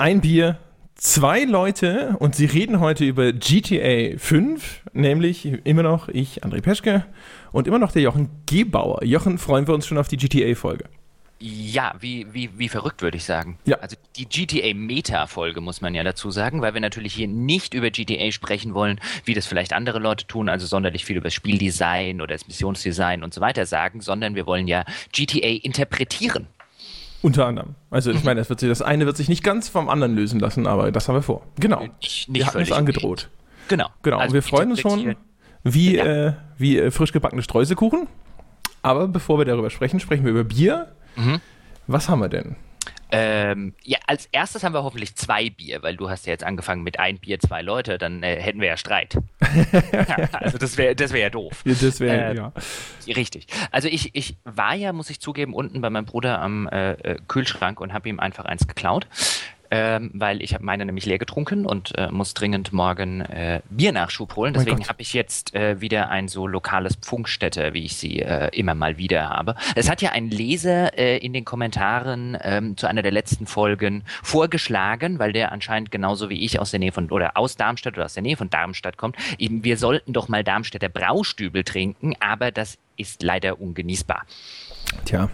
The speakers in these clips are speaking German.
ein Bier, zwei Leute und sie reden heute über GTA 5, nämlich immer noch ich, André Peschke und immer noch der Jochen Gebauer. Jochen, freuen wir uns schon auf die GTA-Folge. Ja, wie, wie, wie verrückt würde ich sagen. Ja. Also die GTA-Meta-Folge muss man ja dazu sagen, weil wir natürlich hier nicht über GTA sprechen wollen, wie das vielleicht andere Leute tun, also sonderlich viel über das Spieldesign oder das Missionsdesign und so weiter sagen, sondern wir wollen ja GTA interpretieren. Unter anderem. Also ich meine, das, wird sich, das eine wird sich nicht ganz vom anderen lösen lassen, aber das haben wir vor. Genau. Nicht, wir nicht hatten es angedroht. Genau. Genau. Also und wir freuen uns schon wie, Ja. äh, wie äh, frisch gebackene Streuselkuchen. Aber bevor wir darüber sprechen, sprechen wir über Bier. Mhm. Was haben wir denn? Ähm, ja, als erstes haben wir hoffentlich zwei Bier, weil du hast ja jetzt angefangen mit ein Bier, zwei Leute, dann äh, hätten wir ja Streit. ja, also das wäre das wär ja doof. Ja, Das wäre, Ähm, ja. Richtig. Also ich, ich war ja, muss ich zugeben, unten bei meinem Bruder am äh, äh, Kühlschrank und habe ihm einfach eins geklaut, ähm, weil ich habe meine nämlich leer getrunken und äh, muss dringend morgen äh, Biernachschub holen. Mein Deswegen habe ich jetzt äh, wieder ein so lokales Pfunkstätte, wie ich sie äh, immer mal wieder habe. Es hat ja ein Leser äh, in den Kommentaren ähm, zu einer der letzten Folgen vorgeschlagen, weil der anscheinend genauso wie ich aus der Nähe von oder aus Darmstadt oder aus der Nähe von Darmstadt kommt. Eben, wir sollten doch mal Darmstädter Braustübel trinken, aber das ist leider ungenießbar. Tja.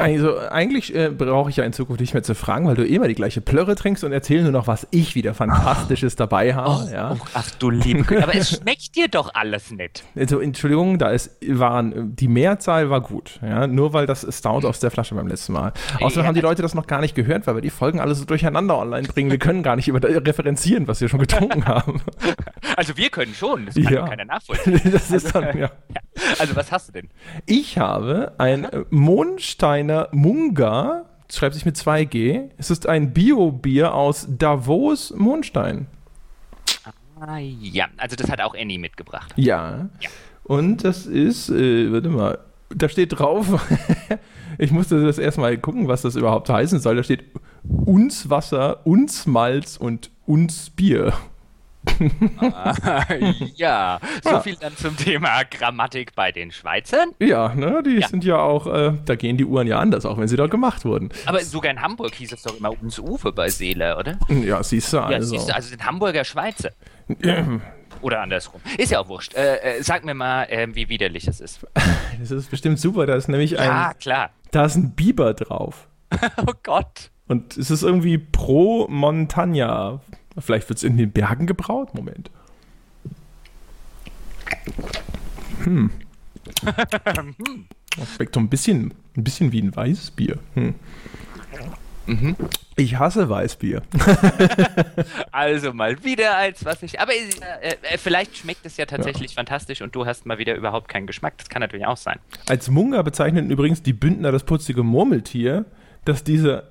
Also eigentlich äh, brauche ich ja in Zukunft nicht mehr zu fragen, weil du immer die gleiche Plörre trinkst und erzähl nur noch, was ich wieder Fantastisches dabei habe. ja. Oh, ach du liebe Güte. Aber es schmeckt dir doch alles nicht. Also Entschuldigung, da ist, waren, die Mehrzahl war gut. Ja? Nur weil das Stout aus der Flasche beim letzten Mal. Außerdem Ja. haben die Leute das noch gar nicht gehört, weil wir die Folgen alle so durcheinander online bringen. Wir können gar nicht über referenzieren, was wir schon getrunken haben. Also wir können schon, das kann Ja. keiner nachvollziehen. Das ist dann, ja. Ja. Also was hast du denn? Ich habe ein äh, Mondsteiner Munga, schreibt sich mit 2G. Es ist ein Bio-Bier aus Davos Mondstein. Ah, ja, also das hat auch Annie mitgebracht. Ja. Ja. Und das ist, äh, warte mal, da steht drauf, ich musste das erstmal gucken, was das überhaupt heißen soll. Da steht uns Wasser, uns Malz und uns Bier. ja, so Ja. viel dann zum Thema Grammatik bei den Schweizern. Ja, ne, die Ja. sind ja auch, äh, da gehen die Uhren ja anders, auch wenn sie dort gemacht wurden. Aber sogar in Hamburg hieß es doch immer uns Uwe bei Seele, oder? Ja, siehst du, Ja, also. siehst du, also sind Hamburger Schweizer. Oder andersrum. Ist ja auch wurscht. Äh, äh, sag mir mal, äh, wie widerlich es ist. Das ist bestimmt super, da ist nämlich ein, Ja, klar. da ist ein Biber drauf. Oh Gott. Und es ist irgendwie pro Montagna. Vielleicht wird es in den Bergen gebraut? Moment. Hm. Das schmeckt so ein bisschen, ein bisschen wie ein Weißbier. Hm. Mhm. Ich hasse Weißbier. Also mal wieder eins, was ich. Aber äh, äh, vielleicht schmeckt es ja tatsächlich fantastisch und du hast mal wieder überhaupt keinen Geschmack. Das kann natürlich auch sein. Als Munga bezeichnen übrigens die Bündner das putzige Murmeltier, das diese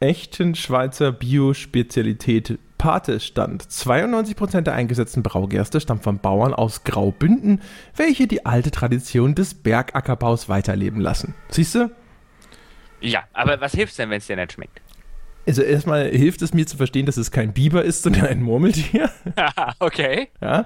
echten Schweizer Bio-Spezialität Pate stand. 92% der eingesetzten Braugerste stammt von Bauern aus Graubünden, welche die alte Tradition des Bergackerbaus weiterleben lassen. Siehst du? Ja, aber was hilft's denn, wenn es dir nicht schmeckt? Also erstmal hilft es mir zu verstehen, dass es kein Biber ist, sondern ein Murmeltier. okay. Ja.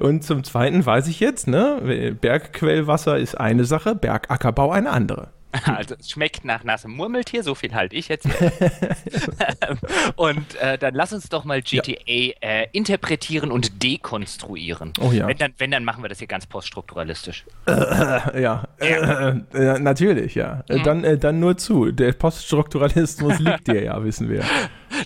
Und zum Zweiten weiß ich jetzt, ne, Bergquellwasser ist eine Sache, Bergackerbau eine andere. Also es schmeckt nach nassem Murmeltier, so viel halte ich jetzt. und äh, dann lass uns doch mal GTA äh, interpretieren und dekonstruieren. Oh ja. Wenn dann, wenn, dann machen wir das hier ganz poststrukturalistisch. Ja, äh, äh, natürlich, ja. Äh, Dann, äh, dann nur zu. Der Poststrukturalismus liegt dir ja, wissen wir.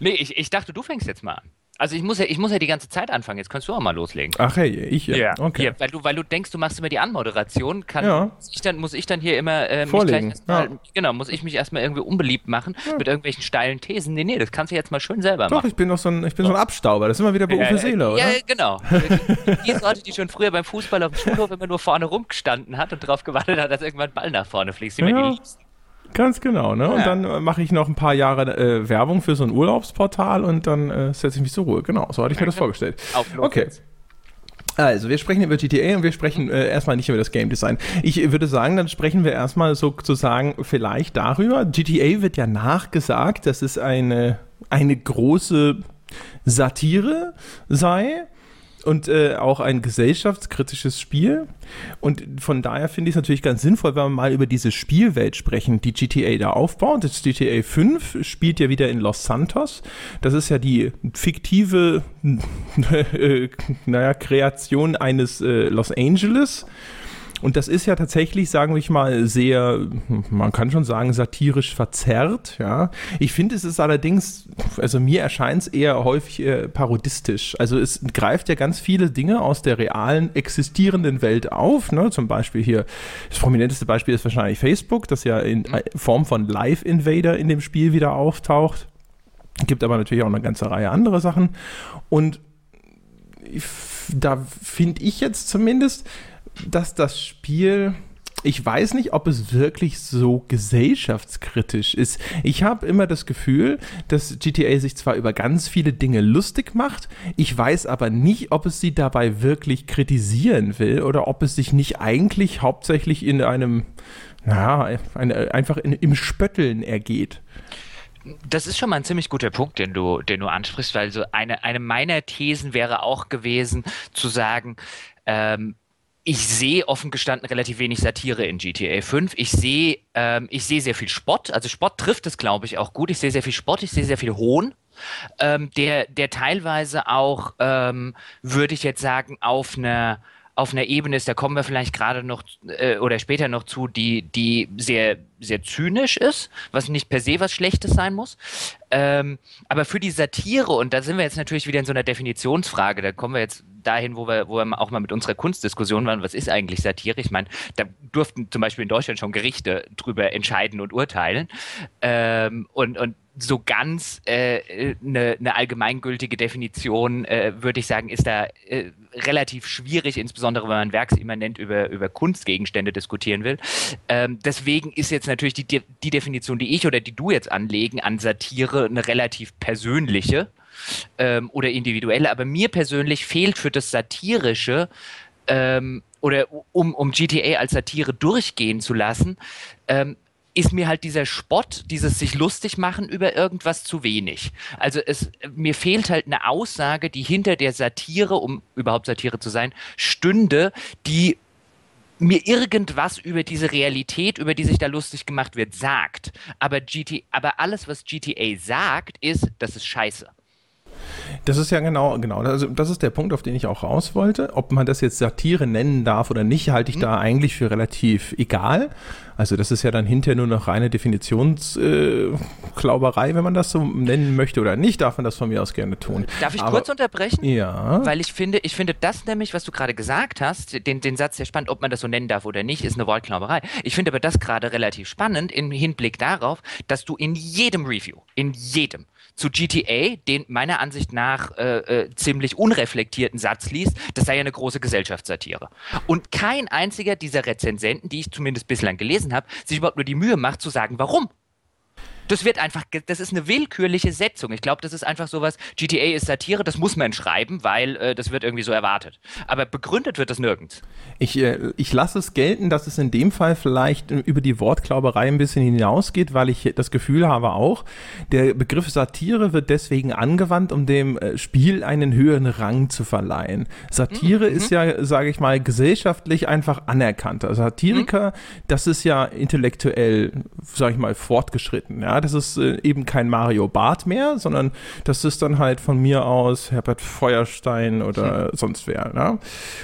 Nee, ich, ich dachte, du fängst jetzt mal an. Also ich muss ja, ich muss ja die ganze Zeit anfangen, jetzt kannst du auch mal loslegen. Ach hey, ich ja. Okay. Ja, weil, du, weil du denkst, du machst immer die Anmoderation, kann, Ja. muss, ich dann, muss ich dann hier immer äh, Vorlegen, erstmal, ja. genau, muss ich mich erstmal irgendwie unbeliebt machen mit irgendwelchen steilen Thesen. Nee, nee, das kannst du jetzt mal schön selber Doch, machen. ich bin doch so ein, ich bin so ein Abstauber. Das ist immer wieder bei Uwe Ja, Seele, oder? Ja, genau. Die Sorte, die schon früher beim Fußball auf dem Schulhof immer nur vorne rumgestanden hat und darauf gewartet hat, dass irgendwann ein Ball nach vorne fliegt. Die Ja. ja. die liebsten. Ganz genau, ne? Und Ja. dann äh, mache ich noch ein paar Jahre äh, Werbung für so ein Urlaubsportal und dann äh, setze ich mich zur Ruhe. Genau, so hatte ich mir das vorgestellt. Okay. Also, wir sprechen über GTA und wir sprechen äh, erstmal nicht über das Game Design. Ich würde sagen, dann sprechen wir erstmal sozusagen vielleicht darüber. GTA wird ja nachgesagt, dass es eine, eine große Satire sei und äh, auch ein gesellschaftskritisches Spiel. Und von daher finde ich es natürlich ganz sinnvoll, wenn wir mal über diese Spielwelt sprechen, die GTA da aufbaut. Das GTA 5 spielt ja wieder in Los Santos. Das ist ja die fiktive, äh, naja, Kreation eines äh, Los Angeles. Und das ist ja tatsächlich, sagen wir mal, sehr, man kann schon sagen, satirisch verzerrt. Ja, ich finde, es ist allerdings, also mir erscheint es eher häufig äh, parodistisch. Also es greift ja ganz viele Dinge aus der realen existierenden Welt auf. Ne? Zum Beispiel hier das prominenteste Beispiel ist wahrscheinlich Facebook, das ja in mhm. Form von Live Invader in dem Spiel wieder auftaucht. Gibt aber natürlich auch eine ganze Reihe anderer Sachen. Und da finde ich jetzt zumindest, dass das Spiel ich weiß nicht, ob es wirklich so gesellschaftskritisch ist. Ich habe immer das Gefühl, dass GTA sich zwar über ganz viele Dinge lustig macht, ich weiß aber nicht, ob es sie dabei wirklich kritisieren will oder ob es sich nicht eigentlich hauptsächlich in einem, naja, eine, einfach in, im Spötteln ergeht. Das ist schon mal ein ziemlich guter Punkt, den du, den du ansprichst, weil so eine, eine meiner Thesen wäre auch gewesen, zu sagen, ähm, ich sehe offen gestanden relativ wenig Satire in GTA 5. Ich sehe ähm, ich sehe sehr viel Spott. Also Spott trifft es, glaube ich, auch gut. Ich sehe sehr viel Spott, ich sehe sehr viel Hohn. Ähm, der, der teilweise auch, ähm, würde ich jetzt sagen, auf einer auf einer Ebene ist, da kommen wir vielleicht gerade noch äh, oder später noch zu, die, die sehr, sehr zynisch ist, was nicht per se was Schlechtes sein muss. Ähm, aber für die Satire, und da sind wir jetzt natürlich wieder in so einer Definitionsfrage, da kommen wir jetzt dahin, wo wir, wo wir auch mal mit unserer Kunstdiskussion waren, was ist eigentlich Satire? Ich meine, da durften zum Beispiel in Deutschland schon Gerichte drüber entscheiden und urteilen. Ähm, und, und so ganz eine äh, ne, ne allgemeingültige Definition, äh, würde ich sagen, ist da äh, relativ schwierig, insbesondere wenn man werksimmanent über, über Kunstgegenstände diskutieren will. Ähm, deswegen ist jetzt natürlich die, die Definition, die ich oder die du jetzt anlegen an Satire, eine relativ persönliche ähm, oder individuelle. Aber mir persönlich fehlt für das Satirische ähm, oder um, um GTA als Satire durchgehen zu lassen, ähm, ist mir halt dieser Spott, dieses sich lustig machen über irgendwas zu wenig. Also es, mir fehlt halt eine Aussage, die hinter der Satire, um überhaupt Satire zu sein, stünde, die mir irgendwas über diese Realität, über die sich da lustig gemacht wird, sagt. Aber, GT, aber alles, was GTA sagt, ist, das ist scheiße. Das ist ja genau, genau. Also das ist der Punkt, auf den ich auch raus wollte. Ob man das jetzt Satire nennen darf oder nicht, halte ich mhm. da eigentlich für relativ egal. Also das ist ja dann hinterher nur noch reine Definitionsklauberei, äh, wenn man das so nennen möchte oder nicht, darf man das von mir aus gerne tun. Darf ich Aber, kurz unterbrechen? Ja. Weil ich finde, ich finde das nämlich, was du gerade gesagt hast, den, den Satz sehr spannend, ob man das so nennen darf oder nicht, ist eine Wortklauberei. Ich finde aber das gerade relativ spannend im Hinblick darauf, dass du in jedem Review, in jedem, zu GTA den meiner Ansicht nach äh, äh, ziemlich unreflektierten Satz liest, das sei ja eine große Gesellschaftssatire. Und kein einziger dieser Rezensenten, die ich zumindest bislang gelesen habe, sich überhaupt nur die Mühe macht zu sagen, warum. Das wird einfach, das ist eine willkürliche Setzung. Ich glaube, das ist einfach sowas, GTA ist Satire, das muss man schreiben, weil äh, das wird irgendwie so erwartet. Aber begründet wird das nirgends. Ich, äh, ich lasse es gelten, dass es in dem Fall vielleicht über die Wortklauberei ein bisschen hinausgeht, weil ich das Gefühl habe auch, der Begriff Satire wird deswegen angewandt, um dem äh, Spiel einen höheren Rang zu verleihen. Satire mhm. ist ja, sage ich mal, gesellschaftlich einfach anerkannt. Also Satiriker, mhm. das ist ja intellektuell, sage ich mal, fortgeschritten. Ja? Das ist äh, eben kein Mario Bart mehr, sondern das ist dann halt von mir aus Herbert Feuerstein oder hm. sonst wer. Ne?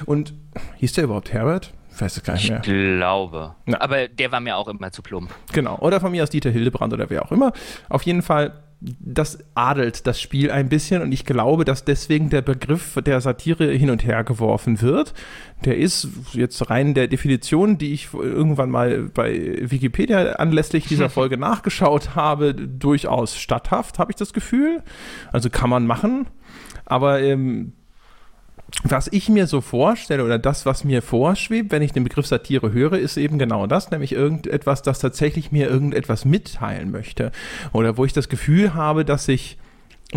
Und hieß der überhaupt Herbert? Ich weiß es gar nicht mehr. Ich glaube. Na. Aber der war mir auch immer zu plump. Genau. Oder von mir aus Dieter Hildebrand oder wer auch immer. Auf jeden Fall das adelt das Spiel ein bisschen und ich glaube, dass deswegen der Begriff der Satire hin und her geworfen wird. Der ist jetzt rein der Definition, die ich irgendwann mal bei Wikipedia anlässlich dieser Folge nachgeschaut habe, durchaus statthaft, habe ich das Gefühl. Also kann man machen. Aber ähm, was ich mir so vorstelle oder das, was mir vorschwebt, wenn ich den Begriff Satire höre, ist eben genau das, nämlich irgendetwas, das tatsächlich mir irgendetwas mitteilen möchte. Oder wo ich das Gefühl habe, dass ich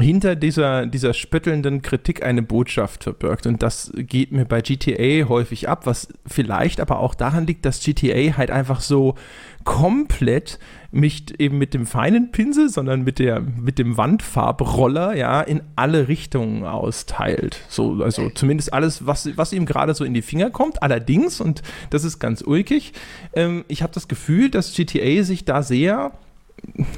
hinter dieser, dieser spöttelnden Kritik eine Botschaft verbirgt. Und das geht mir bei GTA häufig ab, was vielleicht aber auch daran liegt, dass GTA halt einfach so komplett nicht eben mit dem feinen Pinsel, sondern mit, der, mit dem Wandfarbroller ja in alle Richtungen austeilt. So, also zumindest alles, was, was ihm gerade so in die Finger kommt. Allerdings, und das ist ganz ulkig, ähm, ich habe das Gefühl, dass GTA sich da sehr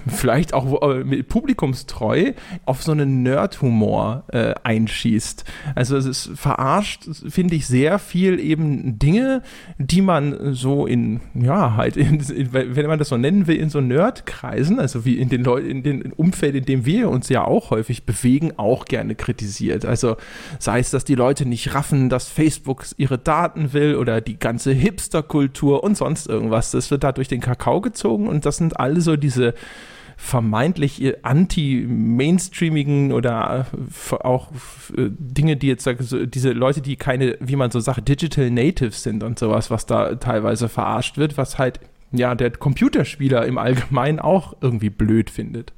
vielleicht auch äh, mit publikumstreu auf so einen Nerd-Humor äh, einschießt. Also es verarscht, finde ich, sehr viel eben Dinge, die man so in, ja, halt, in, in, wenn man das so nennen will, in so Nerd-Kreisen, also wie in den Leuten, in dem Umfeld, in dem wir uns ja auch häufig bewegen, auch gerne kritisiert. Also sei es, dass die Leute nicht raffen, dass Facebook ihre Daten will oder die ganze Hipster-Kultur und sonst irgendwas. Das wird da durch den Kakao gezogen und das sind alle so diese vermeintlich anti-mainstreamigen oder äh, auch äh, Dinge, die jetzt diese Leute, die keine, wie man so sagt, Digital Natives sind und sowas, was da teilweise verarscht wird, was halt ja der Computerspieler im Allgemeinen auch irgendwie blöd findet.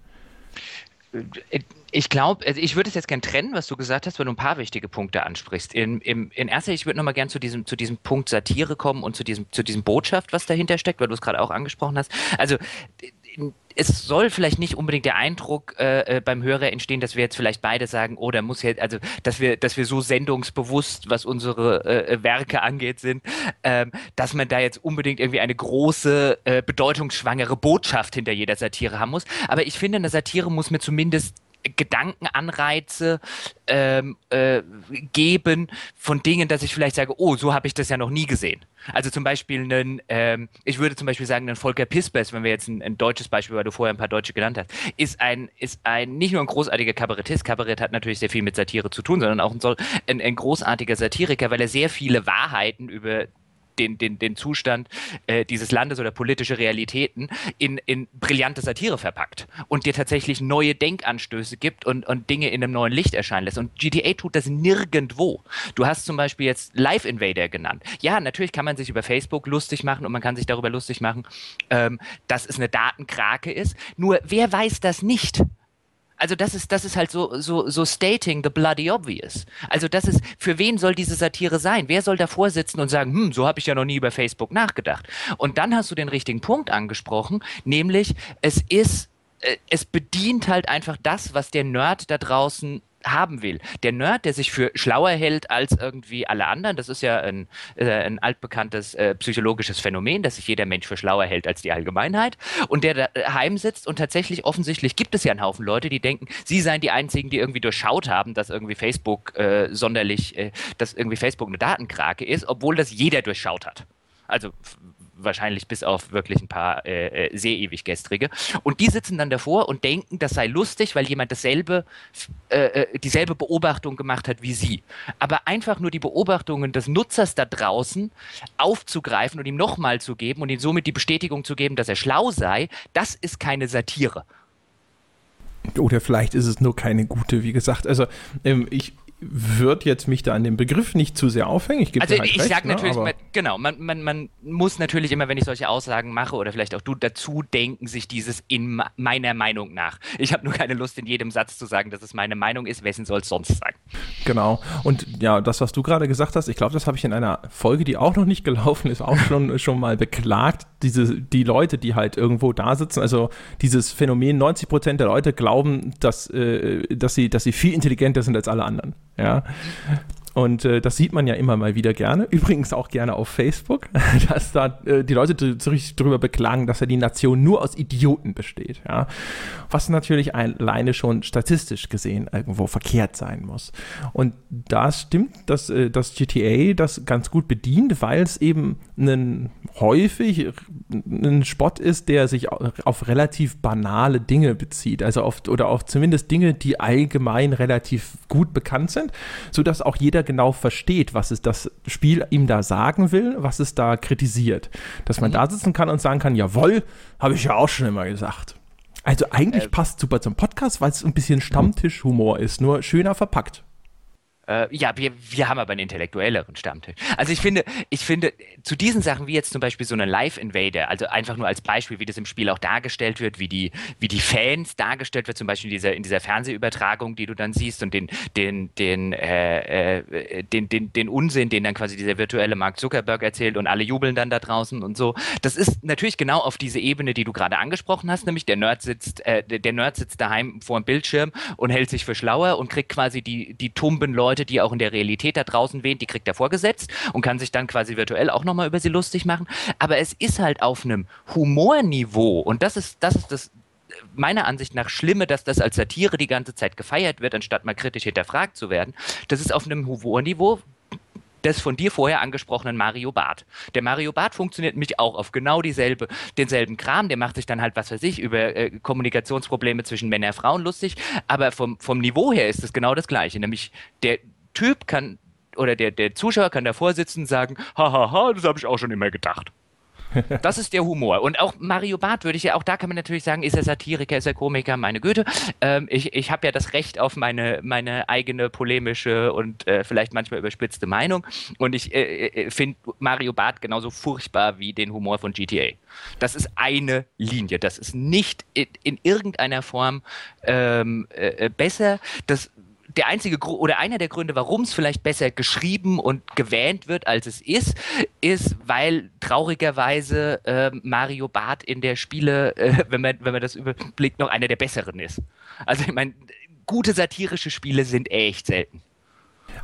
Äh, ich glaube, also ich würde es jetzt gerne trennen, was du gesagt hast, weil du ein paar wichtige Punkte ansprichst. In, in, in erster Linie, ich würde nochmal gerne zu diesem, zu diesem Punkt Satire kommen und zu diesem, zu diesem Botschaft, was dahinter steckt, weil du es gerade auch angesprochen hast. Also es soll vielleicht nicht unbedingt der Eindruck äh, äh, beim Hörer entstehen, dass wir jetzt vielleicht beide sagen, oh, da muss jetzt, also dass wir, dass wir so sendungsbewusst, was unsere äh, Werke angeht, sind, ähm, dass man da jetzt unbedingt irgendwie eine große, äh, bedeutungsschwangere Botschaft hinter jeder Satire haben muss. Aber ich finde, eine Satire muss mir zumindest Gedankenanreize ähm, äh, geben von Dingen, dass ich vielleicht sage, oh, so habe ich das ja noch nie gesehen. Also zum Beispiel einen, ähm, ich würde zum Beispiel sagen, ein Volker Pispers, wenn wir jetzt ein, ein, deutsches Beispiel, weil du vorher ein paar Deutsche genannt hast, ist ein, ist ein nicht nur ein großartiger Kabarettist, Kabarett hat natürlich sehr viel mit Satire zu tun, sondern auch ein, ein, ein großartiger Satiriker, weil er sehr viele Wahrheiten über den, den, den Zustand äh, dieses Landes oder politische Realitäten in, in brillante Satire verpackt und dir tatsächlich neue Denkanstöße gibt und, und Dinge in einem neuen Licht erscheinen lässt. Und GTA tut das nirgendwo. Du hast zum Beispiel jetzt Live Invader genannt. Ja, natürlich kann man sich über Facebook lustig machen und man kann sich darüber lustig machen, ähm, dass es eine Datenkrake ist. Nur wer weiß das nicht? Also das ist, das ist halt so, so, so stating the bloody obvious. Also das ist, für wen soll diese Satire sein? Wer soll davor sitzen und sagen, hm, so habe ich ja noch nie über Facebook nachgedacht? Und dann hast du den richtigen Punkt angesprochen, nämlich es ist äh, es bedient halt einfach das, was der Nerd da draußen haben will. Der Nerd, der sich für schlauer hält als irgendwie alle anderen, das ist ja ein, äh, ein altbekanntes äh, psychologisches Phänomen, dass sich jeder Mensch für schlauer hält als die Allgemeinheit und der daheim sitzt und tatsächlich offensichtlich gibt es ja einen Haufen Leute, die denken, sie seien die einzigen, die irgendwie durchschaut haben, dass irgendwie Facebook äh, sonderlich, äh, dass irgendwie Facebook eine Datenkrake ist, obwohl das jeder durchschaut hat. Also wahrscheinlich bis auf wirklich ein paar äh, äh, sehr ewig gestrige. Und die sitzen dann davor und denken, das sei lustig, weil jemand dasselbe, äh, äh, dieselbe Beobachtung gemacht hat wie sie. Aber einfach nur die Beobachtungen des Nutzers da draußen aufzugreifen und ihm nochmal zu geben und ihm somit die Bestätigung zu geben, dass er schlau sei, das ist keine Satire. Oder vielleicht ist es nur keine gute, wie gesagt. Also ähm, ich, würde jetzt mich da an dem Begriff nicht zu sehr aufhängen. Ich also halt ich recht, sag ne, natürlich, man, genau, man, man, man muss natürlich immer, wenn ich solche Aussagen mache oder vielleicht auch du dazu denken, sich dieses in meiner Meinung nach. Ich habe nur keine Lust, in jedem Satz zu sagen, dass es meine Meinung ist. Wessen soll es sonst sein? Genau. Und ja, das, was du gerade gesagt hast, ich glaube, das habe ich in einer Folge, die auch noch nicht gelaufen ist, auch schon, schon mal beklagt. Diese, die Leute, die halt irgendwo da sitzen, also dieses Phänomen, 90 Prozent der Leute glauben, dass, äh, dass, sie, dass sie viel intelligenter sind als alle anderen. Ja. Und äh, das sieht man ja immer mal wieder gerne. Übrigens auch gerne auf Facebook, dass da äh, die Leute sich darüber beklagen, dass ja die Nation nur aus Idioten besteht. Ja? Was natürlich alleine schon statistisch gesehen irgendwo verkehrt sein muss. Und da stimmt, dass äh, das GTA das ganz gut bedient, weil es eben einen häufig ein Spott ist, der sich auf relativ banale Dinge bezieht. Also auf, oder auf zumindest Dinge, die allgemein relativ gut bekannt sind, sodass auch jeder jeder genau versteht, was es das Spiel ihm da sagen will, was es da kritisiert. Dass man mhm. da sitzen kann und sagen kann, jawohl, habe ich ja auch schon immer gesagt. Also eigentlich äh, passt super zum Podcast, weil es ein bisschen Stammtischhumor ist, nur schöner verpackt. Äh, ja, wir, wir haben aber einen intellektuelleren Stammtisch. Also ich finde, ich finde, zu diesen Sachen wie jetzt zum Beispiel so eine Live-Invader, also einfach nur als Beispiel, wie das im Spiel auch dargestellt wird, wie die, wie die Fans dargestellt wird, zum Beispiel in dieser, in dieser Fernsehübertragung, die du dann siehst und den, den, den, äh, äh, den, den, den Unsinn, den dann quasi dieser virtuelle Mark Zuckerberg erzählt und alle jubeln dann da draußen und so. Das ist natürlich genau auf diese Ebene, die du gerade angesprochen hast, nämlich der Nerd sitzt, äh, der Nerd sitzt daheim vor dem Bildschirm und hält sich für schlauer und kriegt quasi die, die tumben Leute, die auch in der Realität da draußen wehen, die kriegt er vorgesetzt und kann sich dann quasi virtuell auch nochmal über sie lustig machen. Aber es ist halt auf einem Humorniveau und das ist, das ist das, meiner Ansicht nach Schlimme, dass das als Satire die ganze Zeit gefeiert wird, anstatt mal kritisch hinterfragt zu werden. Das ist auf einem Humorniveau, des von dir vorher angesprochenen Mario Barth. Der Mario Barth funktioniert nämlich auch auf genau dieselbe, denselben Kram. Der macht sich dann halt, was weiß ich, über äh, Kommunikationsprobleme zwischen Männern und Frauen lustig. Aber vom, vom Niveau her ist es genau das Gleiche. Nämlich der Typ kann oder der, der Zuschauer kann davor sitzen und sagen, hahaha, das habe ich auch schon immer gedacht. Das ist der Humor. Und auch Mario Barth würde ich ja, auch da kann man natürlich sagen, ist er Satiriker, ist er Komiker, meine Güte. Ähm, ich ich habe ja das Recht auf meine, meine eigene polemische und äh, vielleicht manchmal überspitzte Meinung. Und ich äh, äh finde Mario Barth genauso furchtbar wie den Humor von GTA. Das ist eine Linie. Das ist nicht in, in irgendeiner Form ähm, äh, besser. Das der einzige Grund oder einer der Gründe, warum es vielleicht besser geschrieben und gewähnt wird, als es ist, ist, weil traurigerweise äh, Mario Barth in der Spiele, äh, wenn man wenn man das überblickt, noch einer der besseren ist. Also ich meine, gute satirische Spiele sind echt selten.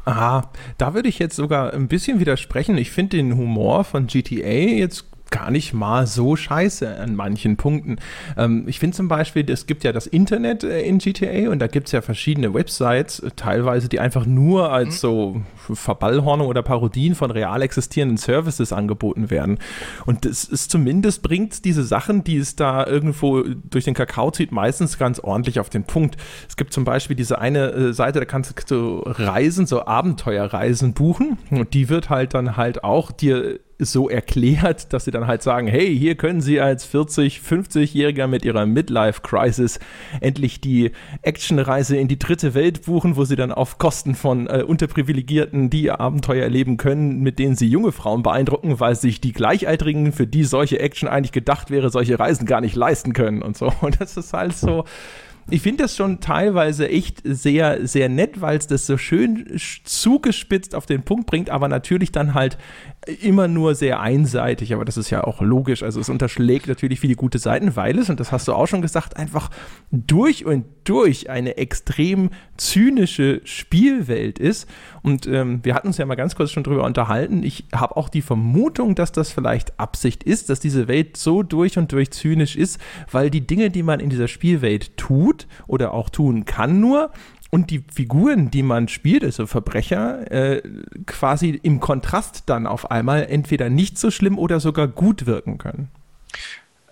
Aha, da würde ich jetzt sogar ein bisschen widersprechen. Ich finde den Humor von GTA jetzt gar nicht mal so scheiße an manchen Punkten. Ähm, ich finde zum Beispiel, es gibt ja das Internet äh, in GTA und da gibt es ja verschiedene Websites, äh, teilweise, die einfach nur als mhm. so Verballhornung oder Parodien von real existierenden Services angeboten werden. Und das ist zumindest bringt diese Sachen, die es da irgendwo durch den Kakao zieht, meistens ganz ordentlich auf den Punkt. Es gibt zum Beispiel diese eine äh, Seite, da kannst du Reisen, so Abenteuerreisen buchen und die wird halt dann halt auch dir so erklärt, dass sie dann halt sagen, hey, hier können Sie als 40, 50-Jähriger mit Ihrer Midlife-Crisis endlich die Actionreise in die dritte Welt buchen, wo Sie dann auf Kosten von äh, Unterprivilegierten die Abenteuer erleben können, mit denen Sie junge Frauen beeindrucken, weil sich die Gleichaltrigen, für die solche Action eigentlich gedacht wäre, solche Reisen gar nicht leisten können und so. Und das ist halt so, ich finde das schon teilweise echt sehr, sehr nett, weil es das so schön zugespitzt auf den Punkt bringt, aber natürlich dann halt immer nur sehr einseitig, aber das ist ja auch logisch. Also es unterschlägt natürlich viele gute Seiten, weil es, und das hast du auch schon gesagt, einfach durch und durch eine extrem zynische Spielwelt ist. Und ähm, wir hatten uns ja mal ganz kurz schon drüber unterhalten. Ich habe auch die Vermutung, dass das vielleicht Absicht ist, dass diese Welt so durch und durch zynisch ist, weil die Dinge, die man in dieser Spielwelt tut oder auch tun kann nur, und die Figuren, die man spielt, also Verbrecher, äh, quasi im Kontrast dann auf einmal entweder nicht so schlimm oder sogar gut wirken können.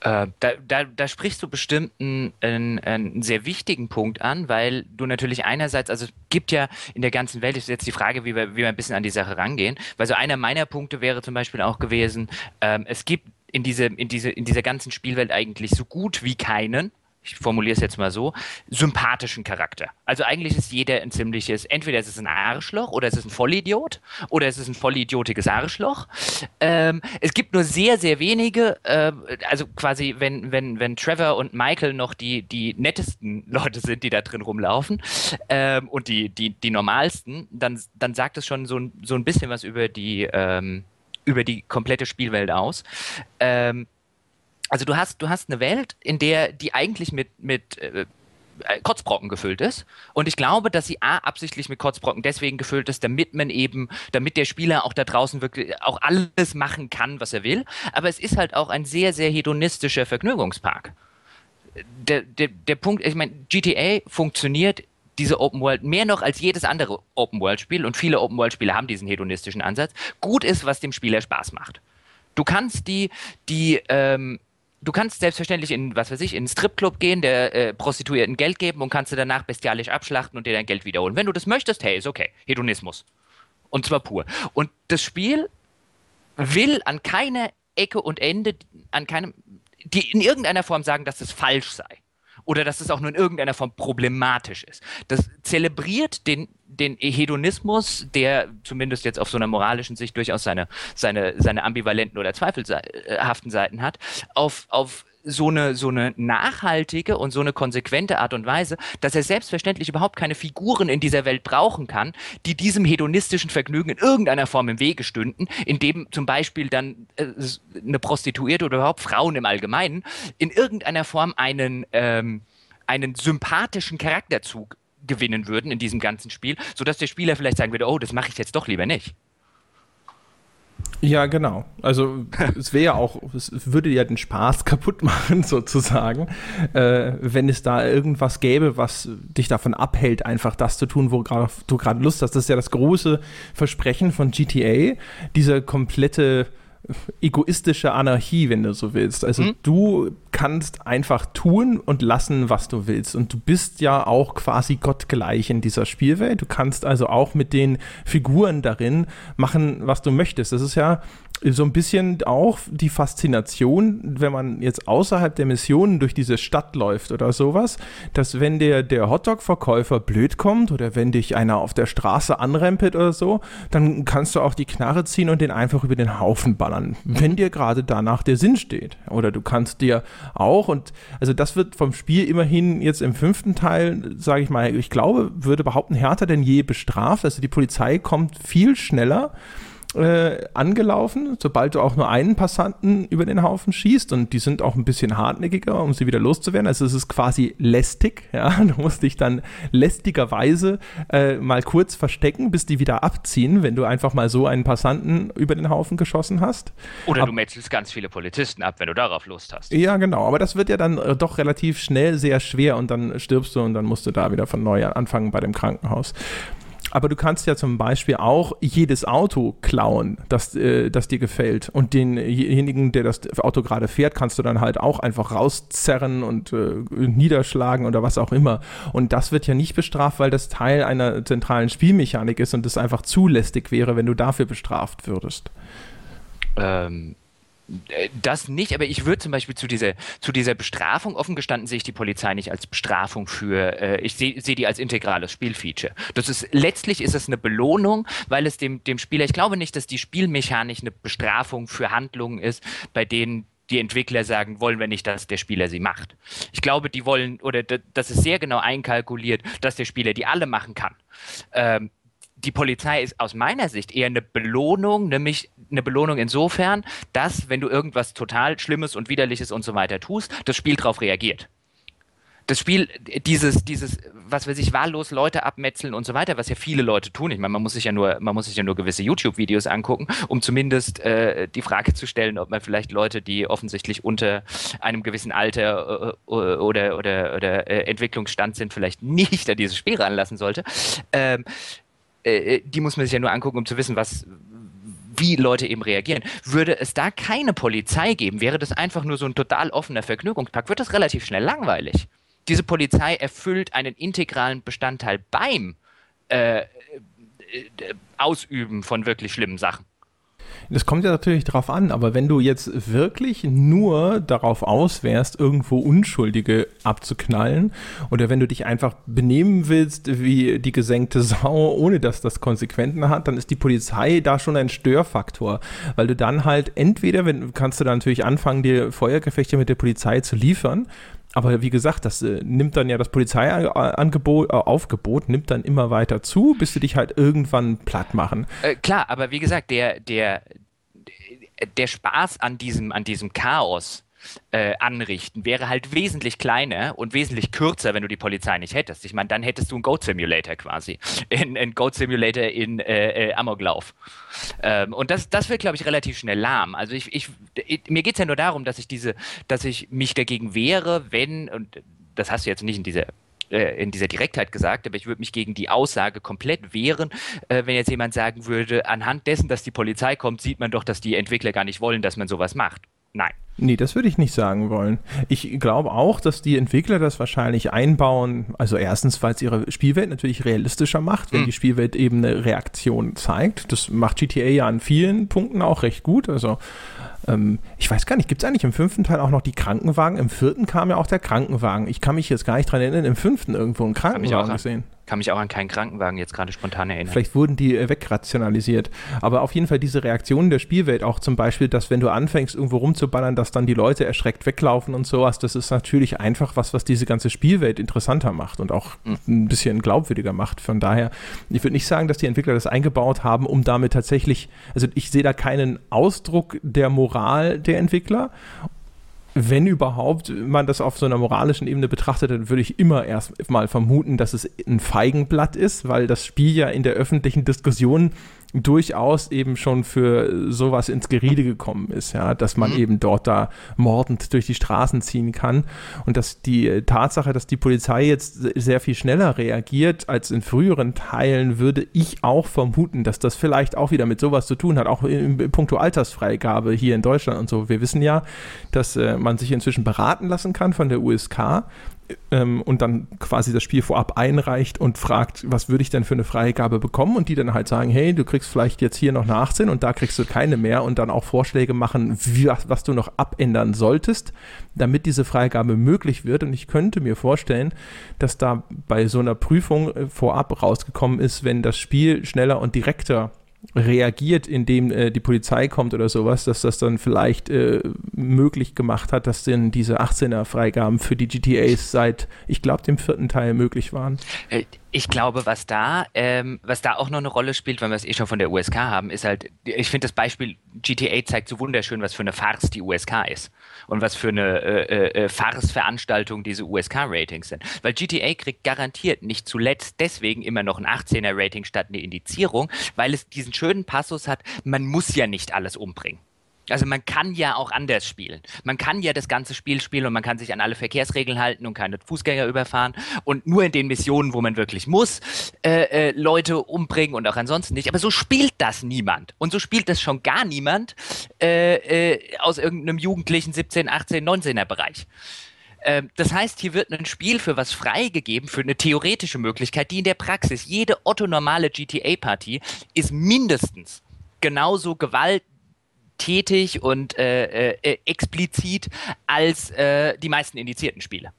Äh, da, da, da, sprichst du bestimmt einen, einen, einen, sehr wichtigen Punkt an, weil du natürlich einerseits, also es gibt ja in der ganzen Welt, ist jetzt die Frage, wie wir, wie wir ein bisschen an die Sache rangehen, weil so einer meiner Punkte wäre zum Beispiel auch gewesen, ähm, es gibt in, diese, in, diese, in dieser ganzen Spielwelt eigentlich so gut wie keinen, ich formuliere es jetzt mal so, sympathischen Charakter. Also eigentlich ist jeder ein ziemliches, entweder ist es ein Arschloch oder es ist ein Vollidiot oder es ist ein vollidiotiges Arschloch. Ähm, es gibt nur sehr, sehr wenige, äh, also quasi, wenn, wenn, wenn Trevor und Michael noch die, die nettesten Leute sind, die da drin rumlaufen ähm, und die, die, die normalsten, dann, dann sagt es schon so, so ein bisschen was über die, ähm, über die komplette Spielwelt aus. Ähm, also du hast, du hast eine Welt, in der die eigentlich mit, mit äh, äh, Kotzbrocken gefüllt ist. Und ich glaube, dass sie A, absichtlich mit Kotzbrocken deswegen gefüllt ist, damit man eben, damit der Spieler auch da draußen wirklich auch alles machen kann, was er will. Aber es ist halt auch ein sehr, sehr hedonistischer Vergnügungspark. Der, der, der Punkt, ich meine, GTA funktioniert diese Open World mehr noch als jedes andere Open World Spiel und viele Open World Spiele haben diesen hedonistischen Ansatz, gut ist, was dem Spieler Spaß macht. Du kannst die, die, ähm, du kannst selbstverständlich in, was weiß ich, in einen Stripclub gehen, der äh, Prostituierten Geld geben und kannst du danach bestialisch abschlachten und dir dein Geld wiederholen. Wenn du das möchtest, hey, ist okay. Hedonismus. Und zwar pur. Und das Spiel will an keiner Ecke und Ende, an keinem, die in irgendeiner Form sagen, dass es falsch sei. Oder dass es auch nur in irgendeiner Form problematisch ist. Das zelebriert den, den Hedonismus, der zumindest jetzt auf so einer moralischen Sicht durchaus seine, seine, seine ambivalenten oder zweifelhaften Seiten hat, auf, auf so eine, so eine nachhaltige und so eine konsequente Art und Weise, dass er selbstverständlich überhaupt keine Figuren in dieser Welt brauchen kann, die diesem hedonistischen Vergnügen in irgendeiner Form im Wege stünden, indem zum Beispiel dann äh, eine Prostituierte oder überhaupt Frauen im Allgemeinen in irgendeiner Form einen, ähm, einen sympathischen Charakterzug gewinnen würden in diesem ganzen Spiel, sodass der Spieler vielleicht sagen würde, oh, das mache ich jetzt doch lieber nicht. Ja, genau. Also es wäre ja auch, es würde ja den Spaß kaputt machen, sozusagen, äh, wenn es da irgendwas gäbe, was dich davon abhält, einfach das zu tun, wo du gerade Lust hast. Das ist ja das große Versprechen von GTA, dieser komplette egoistische Anarchie, wenn du so willst. Also mhm. du kannst einfach tun und lassen, was du willst. Und du bist ja auch quasi gottgleich in dieser Spielwelt. Du kannst also auch mit den Figuren darin machen, was du möchtest. Das ist ja so ein bisschen auch die Faszination, wenn man jetzt außerhalb der Missionen durch diese Stadt läuft oder sowas, dass wenn der, der Hotdog-Verkäufer blöd kommt oder wenn dich einer auf der Straße anrempelt oder so, dann kannst du auch die Knarre ziehen und den einfach über den Haufen ballern, wenn dir gerade danach der Sinn steht. Oder du kannst dir auch, und also das wird vom Spiel immerhin jetzt im fünften Teil, sage ich mal, ich glaube, würde behaupten, härter denn je bestraft. Also die Polizei kommt viel schneller äh, angelaufen, sobald du auch nur einen Passanten über den Haufen schießt und die sind auch ein bisschen hartnäckiger, um sie wieder loszuwerden. Also es ist quasi lästig, ja. Du musst dich dann lästigerweise äh, mal kurz verstecken, bis die wieder abziehen, wenn du einfach mal so einen Passanten über den Haufen geschossen hast. Oder Ab du metzelst ganz viele Polizisten ab, wenn du darauf Lust hast. Ja, genau. Aber das wird ja dann äh, doch relativ schnell sehr schwer und dann stirbst du und dann musst du da wieder von neu anfangen bei dem Krankenhaus aber du kannst ja zum Beispiel auch jedes Auto klauen, das, äh, das dir gefällt. Und denjenigen, der das Auto gerade fährt, kannst du dann halt auch einfach rauszerren und äh, niederschlagen oder was auch immer. Und das wird ja nicht bestraft, weil das Teil einer zentralen Spielmechanik ist und es einfach zulässig wäre, wenn du dafür bestraft würdest. Ähm, äh, das nicht, aber ich würde zum Beispiel zu dieser, zu dieser Bestrafung, offen gestanden sehe ich die Polizei nicht als Bestrafung für, äh, ich sehe seh die als integrales Spielfeature. Das ist, letztlich ist es eine Belohnung, weil es dem, dem Spieler, ich glaube nicht, dass die Spielmechanik eine Bestrafung für Handlungen ist, bei denen die Entwickler sagen, wollen wir nicht, dass der Spieler sie macht. Ich glaube, die wollen, oder das ist sehr genau einkalkuliert, dass der Spieler die alle machen kann. Ähm, die Polizei ist aus meiner Sicht eher eine Belohnung, nämlich eine Belohnung insofern, dass, wenn du irgendwas total Schlimmes und Widerliches und so weiter tust, das Spiel darauf reagiert. Das Spiel, dieses, dieses, was weiß ich, wahllos Leute abmetzeln und so weiter, was ja viele Leute tun. Ich meine, man muss sich ja nur, man muss sich ja nur gewisse YouTube-Videos angucken, um zumindest äh, die Frage zu stellen, ob man vielleicht Leute, die offensichtlich unter einem gewissen Alter äh, oder, oder, oder äh, Entwicklungsstand sind, vielleicht nicht an dieses Spiel ranlassen sollte. Ähm, äh, äh, die muss man sich ja nur angucken, um zu wissen, was, wie Leute eben reagieren. Würde es da keine Polizei geben, wäre das einfach nur so ein total offener Vergnügungspark, wird das relativ schnell langweilig. Diese Polizei erfüllt einen integralen Bestandteil beim äh, äh, Ausüben von wirklich schlimmen Sachen. Das kommt ja natürlich darauf an, aber wenn du jetzt wirklich nur darauf aus wärst, irgendwo Unschuldige abzuknallen oder wenn du dich einfach benehmen willst wie die gesenkte Sau, ohne dass das Konsequenzen hat, dann ist die Polizei da schon ein Störfaktor, weil du dann halt entweder, wenn kannst du dann natürlich anfangen, dir Feuergefechte mit der Polizei zu liefern, aber wie gesagt, das äh, nimmt dann ja das Polizeiangebot, äh, Aufgebot nimmt dann immer weiter zu, bis sie dich halt irgendwann platt machen. Äh, klar, aber wie gesagt, der, der, der Spaß an diesem, an diesem Chaos, äh, anrichten, wäre halt wesentlich kleiner und wesentlich kürzer, wenn du die Polizei nicht hättest. Ich meine, dann hättest du einen Goat Simulator quasi. Ein Goat Simulator in äh, äh, Amoklauf. Ähm, und das, das wird, glaube ich, relativ schnell lahm. Also ich, ich, ich mir geht es ja nur darum, dass ich diese, dass ich mich dagegen wehre, wenn, und das hast du jetzt nicht in dieser äh, in dieser Direktheit gesagt, aber ich würde mich gegen die Aussage komplett wehren, äh, wenn jetzt jemand sagen würde, anhand dessen, dass die Polizei kommt, sieht man doch, dass die Entwickler gar nicht wollen, dass man sowas macht. Nein. Nee, das würde ich nicht sagen wollen. Ich glaube auch, dass die Entwickler das wahrscheinlich einbauen. Also erstens, weil es ihre Spielwelt natürlich realistischer macht, wenn mhm. die Spielwelt eben eine Reaktion zeigt. Das macht GTA ja an vielen Punkten auch recht gut. Also Ähm, ich weiß gar nicht, gibt es eigentlich im fünften Teil auch noch die Krankenwagen? Im vierten kam ja auch der Krankenwagen. Ich kann mich jetzt gar nicht dran erinnern, im fünften irgendwo einen Krankenwagen gesehen kann mich auch an keinen Krankenwagen jetzt gerade spontan erinnern. Vielleicht wurden die äh, wegrationalisiert. Aber auf jeden Fall diese Reaktionen der Spielwelt, auch zum Beispiel, dass wenn du anfängst, irgendwo rumzuballern, dass dann die Leute erschreckt weglaufen und sowas, das ist natürlich einfach was, was diese ganze Spielwelt interessanter macht und auch mhm. ein bisschen glaubwürdiger macht. Von daher, ich würde nicht sagen, dass die Entwickler das eingebaut haben, um damit tatsächlich, also ich sehe da keinen Ausdruck der Moral der Entwickler wenn überhaupt man das auf so einer moralischen Ebene betrachtet, dann würde ich immer erst mal vermuten, dass es ein Feigenblatt ist, weil das Spiel ja in der öffentlichen Diskussion durchaus eben schon für sowas ins Geriede gekommen ist, ja, dass man mhm. eben dort da mordend durch die Straßen ziehen kann und dass die Tatsache, dass die Polizei jetzt sehr viel schneller reagiert als in früheren Teilen, würde ich auch vermuten, dass das vielleicht auch wieder mit sowas zu tun hat, auch in, in puncto Altersfreigabe hier in Deutschland und so. Wir wissen ja, dass äh, man sich inzwischen beraten lassen kann von der USK ähm, und dann quasi das Spiel vorab einreicht und fragt, was würde ich denn für eine Freigabe bekommen? Und die dann halt sagen, hey, du kriegst vielleicht jetzt hier noch eine 18 und da kriegst du keine mehr und dann auch Vorschläge machen, wie, was du noch abändern solltest, damit diese Freigabe möglich wird. Und ich könnte mir vorstellen, dass da bei so einer Prüfung äh, vorab rausgekommen ist, wenn das Spiel schneller und direkter reagiert, indem äh, die Polizei kommt oder sowas, dass das dann vielleicht äh, möglich gemacht hat, dass denn diese 18er Freigaben für die GTAs seit, ich glaube, dem vierten Teil möglich waren. Ich glaube, was da, ähm, was da auch noch eine Rolle spielt, wenn wir es eh schon von der USK haben, ist halt, ich finde das Beispiel GTA zeigt so wunderschön, was für eine Farce die USK ist und was für eine äh, äh, äh Farce-Veranstaltung diese USK-Ratings sind. Weil GTA kriegt garantiert nicht zuletzt deswegen immer noch ein 18er-Rating statt eine Indizierung, weil es diesen schönen Passus hat, man muss ja nicht alles umbringen. Also man kann ja auch anders spielen. Man kann ja das ganze Spiel spielen und man kann sich an alle Verkehrsregeln halten und keine Fußgänger überfahren. Und nur in den Missionen, wo man wirklich muss, äh, äh, Leute umbringen und auch ansonsten nicht. Aber so spielt das niemand. Und so spielt das schon gar niemand äh, äh aus irgendeinem jugendlichen 17, 18, 19er Bereich ähm, das heißt, hier wird ein Spiel für was freigegeben, für eine theoretische Möglichkeit, die in der Praxis, jede otto-normale GTA-Partie ist mindestens genauso gewalt tätig und äh, äh, explizit als äh, die meisten indizierten Spiele.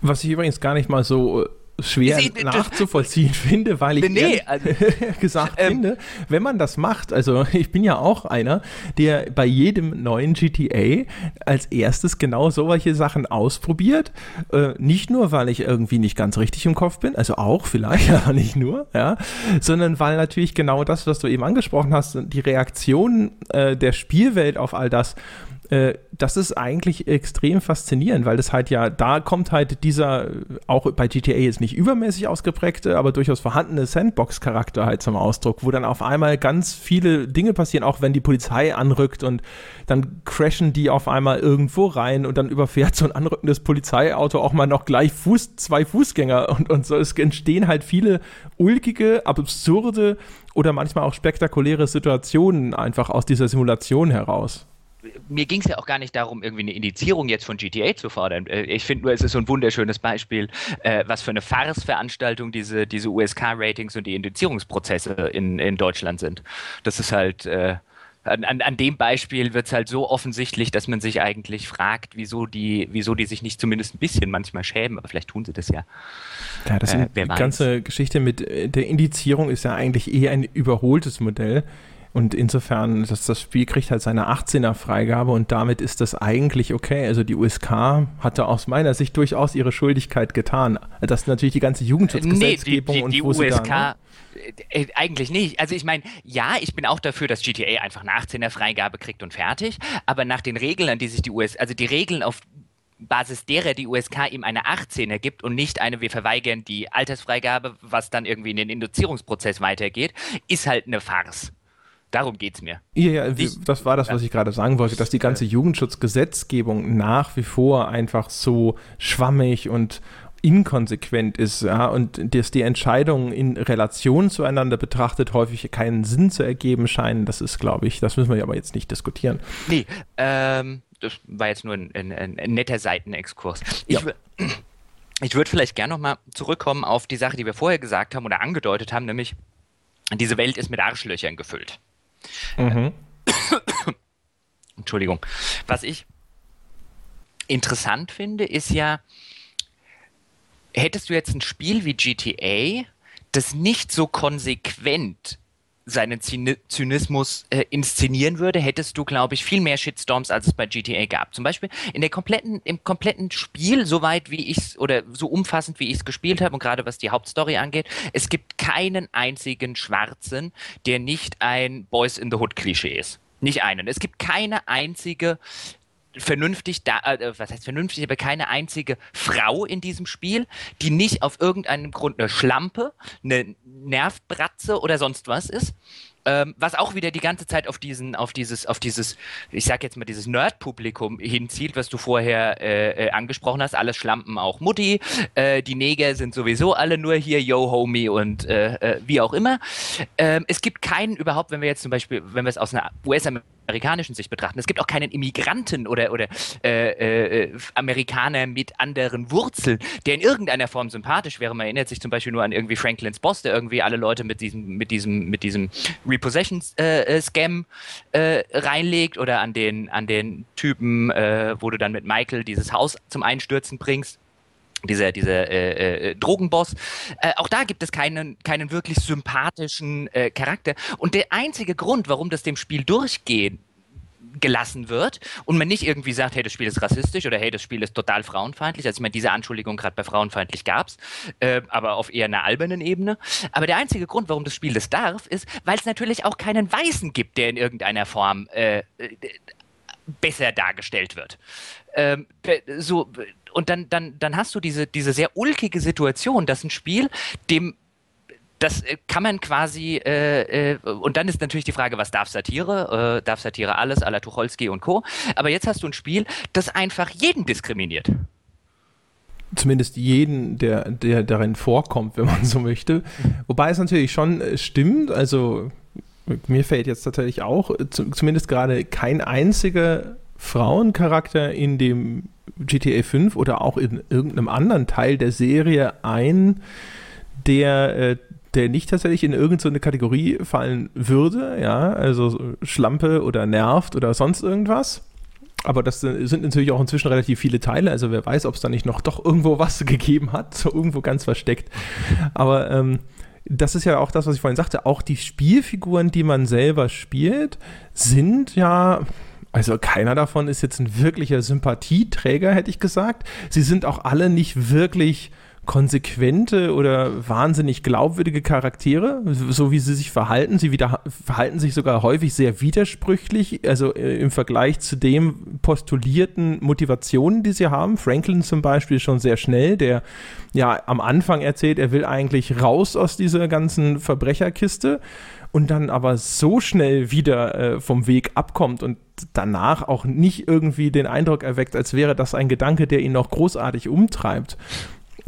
Was ich übrigens gar nicht mal so äh, schwer nachzuvollziehen finde, weil ich nee, also, gesagt ähm, finde, wenn man das macht, also ich bin ja auch einer, der bei jedem neuen GTA als erstes genau solche Sachen ausprobiert, äh, nicht nur, weil ich irgendwie nicht ganz richtig im Kopf bin, also auch vielleicht, aber nicht nur, ja, sondern weil natürlich genau das, was du eben angesprochen hast, die Reaktion äh, der Spielwelt auf all das äh, das ist eigentlich extrem faszinierend, weil das halt ja, da kommt halt dieser, auch bei GTA jetzt nicht übermäßig ausgeprägte, aber durchaus vorhandene Sandbox-Charakter halt zum Ausdruck, wo dann auf einmal ganz viele Dinge passieren, auch wenn die Polizei anrückt und dann crashen die auf einmal irgendwo rein und dann überfährt so ein anrückendes Polizeiauto auch mal noch gleich Fuß, zwei Fußgänger und, und so. Es entstehen halt viele ulkige, absurde oder manchmal auch spektakuläre Situationen einfach aus dieser Simulation heraus mir ging es ja auch gar nicht darum, irgendwie eine Indizierung jetzt von GTA zu fordern. Äh, ich finde nur, es ist so ein wunderschönes Beispiel, äh, was für eine Farce-Veranstaltung diese, diese USK-Ratings und die Indizierungsprozesse in, in Deutschland sind. Das ist halt. Äh, an, an, dem Beispiel wird es halt so offensichtlich, dass man sich eigentlich fragt, wieso die, wieso die sich nicht zumindest ein bisschen manchmal schämen, aber vielleicht tun sie das ja. Ja, das äh, die ganze Geschichte mit der Indizierung ist ja eigentlich eher ein überholtes Modell. Und insofern, das, das Spiel kriegt halt seine 18er Freigabe und damit ist das eigentlich okay. Also die USK hatte aus meiner Sicht durchaus ihre Schuldigkeit getan. Das ist natürlich die ganze Jugendschutzgesetzgebung nee, die, die, die und die USK dann, ne? Äh, eigentlich nicht. Also ich meine, ja, ich bin auch dafür, dass GTA einfach eine 18er Freigabe kriegt und fertig. Aber nach den Regeln, an die sich die US, also die Regeln auf Basis derer die USK ihm eine 18er gibt und nicht eine, wir verweigern die Altersfreigabe, was dann irgendwie in den Induzierungsprozess weitergeht, ist halt eine Farce. Darum geht es mir. Ja, ja, ich, das war das, was ich gerade sagen wollte, dass die ganze Jugendschutzgesetzgebung nach wie vor einfach so schwammig und inkonsequent ist, ja, und dass die Entscheidungen in Relation zueinander betrachtet häufig keinen Sinn zu ergeben scheinen, das ist, glaube ich, das müssen wir aber jetzt nicht diskutieren. Nee, ähm, das war jetzt nur ein, ein, ein netter Seitenexkurs. Ich, ja. ich würde vielleicht gerne nochmal zurückkommen auf die Sache, die wir vorher gesagt haben oder angedeutet haben, nämlich diese Welt ist mit Arschlöchern gefüllt. Mhm. Entschuldigung. Was ich interessant finde, ist ja, hättest du jetzt ein Spiel wie GTA, das nicht so konsequent seinen Zynismus äh, inszenieren würde, hättest du, glaube ich, viel mehr Shitstorms, als es bei GTA gab. Zum Beispiel in der kompletten, im kompletten Spiel, soweit wie ich es oder so umfassend wie ich es gespielt habe und gerade was die Hauptstory angeht, es gibt keinen einzigen Schwarzen, der nicht ein Boys in the Hood Klischee ist. Nicht einen. Es gibt keine einzige vernünftig da, äh, was heißt vernünftig, aber keine einzige Frau in diesem Spiel, die nicht auf irgendeinem Grund eine Schlampe, eine Nervbratze oder sonst was ist. Ähm, was auch wieder die ganze Zeit auf diesen, auf dieses, auf dieses, ich sag jetzt mal, dieses Nerd-Publikum hinzielt, was du vorher äh, äh, angesprochen hast. Alles Schlampen auch Mutti. Äh, die Neger sind sowieso alle nur hier, yo, Homie und äh, äh, wie auch immer. Ähm, es gibt keinen überhaupt, wenn wir jetzt zum Beispiel, wenn wir es aus einer US-Amerikanischen amerikanischen Sicht betrachten. Es gibt auch keinen Immigranten oder, oder äh, äh, Amerikaner mit anderen Wurzeln, der in irgendeiner Form sympathisch wäre. Man erinnert sich zum Beispiel nur an irgendwie Franklin's Boss, der irgendwie alle Leute mit diesem, mit diesem, mit diesem Repossession-Scam äh, äh, reinlegt oder an den, an den Typen, äh, wo du dann mit Michael dieses Haus zum Einstürzen bringst dieser, dieser äh, äh, Drogenboss. Äh, auch da gibt es keinen, keinen wirklich sympathischen äh, Charakter. Und der einzige Grund, warum das dem Spiel durchgehen gelassen wird und man nicht irgendwie sagt, hey, das Spiel ist rassistisch oder hey, das Spiel ist total frauenfeindlich. Also ich meine, diese Anschuldigung gerade bei frauenfeindlich gab es, äh, aber auf eher einer albernen Ebene. Aber der einzige Grund, warum das Spiel das darf, ist, weil es natürlich auch keinen Weißen gibt, der in irgendeiner Form äh, äh besser dargestellt wird. Ähm, so, und dann, dann, dann hast du diese, diese sehr ulkige Situation, dass ein Spiel dem das äh, kann man quasi, äh, äh, und dann ist natürlich die Frage, was darf Satire? Äh, darf Satire alles, à la Tucholsky und Co. Aber jetzt hast du ein Spiel, das einfach jeden diskriminiert. Zumindest jeden, der, der darin vorkommt, wenn man so möchte. Wobei es natürlich schon äh, stimmt, also mir fällt jetzt tatsächlich auch äh, zumindest gerade kein einziger Frauencharakter in dem GTA 5 oder auch in irgendeinem anderen Teil der Serie ein, der, äh, der nicht tatsächlich in irgendeine Kategorie fallen würde, ja, also Schlampe oder nervt oder sonst irgendwas. Aber das sind natürlich auch inzwischen relativ viele Teile, also wer weiß, ob es da nicht noch doch irgendwo was gegeben hat, so irgendwo ganz versteckt. Aber ähm, das ist ja auch das, was ich vorhin sagte, auch die Spielfiguren, die man selber spielt, sind ja also keiner davon ist jetzt ein wirklicher Sympathieträger, hätte ich gesagt. Sie sind auch alle nicht wirklich konsequente oder wahnsinnig glaubwürdige Charaktere, so wie sie sich verhalten. Sie wieder, verhalten sich sogar häufig sehr widersprüchlich, also äh, im Vergleich zu dem postulierten Motivationen, die sie haben. Franklin zum Beispiel schon sehr schnell, der ja am Anfang erzählt, er will eigentlich raus aus dieser ganzen Verbrecherkiste und dann aber so schnell wieder äh, vom Weg abkommt und danach auch nicht irgendwie den Eindruck erweckt, als wäre das ein Gedanke, der ihn noch großartig umtreibt.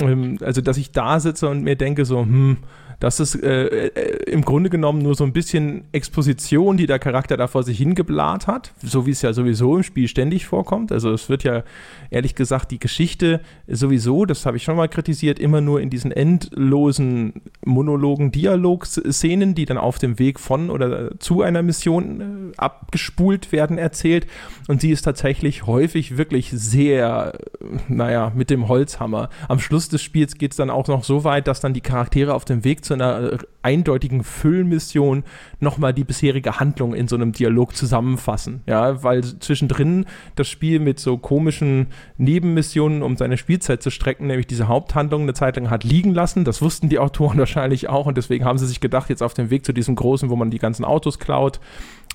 Ähm, also, dass ich da sitze und mir denke, so, hm, das ist äh, äh, im Grunde genommen nur so ein bisschen Exposition, die der Charakter da vor sich hingebläht hat, so wie es ja sowieso im Spiel ständig vorkommt. Also es wird ja ehrlich gesagt die Geschichte sowieso, das habe ich schon mal kritisiert, immer nur in diesen endlosen Monologen, Dialogszenen, die dann auf dem Weg von oder zu einer Mission äh, abgespult werden, erzählt. Und sie ist tatsächlich häufig wirklich sehr, naja, mit dem Holzhammer. Am Schluss des Spiels geht es dann auch noch so weit, dass dann die Charaktere auf dem Weg zu einer äh, eindeutigen Füllmission nochmal die bisherige Handlung in so einem Dialog zusammenfassen. Ja, weil zwischendrin das Spiel mit so komischen Nebenmissionen, um seine Spielzeit zu strecken, nämlich diese Haupthandlung eine Zeit lang hat liegen lassen. Das wussten die Autoren wahrscheinlich auch und deswegen haben sie sich gedacht, jetzt auf dem Weg zu diesem großen, wo man die ganzen Autos klaut,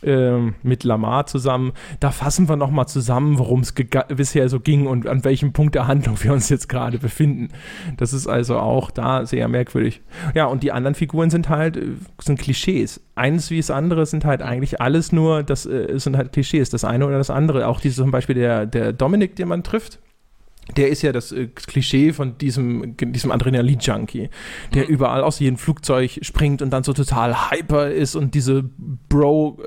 ähm, mit Lamar zusammen. Da fassen wir nochmal zusammen, worum es bisher so ging und an welchem Punkt der Handlung wir uns jetzt gerade befinden. Das ist also auch da sehr merkwürdig. Ja, und die anderen Figuren sind halt, äh, sind Klischees. Eines wie das andere sind halt eigentlich alles nur, das äh, sind halt Klischees, das eine oder das andere. Auch diese zum Beispiel der, der Dominik, den man trifft, der ist ja das äh, Klischee von diesem, diesem Adrenalin-Junkie, der mhm. überall aus jedem Flugzeug springt und dann so total hyper ist und diese Bro,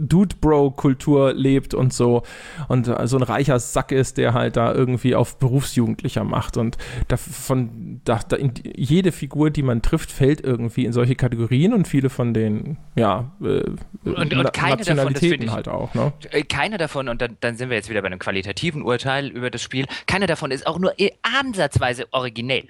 Dude-Bro-Kultur lebt und so und äh, so ein reicher Sack ist, der halt da irgendwie auf Berufsjugendlicher macht und davon, da, da jede Figur, die man trifft, fällt irgendwie in solche Kategorien und viele von den, ja, äh, und, und keine Nationalitäten davon, halt auch, ne? Äh, keine davon, und dann, dann sind wir jetzt wieder bei einem qualitativen Urteil über das Spiel, keine davon ist auch nur ansatzweise originell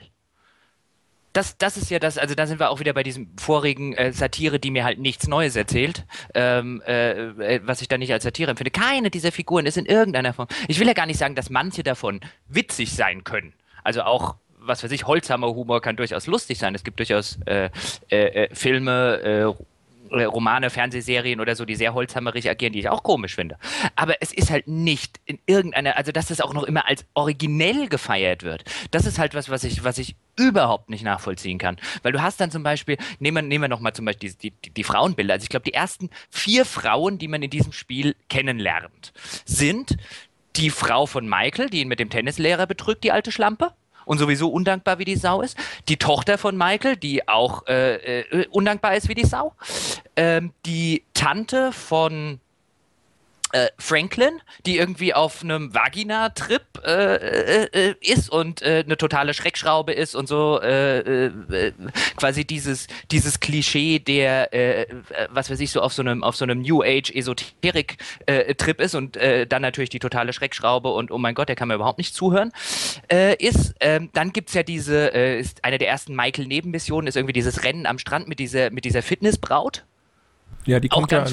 das, das ist ja das, also da sind wir auch wieder bei diesem vorigen äh, Satire, die mir halt nichts Neues erzählt, ähm, äh, äh, was ich da nicht als Satire empfinde. Keine dieser Figuren ist in irgendeiner Form. Ich will ja gar nicht sagen, dass manche davon witzig sein können. Also auch was weiß ich, Holzhammer Humor kann durchaus lustig sein. Es gibt durchaus äh, äh, äh Filme, äh, Romane, Fernsehserien oder so, die sehr holzhammerig agieren, die ich auch komisch finde. Aber es ist halt nicht in irgendeiner, also dass es auch noch immer als originell gefeiert wird. Das ist halt was, was ich, was ich überhaupt nicht nachvollziehen kann. Weil du hast dann zum Beispiel, nehmen wir, nehmen wir nochmal zum Beispiel die, die, die Frauenbilder. Also ich glaube, die ersten vier Frauen, die man in diesem Spiel kennenlernt, sind die Frau von Michael, die ihn mit dem Tennislehrer betrügt, die alte Schlampe und sowieso undankbar wie die Sau ist. Die Tochter von Michael, die auch äh, äh, undankbar ist wie die Sau. Ähm, die Tante von äh, Franklin, die irgendwie auf einem Vagina-Trip äh, äh, äh ist und äh, eine totale Schreckschraube ist und so äh, quasi dieses, dieses Klischee, der, was weiß ich, so auf so einem, auf so einem New Age-Esoterik-Trip ist und dann natürlich die totale Schreckschraube und oh mein Gott, der kann mir überhaupt nicht zuhören, ist. Ähm, dann gibt es ja diese, ist eine der ersten Michael-Nebenmissionen, ist irgendwie dieses Rennen am Strand mit dieser, mit dieser Fitnessbraut. Ja, die kommt ja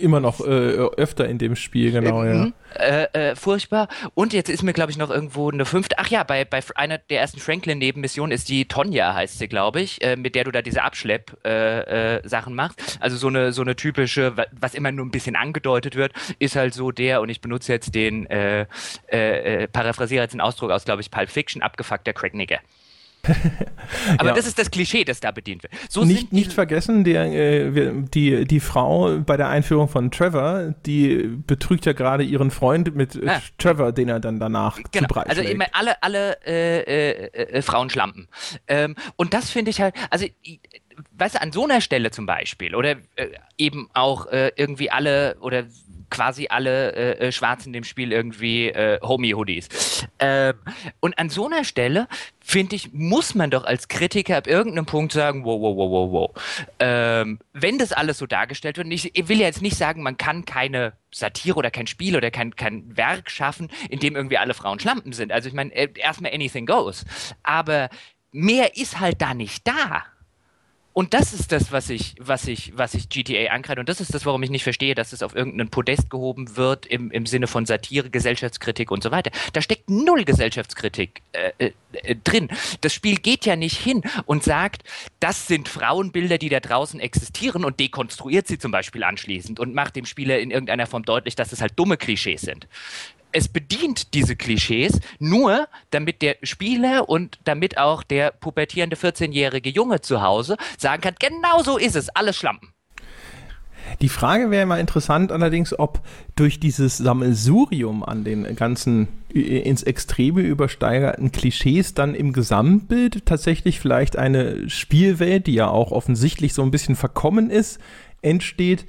immer noch äh, öfter in dem Spiel, genau, äh, ja. Äh, äh, furchtbar. Und jetzt ist mir, glaube ich, noch irgendwo eine fünfte. Ach ja, bei, bei einer der ersten Franklin-Nebenmissionen ist die Tonja, heißt sie, glaube ich, äh, mit der du da diese Abschlepp-Sachen äh, machst. Also so eine, so eine typische, was immer nur ein bisschen angedeutet wird, ist halt so der, und ich benutze jetzt den, paraphrasiere jetzt den Ausdruck aus, glaube ich, Pulp Fiction, abgefuckter Cracknigger. Aber ja. das ist das Klischee, das da bedient wird. So nicht, nicht vergessen, der, äh, die, die Frau bei der Einführung von Trevor, die betrügt ja gerade ihren Freund mit äh, ah. Trevor, den er dann danach genau. zu Also immer alle, alle äh, äh, äh Frauenschlampen. Ähm, und das finde ich halt, also weißt du, an so einer Stelle zum Beispiel oder eben auch irgendwie alle oder quasi alle äh, äh, Schwarzen in dem Spiel irgendwie äh, Homie-Hoodies. Ähm, und an so einer Stelle, finde ich, muss man doch als Kritiker ab irgendeinem Punkt sagen, wow, wow, wow, wow, wow. Ähm, wenn das alles so dargestellt wird, und ich, ich will ja jetzt nicht sagen, man kann keine Satire oder kein Spiel oder kein, kein Werk schaffen, in dem irgendwie alle Frauen Schlampen sind. Also ich meine, äh, erstmal anything goes. Aber mehr ist halt da nicht da. Und das ist das, was ich, was ich, was ich GTA ankreide. Und das ist das, warum ich nicht verstehe, dass es auf irgendeinen Podest gehoben wird im, im Sinne von Satire, Gesellschaftskritik und so weiter. Da steckt null Gesellschaftskritik äh, äh, äh, drin. Das Spiel geht ja nicht hin und sagt, das sind Frauenbilder, die da draußen existieren und dekonstruiert sie zum Beispiel anschließend und macht dem Spieler in irgendeiner Form deutlich, dass es halt dumme Klischees sind es bedient diese Klischees nur, damit der Spieler und damit auch der pubertierende 14-jährige Junge zu Hause sagen kann, genau so ist es, alles Schlampen. Die Frage wäre mal interessant allerdings, ob durch dieses Sammelsurium an den ganzen ins Extreme übersteigerten Klischees dann im Gesamtbild tatsächlich vielleicht eine Spielwelt, die ja auch offensichtlich so ein bisschen verkommen ist, entsteht,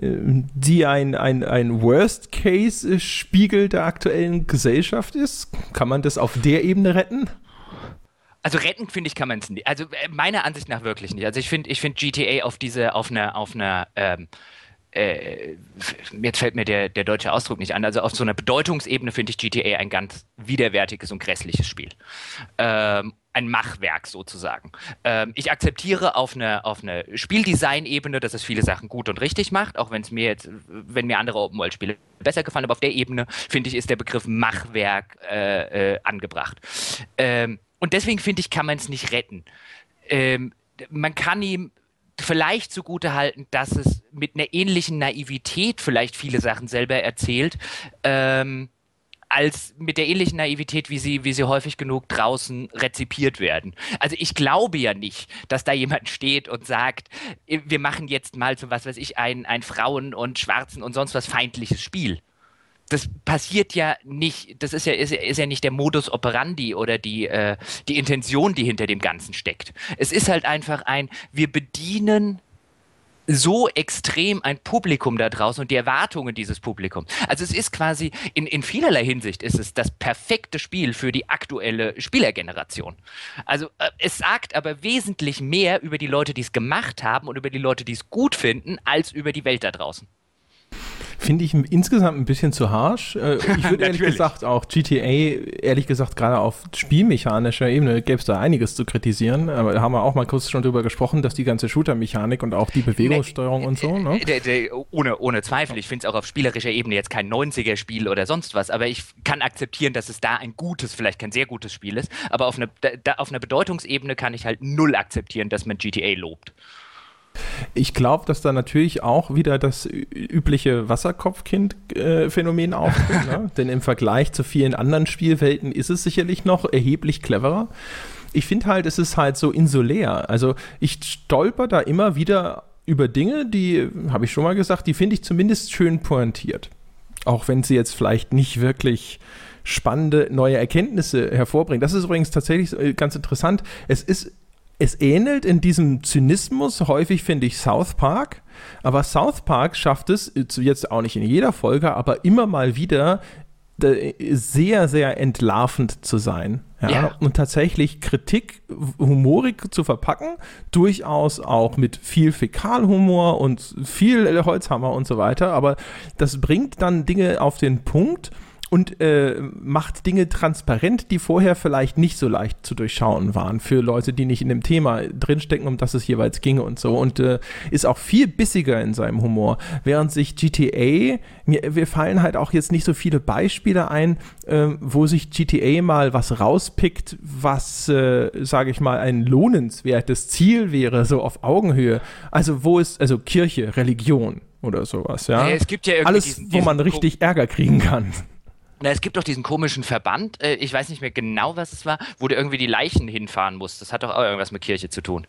die ein, ein, ein Worst-Case-Spiegel der aktuellen Gesellschaft ist? Kann man das auf der Ebene retten? Also retten finde ich kann man es nicht. Also äh, meiner Ansicht nach wirklich nicht. Also ich finde ich finde GTA auf diese auf einer auf einer ähm, äh, jetzt fällt mir der, der deutsche Ausdruck nicht an. Also auf so einer Bedeutungsebene finde ich GTA ein ganz widerwärtiges und grässliches Spiel. Ähm, ein Machwerk sozusagen. Ähm, ich akzeptiere auf einer auf eine Spieldesign-Ebene, dass es viele Sachen gut und richtig macht, auch wenn es mir jetzt, wenn mir andere Open-World-Spiele besser gefallen, aber auf der Ebene, finde ich, ist der Begriff Machwerk äh, äh, angebracht. Ähm, und deswegen finde ich, kann man es nicht retten. Ähm, man kann ihm vielleicht zugute halten, dass es mit einer ähnlichen Naivität vielleicht viele Sachen selber erzählt. Ähm, als mit der ähnlichen Naivität, wie sie, wie sie häufig genug draußen rezipiert werden. Also ich glaube ja nicht, dass da jemand steht und sagt, wir machen jetzt mal so was weiß ich, ein, ein Frauen- und Schwarzen- und sonst was feindliches Spiel. Das passiert ja nicht, das ist ja, ist, ist ja nicht der Modus operandi oder die, äh, die Intention, die hinter dem Ganzen steckt. Es ist halt einfach ein, wir bedienen so extrem ein Publikum da draußen und die Erwartungen dieses Publikums. Also es ist quasi in, in vielerlei Hinsicht ist es das perfekte Spiel für die aktuelle Spielergeneration. Also äh, es sagt aber wesentlich mehr über die Leute, die es gemacht haben und über die Leute, die es gut finden, als über die Welt da draußen. Finde ich insgesamt ein bisschen zu harsch. Äh, ich würde ehrlich gesagt auch GTA, ehrlich gesagt, gerade auf spielmechanischer Ebene gäbe es da einiges zu kritisieren. Aber da haben wir auch mal kurz schon drüber gesprochen, dass die ganze Shooter-Mechanik und auch die Bewegungssteuerung und so. Ne? Ohne, ohne Zweifel. Ich finde es auch auf spielerischer Ebene jetzt kein 90er-Spiel oder sonst was. Aber ich kann akzeptieren, dass es da ein gutes, vielleicht kein sehr gutes Spiel ist. Aber auf, eine, da, auf einer Bedeutungsebene kann ich halt null akzeptieren, dass man GTA lobt. Ich glaube, dass da natürlich auch wieder das übliche Wasserkopfkind-Phänomen auftritt. ne? Denn im Vergleich zu vielen anderen Spielwelten ist es sicherlich noch erheblich cleverer. Ich finde halt, es ist halt so insulär. Also ich stolper da immer wieder über Dinge, die, habe ich schon mal gesagt, die finde ich zumindest schön pointiert. Auch wenn sie jetzt vielleicht nicht wirklich spannende neue Erkenntnisse hervorbringen. Das ist übrigens tatsächlich äh, ganz interessant. Es ist es ähnelt in diesem Zynismus häufig, finde ich, South Park. Aber South Park schafft es, jetzt auch nicht in jeder Folge, aber immer mal wieder sehr, sehr entlarvend zu sein. Ja? ja? Und tatsächlich Kritik humorig zu verpacken, durchaus auch mit viel Fäkalhumor und viel Holzhammer und so weiter. Aber das bringt dann Dinge auf den Punkt und äh, macht Dinge transparent, die vorher vielleicht nicht so leicht zu durchschauen waren für Leute, die nicht in dem Thema drinstecken, um das es jeweils ginge und so. Und äh, ist auch viel bissiger in seinem Humor. Während sich GTA, mir, wir fallen halt auch jetzt nicht so viele Beispiele ein, äh, wo sich GTA mal was rauspickt, was, äh, sage ich mal, ein lohnenswertes Ziel wäre, so auf Augenhöhe. Also wo ist, also Kirche, Religion oder sowas, ja. ja es gibt ja irgendwie Alles, diesen, wo man richtig Ärger kriegen kann. Na, es gibt doch diesen komischen Verband, äh, ich weiß nicht mehr genau, was es war, wo du irgendwie die Leichen hinfahren musst. Das hat doch auch irgendwas mit Kirche zu tun.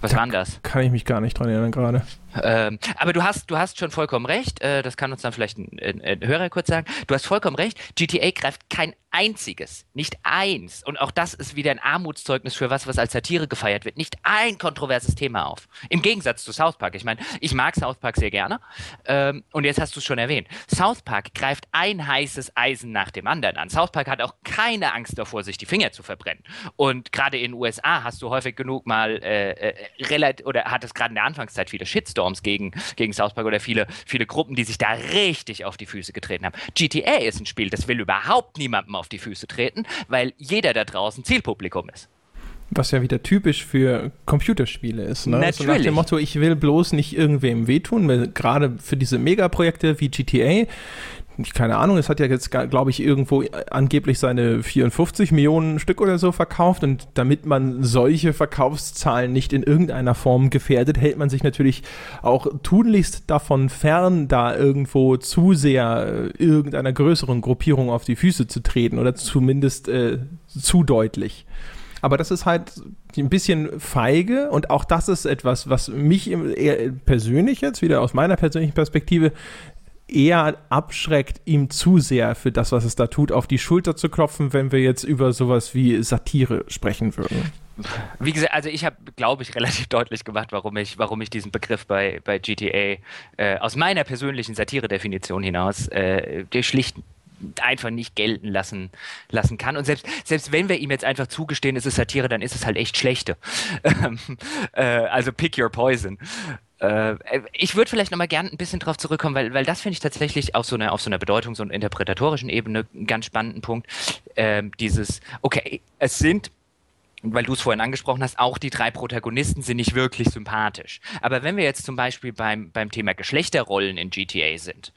Was da war denn das? Kann ich mich gar nicht dran erinnern gerade. Ähm, aber du hast, du hast schon vollkommen recht. Äh, das kann uns dann vielleicht ein, ein, ein, Hörer kurz sagen. Du hast vollkommen recht. GTA greift kein einziges, nicht eins, und auch das ist wieder ein Armutszeugnis für was, was als Satire gefeiert wird, nicht ein kontroverses Thema auf. Im Gegensatz zu South Park. Ich meine, ich mag South Park sehr gerne. Ähm, und jetzt hast du es schon erwähnt. South Park greift ein heißes Eisen nach dem anderen an. South Park hat auch keine Angst davor, sich die Finger zu verbrennen. Und gerade in den USA hast du häufig genug mal äh, äh, relativ, oder hat es gerade in der Anfangszeit viele Shitstorms Shitstorms gegen, gegen South Park oder viele, viele Gruppen, die sich da richtig auf die Füße getreten haben. GTA ist ein Spiel, das will überhaupt niemandem auf die Füße treten, weil jeder da draußen Zielpublikum ist. Was ja wieder typisch für Computerspiele ist. Ne? Natürlich. So nach dem Motto, ich will bloß nicht irgendwem wehtun, gerade für diese Megaprojekte wie GTA, keine Ahnung, es hat ja jetzt, glaube ich, irgendwo angeblich seine 54 Millionen Stück oder so verkauft und damit man solche Verkaufszahlen nicht in irgendeiner Form gefährdet, hält man sich natürlich auch tunlichst davon fern, da irgendwo zu sehr äh, irgendeiner größeren Gruppierung auf die Füße zu treten oder zumindest äh, zu deutlich. Aber das ist halt ein bisschen feige und auch das ist etwas, was mich persönlich jetzt wieder aus meiner persönlichen Perspektive eher abschreckt, ihm zu sehr für das, was es da tut, auf die Schulter zu klopfen, wenn wir jetzt über sowas wie Satire sprechen würden. Wie gesagt, also ich habe, glaube ich, relativ deutlich gemacht, warum ich, warum ich diesen Begriff bei, bei GTA äh, aus meiner persönlichen Satire-Definition hinaus äh, schlicht einfach nicht gelten lassen, lassen kann. Und selbst, selbst wenn wir ihm jetzt einfach zugestehen, es ist Satire, dann ist es halt echt schlechte. Ähm, äh, also pick your poison. Äh, ich würde vielleicht nochmal gerne ein bisschen drauf zurückkommen, weil, weil das finde ich tatsächlich auf so, einer, auf so einer Bedeutungs- und interpretatorischen Ebene einen ganz spannenden Punkt. Ähm, dieses, okay, es sind weil du es vorhin angesprochen hast, auch die drei Protagonisten sind nicht wirklich sympathisch. Aber wenn wir jetzt zum Beispiel beim, beim Thema Geschlechterrollen in GTA sind,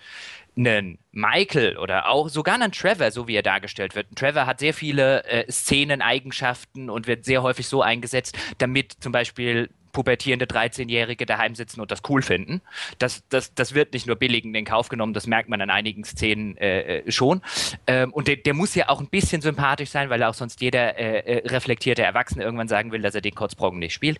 einen Michael oder auch sogar einen Trevor, so wie er dargestellt wird. Trevor hat sehr viele äh, Szeneneigenschaften und wird sehr häufig so eingesetzt, damit zum Beispiel pubertierende 13-Jährige daheim sitzen und das cool finden. Das, das, das wird nicht nur billig in Kauf genommen, das merkt man an einigen Szenen äh, äh, schon. Ähm, und der, der, muss ja auch ein bisschen sympathisch sein, weil auch sonst jeder äh, äh, reflektierte Erwachsene irgendwann sagen will, dass er den Kotzbrocken nicht spielt.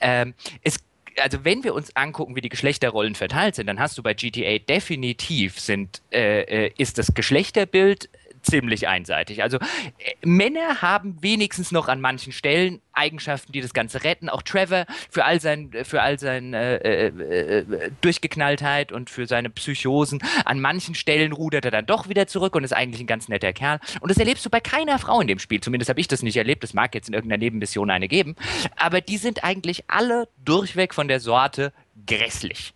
Ähm, es also wenn wir uns angucken, wie die Geschlechterrollen verteilt sind, dann hast du bei GTA definitiv sind, äh, äh ist das Geschlechterbild ziemlich einseitig. Also äh, Männer haben wenigstens noch an manchen Stellen Eigenschaften, die das Ganze retten. Auch Trevor für all sein, für all seine äh, äh, äh, Durchgeknalltheit und für seine Psychosen. An manchen Stellen rudert er dann doch wieder zurück und ist eigentlich ein ganz netter Kerl. Und das erlebst du bei keiner Frau in dem Spiel. Zumindest habe ich das nicht erlebt. Es mag jetzt in irgendeiner Nebenmission eine geben. Aber die sind eigentlich alle durchweg von der Sorte grässlich.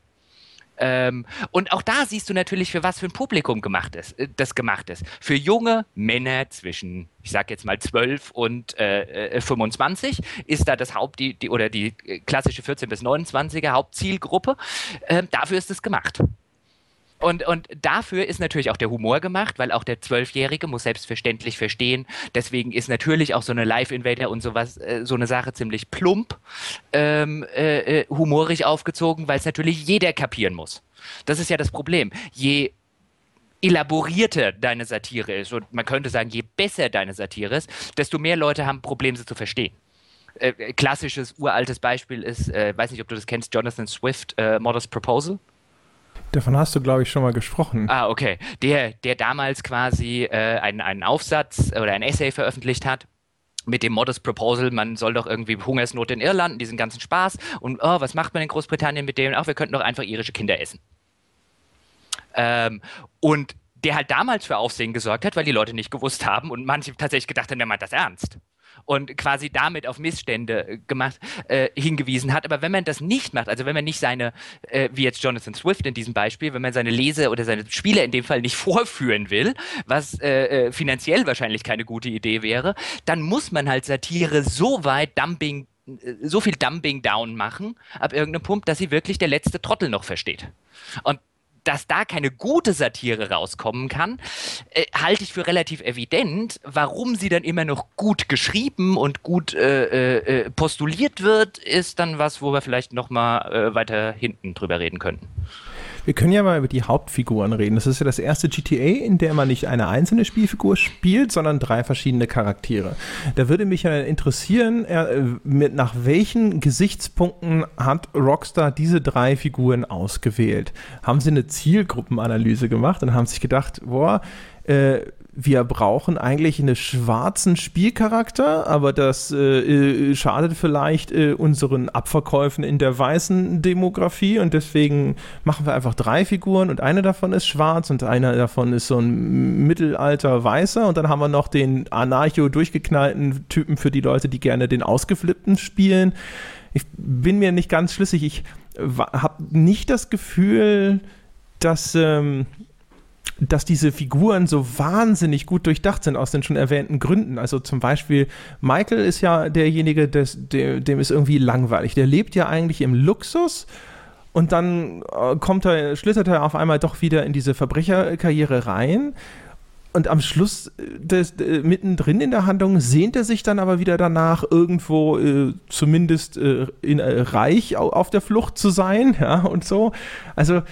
Ähm, und auch da siehst du natürlich, für was für ein Publikum gemacht ist, äh, das gemacht ist. Für junge Männer zwischen, ich sag jetzt mal 12 und äh, 25 äh, ist da das Haupt, die, die, oder die äh, klassische 14 bis 29er Hauptzielgruppe. Ähm, dafür ist es gemacht. Und, und dafür ist natürlich auch der Humor gemacht, weil auch der Zwölfjährige muss selbstverständlich verstehen. Deswegen ist natürlich auch so eine Live-Invader und sowas, äh, so eine Sache ziemlich plump, ähm, äh, äh, humorig aufgezogen, weil es natürlich jeder kapieren muss. Das ist ja das Problem. Je elaborierter deine Satire ist und man könnte sagen, je besser deine Satire ist, desto mehr Leute haben Probleme, sie zu verstehen. Äh, klassisches, uraltes Beispiel ist, äh, weiß nicht, ob du das kennst, Jonathan Swift, äh, Modest Proposal. Davon hast du, glaube ich, schon mal gesprochen. Ah, okay. Der, der damals quasi äh, einen, einen Aufsatz oder ein Essay veröffentlicht hat mit dem Modest Proposal, man soll doch irgendwie Hungersnot in Irland, diesen ganzen Spaß und oh, was macht man in Großbritannien mit dem? Ach, wir könnten doch einfach irische Kinder essen. Ähm, und der halt damals für Aufsehen gesorgt hat, weil die Leute nicht gewusst haben und manche tatsächlich gedacht haben, der meint das ernst und quasi damit auf Missstände äh, gemacht, äh, hingewiesen hat. Aber wenn man das nicht macht, also wenn man nicht seine, äh, wie jetzt Jonathan Swift in diesem Beispiel, wenn man seine Lese oder seine Spieler in dem Fall nicht vorführen will, was äh, äh, finanziell wahrscheinlich keine gute Idee wäre, dann muss man halt Satire so weit Dumping äh, so viel Dumping down machen ab irgendeinem Punkt, dass sie wirklich der letzte Trottel noch versteht. Und dass da keine gute Satire rauskommen kann, äh, halte ich für relativ evident. Warum sie dann immer noch gut geschrieben und gut äh, äh, postuliert wird, ist dann was, wo wir vielleicht noch mal äh, weiter hinten drüber reden könnten. Wir können ja mal über die Hauptfiguren reden. Das ist ja das erste GTA, in der man nicht eine einzelne Spielfigur spielt, sondern drei verschiedene Charaktere. Da würde mich ja interessieren, äh, nach welchen Gesichtspunkten hat Rockstar diese drei Figuren ausgewählt? Haben sie eine Zielgruppenanalyse gemacht und haben sich gedacht, boah, äh, wir brauchen eigentlich einen schwarzen Spielcharakter, aber das äh, äh, schadet vielleicht äh, unseren Abverkäufen in der weißen Demografie und deswegen machen wir einfach drei Figuren und eine davon ist schwarz und einer davon ist so ein mittelalter Weißer und dann haben wir noch den anarcho durchgeknallten Typen für die Leute, die gerne den ausgeflippten spielen. Ich bin mir nicht ganz schlüssig. Ich habe nicht das Gefühl, dass ähm, dass diese Figuren so wahnsinnig gut durchdacht sind aus den schon erwähnten Gründen. Also zum Beispiel, Michael ist ja derjenige, des, dem, dem ist irgendwie langweilig. Der lebt ja eigentlich im Luxus und dann äh, kommt er, schlittert er auf einmal doch wieder in diese Verbrecherkarriere rein. Und am Schluss, äh, des, äh, mittendrin in der Handlung, sehnt er sich dann aber wieder danach, irgendwo äh, zumindest äh, in, äh, reich auf der Flucht zu sein, ja, und so. Also,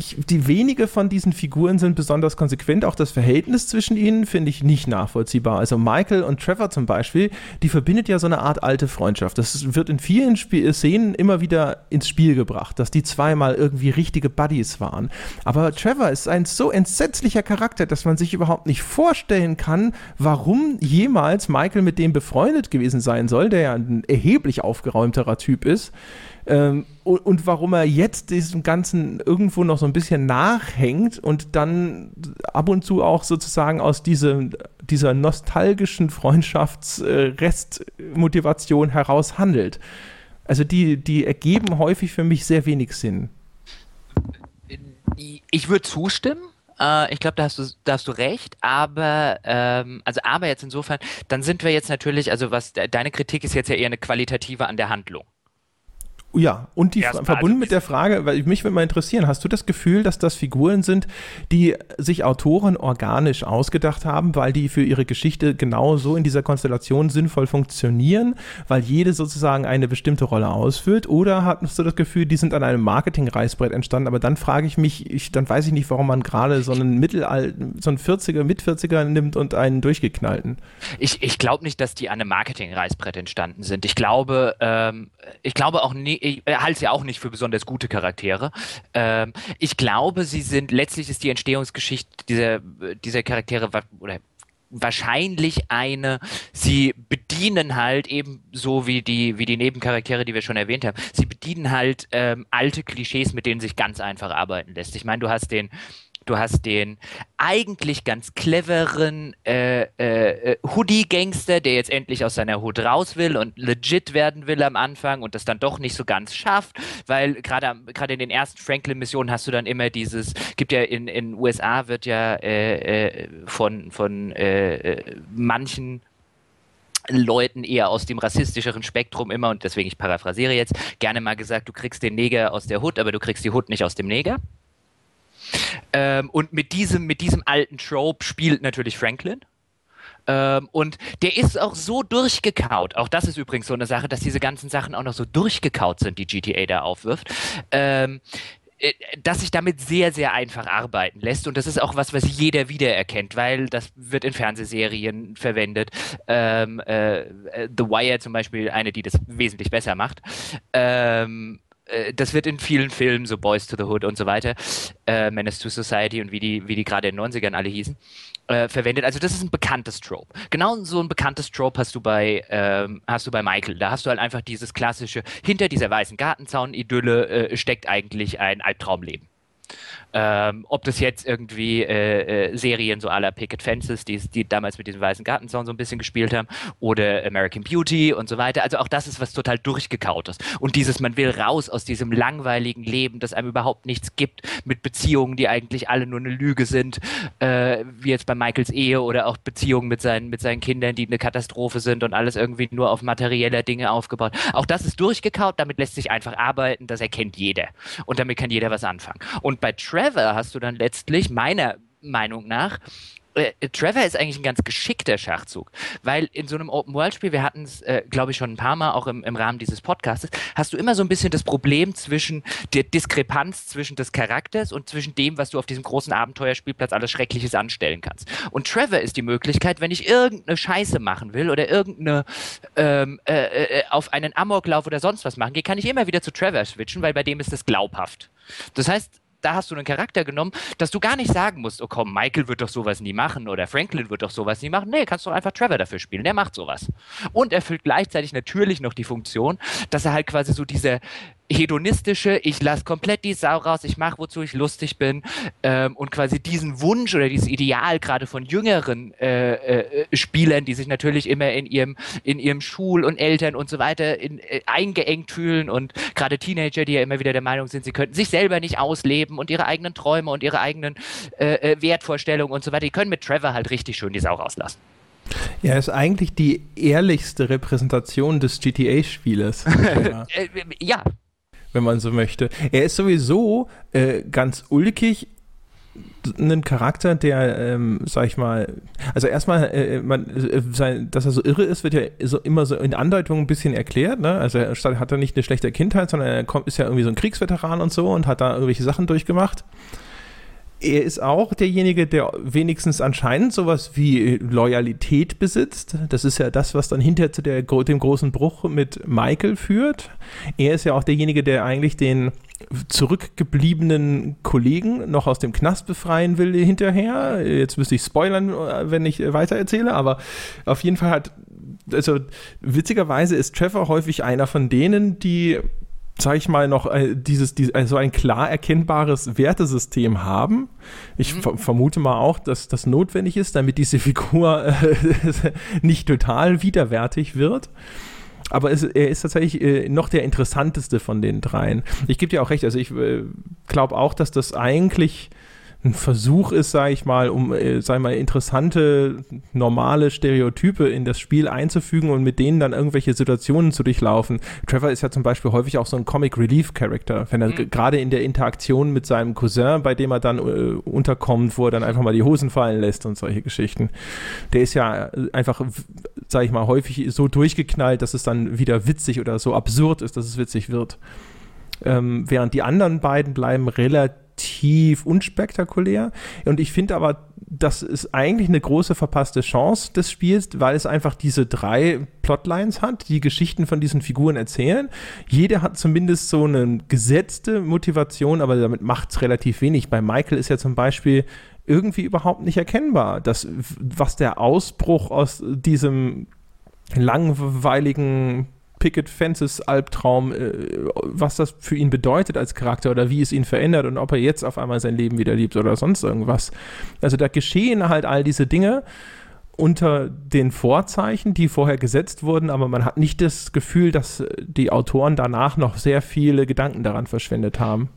ich, die wenige von diesen Figuren sind besonders konsequent. Auch das Verhältnis zwischen ihnen finde ich nicht nachvollziehbar. Also Michael und Trevor zum Beispiel, die verbindet ja so eine Art alte Freundschaft. Das wird in vielen Sp Szenen immer wieder ins Spiel gebracht, dass die zweimal irgendwie richtige Buddies waren. Aber Trevor ist ein so entsetzlicher Charakter, dass man sich überhaupt nicht vorstellen kann, warum jemals Michael mit dem befreundet gewesen sein soll, der ja ein erheblich aufgeräumterer Typ ist. Ähm, und, und, warum er jetzt diesem Ganzen irgendwo noch so ein bisschen nachhängt und dann ab und zu auch sozusagen aus diesem, dieser nostalgischen Freundschaftsrestmotivation äh, heraus handelt. Also die, die ergeben häufig für mich sehr wenig Sinn. Ich würde zustimmen. Äh, ich glaube, da hast du, da hast du recht, aber ähm, also aber jetzt insofern, dann sind wir jetzt natürlich, also was deine Kritik ist jetzt ja eher eine qualitative an der Handlung. Ja, und die Erstmal verbunden also mit der Frage, weil mich würde mal interessieren, hast du das Gefühl, dass das Figuren sind, die sich Autoren organisch ausgedacht haben, weil die für ihre Geschichte genau so in dieser Konstellation sinnvoll funktionieren, weil jede sozusagen eine bestimmte Rolle ausfüllt? Oder hast du das Gefühl, die sind an einem Marketing-Reißbrett entstanden? Aber dann frage ich mich, ich, dann weiß ich nicht, warum man gerade so einen Mittelalten, so einen 40er, mit 40er nimmt und einen durchgeknallten. Ich, ich glaube nicht, dass die an einem Marketing-Reißbrett entstanden sind. Ich glaube, ähm, ich glaube auch nie, ich halte sie auch nicht für besonders gute Charaktere. Ähm, ich glaube, sie sind, letztlich ist die Entstehungsgeschichte dieser, dieser Charaktere oder wahrscheinlich eine, sie bedienen halt eben so wie die, wie die Nebencharaktere, die wir schon erwähnt haben, sie bedienen halt ähm, alte Klischees, mit denen sich ganz einfach arbeiten lässt. Ich meine, du hast den Du hast den eigentlich ganz cleveren äh, äh, Hoodie-Gangster, der jetzt endlich aus seiner Hood raus will und legit werden will am Anfang und das dann doch nicht so ganz schafft, weil gerade gerade in den ersten Franklin-Missionen hast du dann immer dieses, gibt ja in in USA wird ja äh, äh, von von äh, äh, manchen Leuten eher aus dem rassistischeren Spektrum immer, und deswegen ich paraphrasiere jetzt, gerne mal gesagt, du kriegst den Neger aus der Hood, aber du kriegst die Hood nicht aus dem Neger. Ähm, und mit diesem, mit diesem alten Trope spielt natürlich Franklin. Ähm, und der ist auch so durchgekaut. Auch das ist übrigens so eine Sache, dass diese ganzen Sachen auch noch so durchgekaut sind, die GTA da aufwirft. Ähm, äh, dass sich damit sehr, sehr einfach arbeiten lässt. Und das ist auch was, was jeder wiedererkennt, weil das wird in Fernsehserien verwendet. Ähm, äh, The Wire zum Beispiel, eine, die das wesentlich besser macht. Ähm, äh, das wird in vielen Filmen, so Boys to the Hood und so weiter, äh, Menace to Society und wie die, wie die gerade in den 90ern alle hießen, äh, verwendet. Also das ist ein bekanntes Trope. Genau so ein bekanntes Trope hast du bei, ähm, hast du bei Michael. Da hast du halt einfach dieses klassische, hinter dieser weißen Gartenzaun-Idylle äh, steckt eigentlich ein Albtraumleben. Ähm, ob das jetzt irgendwie äh, äh, Serien so aller Picket Fences, die, die damals mit diesem weißen Gartenzaun so ein bisschen gespielt haben, oder American Beauty und so weiter. Also auch das ist was total durchgekautes. Und dieses, man will raus aus diesem langweiligen Leben, das einem überhaupt nichts gibt, mit Beziehungen, die eigentlich alle nur eine Lüge sind, äh, wie jetzt bei Michaels Ehe oder auch Beziehungen mit seinen, mit seinen Kindern, die eine Katastrophe sind und alles irgendwie nur auf materieller Dinge aufgebaut. Auch das ist durchgekaut, damit lässt sich einfach arbeiten, das erkennt jeder. Und damit kann jeder was anfangen. Und bei Trap Trevor hast du dann letztlich, meiner Meinung nach, äh, Trevor ist eigentlich ein ganz geschickter Schachzug, weil in so einem Open-World-Spiel, wir hatten es, äh, glaube ich, schon ein paar Mal auch im, im Rahmen dieses Podcasts, hast du immer so ein bisschen das Problem zwischen der Diskrepanz zwischen des Charakters und zwischen dem, was du auf diesem großen Abenteuerspielplatz alles Schreckliches anstellen kannst. Und Trevor ist die Möglichkeit, wenn ich irgendeine Scheiße machen will oder irgendeine ähm, äh, äh, auf einen Amoklauf oder sonst was machen gehe, kann ich immer wieder zu Trevor switchen, weil bei dem ist das glaubhaft. Das heißt, da hast du einen Charakter genommen, dass du gar nicht sagen musst, oh komm, Michael wird doch sowas nie machen oder Franklin wird doch sowas nie machen. Nee, kannst du einfach Trevor dafür spielen. Der macht sowas. Und erfüllt gleichzeitig natürlich noch die Funktion, dass er halt quasi so diese hedonistische, ich lasse komplett die Sau raus, ich mache, wozu ich lustig bin ähm, und quasi diesen Wunsch oder dieses Ideal gerade von jüngeren äh, äh, Spielern, die sich natürlich immer in ihrem in ihrem Schul- und Eltern und so weiter in, äh, eingeengt fühlen und gerade Teenager, die ja immer wieder der Meinung sind, sie könnten sich selber nicht ausleben und ihre eigenen Träume und ihre eigenen äh, äh Wertvorstellungen und so weiter, die können mit Trevor halt richtig schön die Sau rauslassen. Ja, ist eigentlich die ehrlichste Repräsentation des GTA-Spieles. Äh, ja, wenn man so möchte. Er ist sowieso äh, ganz ulkig, einen Charakter, der, ähm, sag ich mal, also erstmal, äh, man, äh, sein, dass er so irre ist, wird ja so immer so in Andeutungen ein bisschen erklärt, ne? Also er hat er nicht eine schlechte Kindheit, sondern er kommt, ist ja irgendwie so ein Kriegsveteran und so und hat da irgendwelche Sachen durchgemacht er ist auch derjenige, der wenigstens anscheinend sowas wie Loyalität besitzt. Das ist ja das, was dann hinter zu der, dem großen Bruch mit Michael führt. Er ist ja auch derjenige, der eigentlich den zurückgebliebenen Kollegen noch aus dem Knast befreien will hinterher. Jetzt müsste ich spoilern, wenn ich weiter erzähle, aber auf jeden Fall hat, also witzigerweise ist Trevor häufig einer von denen, die sag ich mal, noch äh, dieses, dieses, also ein klar erkennbares Wertesystem haben. Ich mhm. vermute mal auch, dass das notwendig ist, damit diese Figur äh, nicht total widerwärtig wird. Aber es, er ist tatsächlich äh, noch der interessanteste von den dreien. Ich gebe dir auch recht, also ich äh, glaube auch, dass das eigentlich ein Versuch ist, sage ich mal, um, äh, sag ich mal, interessante, normale Stereotype in das Spiel einzufügen und mit denen dann irgendwelche Situationen zu durchlaufen. Trevor ist ja zum Beispiel häufig auch so ein Comic Relief Character, wenn er mhm. gerade in der Interaktion mit seinem Cousin, bei dem er dann äh, unterkommt, wo er dann einfach mal die Hosen fallen lässt und solche Geschichten. Der ist ja einfach, sage ich mal, häufig so durchgeknallt, dass es dann wieder witzig oder so absurd ist, dass es witzig wird. Ähm, während die anderen beiden bleiben relativ relativ unspektakulär. Und ich finde aber, das ist eigentlich eine große verpasste Chance des Spiels, weil es einfach diese drei Plotlines hat, die Geschichten von diesen Figuren erzählen. Jeder hat zumindest so eine gesetzte Motivation, aber damit macht es relativ wenig. Bei Michael ist ja zum Beispiel irgendwie überhaupt nicht erkennbar, dass, was der Ausbruch aus diesem langweiligen Picket Fences Albtraum, äh, was das für ihn bedeutet als Charakter oder wie es ihn verändert und ob er jetzt auf einmal sein Leben wieder liebt oder sonst irgendwas. Also da geschehen halt all diese Dinge unter den Vorzeichen, die vorher gesetzt wurden, aber man hat nicht das Gefühl, dass die Autoren danach noch sehr viele Gedanken daran verschwendet haben.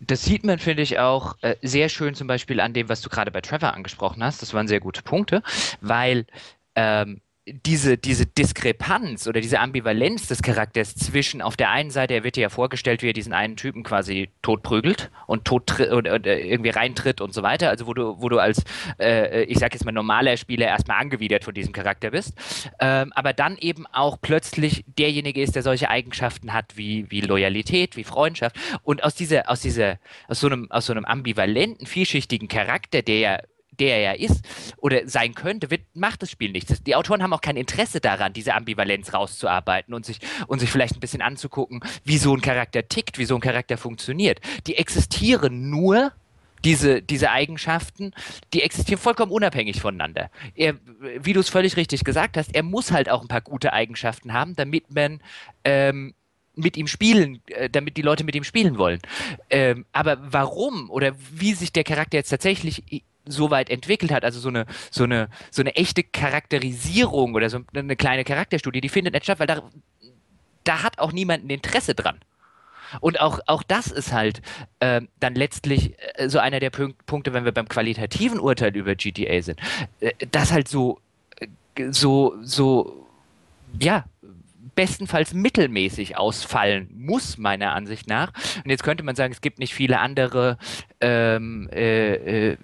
Das sieht man, finde ich, auch äh, sehr schön zum Beispiel an dem, was du gerade bei Trevor angesprochen hast. Das waren sehr gute Punkte, weil ähm, diese, diese Diskrepanz oder diese Ambivalenz des Charakters zwischen auf der einen Seite, er wird ja vorgestellt, wie er diesen einen Typen quasi totprügelt und tot und, und, äh, irgendwie reintritt und so weiter, also wo du, wo du als, äh, ich sag jetzt mal, normaler Spieler erstmal angewidert von diesem Charakter bist, ähm, aber dann eben auch plötzlich derjenige ist, der solche Eigenschaften hat wie, wie Loyalität, wie Freundschaft. Und aus dieser, aus dieser, aus so einem, aus so einem ambivalenten, vielschichtigen Charakter, der ja der er ist oder sein könnte, wird, macht das Spiel nichts. Die Autoren haben auch kein Interesse daran, diese Ambivalenz rauszuarbeiten und sich, und sich vielleicht ein bisschen anzugucken, wie so ein Charakter tickt, wie so ein Charakter funktioniert. Die existieren nur, diese, diese Eigenschaften, die existieren vollkommen unabhängig voneinander. Er, wie du es völlig richtig gesagt hast, er muss halt auch ein paar gute Eigenschaften haben, damit man ähm, mit ihm spielen, äh, damit die Leute mit ihm spielen wollen. Ähm, aber warum oder wie sich der Charakter jetzt tatsächlich so weit entwickelt hat, also so eine, so eine, so eine echte Charakterisierung oder so eine kleine Charakterstudie, die findet nicht statt, weil da, da hat auch niemand ein Interesse dran. Und auch, auch das ist halt äh, dann letztlich äh, so einer der Punk Punkte, wenn wir beim qualitativen Urteil über GTA sind, äh, das halt so, äh, so, so, ja, bestenfalls mittelmäßig ausfallen muss, meiner Ansicht nach. Und jetzt könnte man sagen, es gibt nicht viele andere ähm, äh, äh,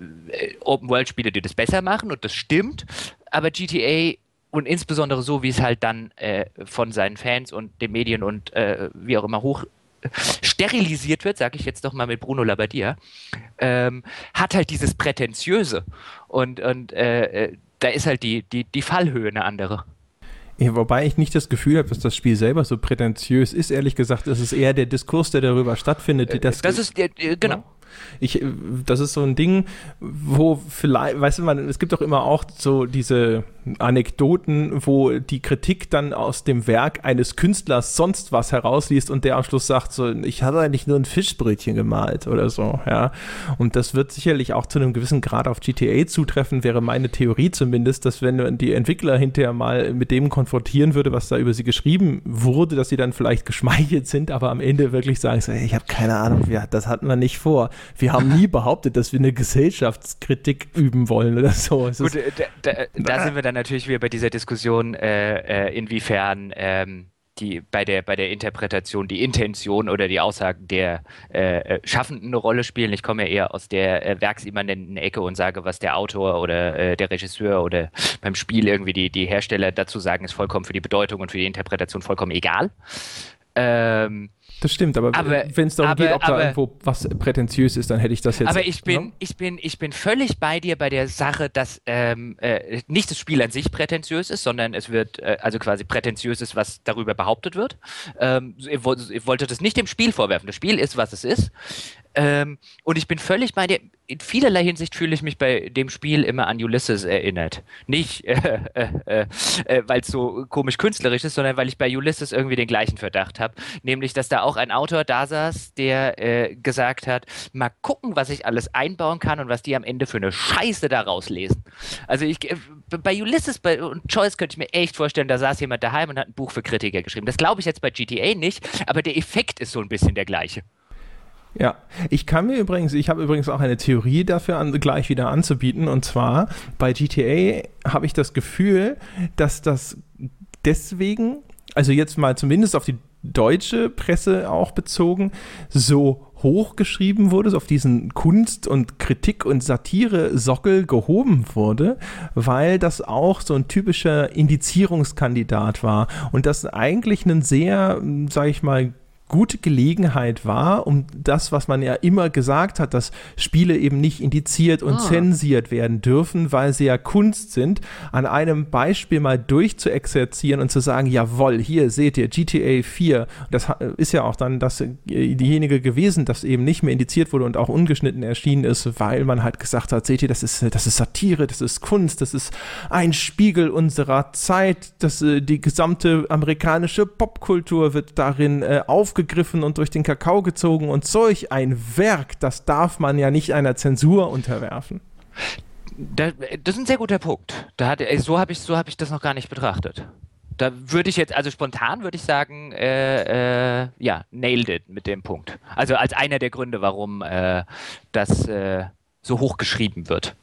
Open-World-Spiele, die das besser machen, und das stimmt. Aber GTA und insbesondere so, wie es halt dann äh, von seinen Fans und den Medien und äh, wie auch immer hoch sterilisiert wird, sage ich jetzt doch mal mit Bruno Labbadia, ähm, hat halt dieses Prätentiöse. Und, und äh, äh da ist halt die, die, die Fallhöhe eine andere. Ja, wobei ich nicht das Gefühl habe, dass das Spiel selber so prätentiös ist. Ehrlich gesagt, es ist eher der Diskurs, der darüber stattfindet. Äh, das, das ist, äh, genau. Ich, das ist so ein Ding, wo vielleicht, weißt du, man, es gibt doch immer auch so diese Anekdoten, wo die Kritik dann aus dem Werk eines Künstlers sonst was herausliest und der am Schluss sagt so, ich hatte eigentlich nur ein Fischbrötchen gemalt oder so, ja. Und das wird sicherlich auch zu einem gewissen Grad auf GTA zutreffen, wäre meine Theorie zumindest, dass wenn die Entwickler hinterher mal mit dem konfrontieren würde, was da über sie geschrieben wurde, dass sie dann vielleicht geschmeichelt sind, aber am Ende wirklich sagen so, ich habe keine Ahnung, das hatten wir nicht vor. Wir haben nie behauptet, dass wir eine Gesellschaftskritik üben wollen oder so. Gut, da, da, da sind wir dann natürlich wieder bei dieser Diskussion, äh, äh, inwiefern ähm, die bei der bei der Interpretation die Intention oder die Aussagen der äh, äh, Schaffenden eine Rolle spielen. Ich komme ja eher aus der äh, werksimmanenten Ecke und sage, was der Autor oder äh, der Regisseur oder beim Spiel irgendwie die, die Hersteller dazu sagen, ist vollkommen für die Bedeutung und für die Interpretation vollkommen egal. Ähm, das stimmt, aber, aber wenn es darum aber, geht, ob aber, da irgendwo was prätentiös ist, dann hätte ich das jetzt. Aber ich bin, ja? ich bin, ich bin völlig bei dir bei der Sache, dass ähm, äh, nicht das Spiel an sich prätentiös ist, sondern es wird äh, also quasi prätentiös ist, was darüber behauptet wird. Ähm, ich, ich wollte das nicht dem Spiel vorwerfen. Das Spiel ist, was es ist. Ähm, und ich bin völlig bei dir. In vielerlei Hinsicht fühle ich mich bei dem Spiel immer an Ulysses erinnert. Nicht, äh, äh, äh, äh weil es so komisch künstlerisch ist, sondern weil ich bei Ulysses irgendwie den gleichen Verdacht habe. Nämlich, dass da auch ein Autor da saß, der äh, gesagt hat, mal gucken, was ich alles einbauen kann und was die am Ende für eine Scheiße da rauslesen. Also ich, äh, bei Ulysses bei, und Choice könnte ich mir echt vorstellen, da saß jemand daheim und hat ein Buch für Kritiker geschrieben. Das glaube ich jetzt bei GTA nicht, aber der Effekt ist so ein bisschen der gleiche. Ja, ich kann mir übrigens, ich habe übrigens auch eine Theorie dafür an, gleich wieder anzubieten. Und zwar bei GTA habe ich das Gefühl, dass das deswegen, also jetzt mal zumindest auf die deutsche Presse auch bezogen, so hochgeschrieben wurde, so auf diesen Kunst- und Kritik- und Satire-Sockel gehoben wurde, weil das auch so ein typischer Indizierungskandidat war und das eigentlich einen sehr, sage ich mal, gute Gelegenheit war, um das, was man ja immer gesagt hat, dass Spiele eben nicht indiziert und ah. zensiert werden dürfen, weil sie ja Kunst sind, an einem Beispiel mal durchzuexerzieren und zu sagen, jawohl, hier seht ihr GTA 4. Das ist ja auch dann das, äh, diejenige gewesen, das eben nicht mehr indiziert wurde und auch ungeschnitten erschienen ist, weil man halt gesagt hat, seht ihr, das ist, das ist Satire, das ist Kunst, das ist ein Spiegel unserer Zeit, das, äh, die gesamte amerikanische Popkultur wird darin äh, aufgenommen aufgegriffen und durch den Kakao gezogen und solch ein Werk, das darf man ja nicht einer Zensur unterwerfen. das ist ein sehr guter Punkt. Da hat, so habe ich, so hab ich das noch gar nicht betrachtet. Da würde ich jetzt, also spontan würde ich sagen, äh, äh, ja, nailed it mit dem Punkt. Also als einer der Gründe, warum äh, das äh, so hoch geschrieben wird.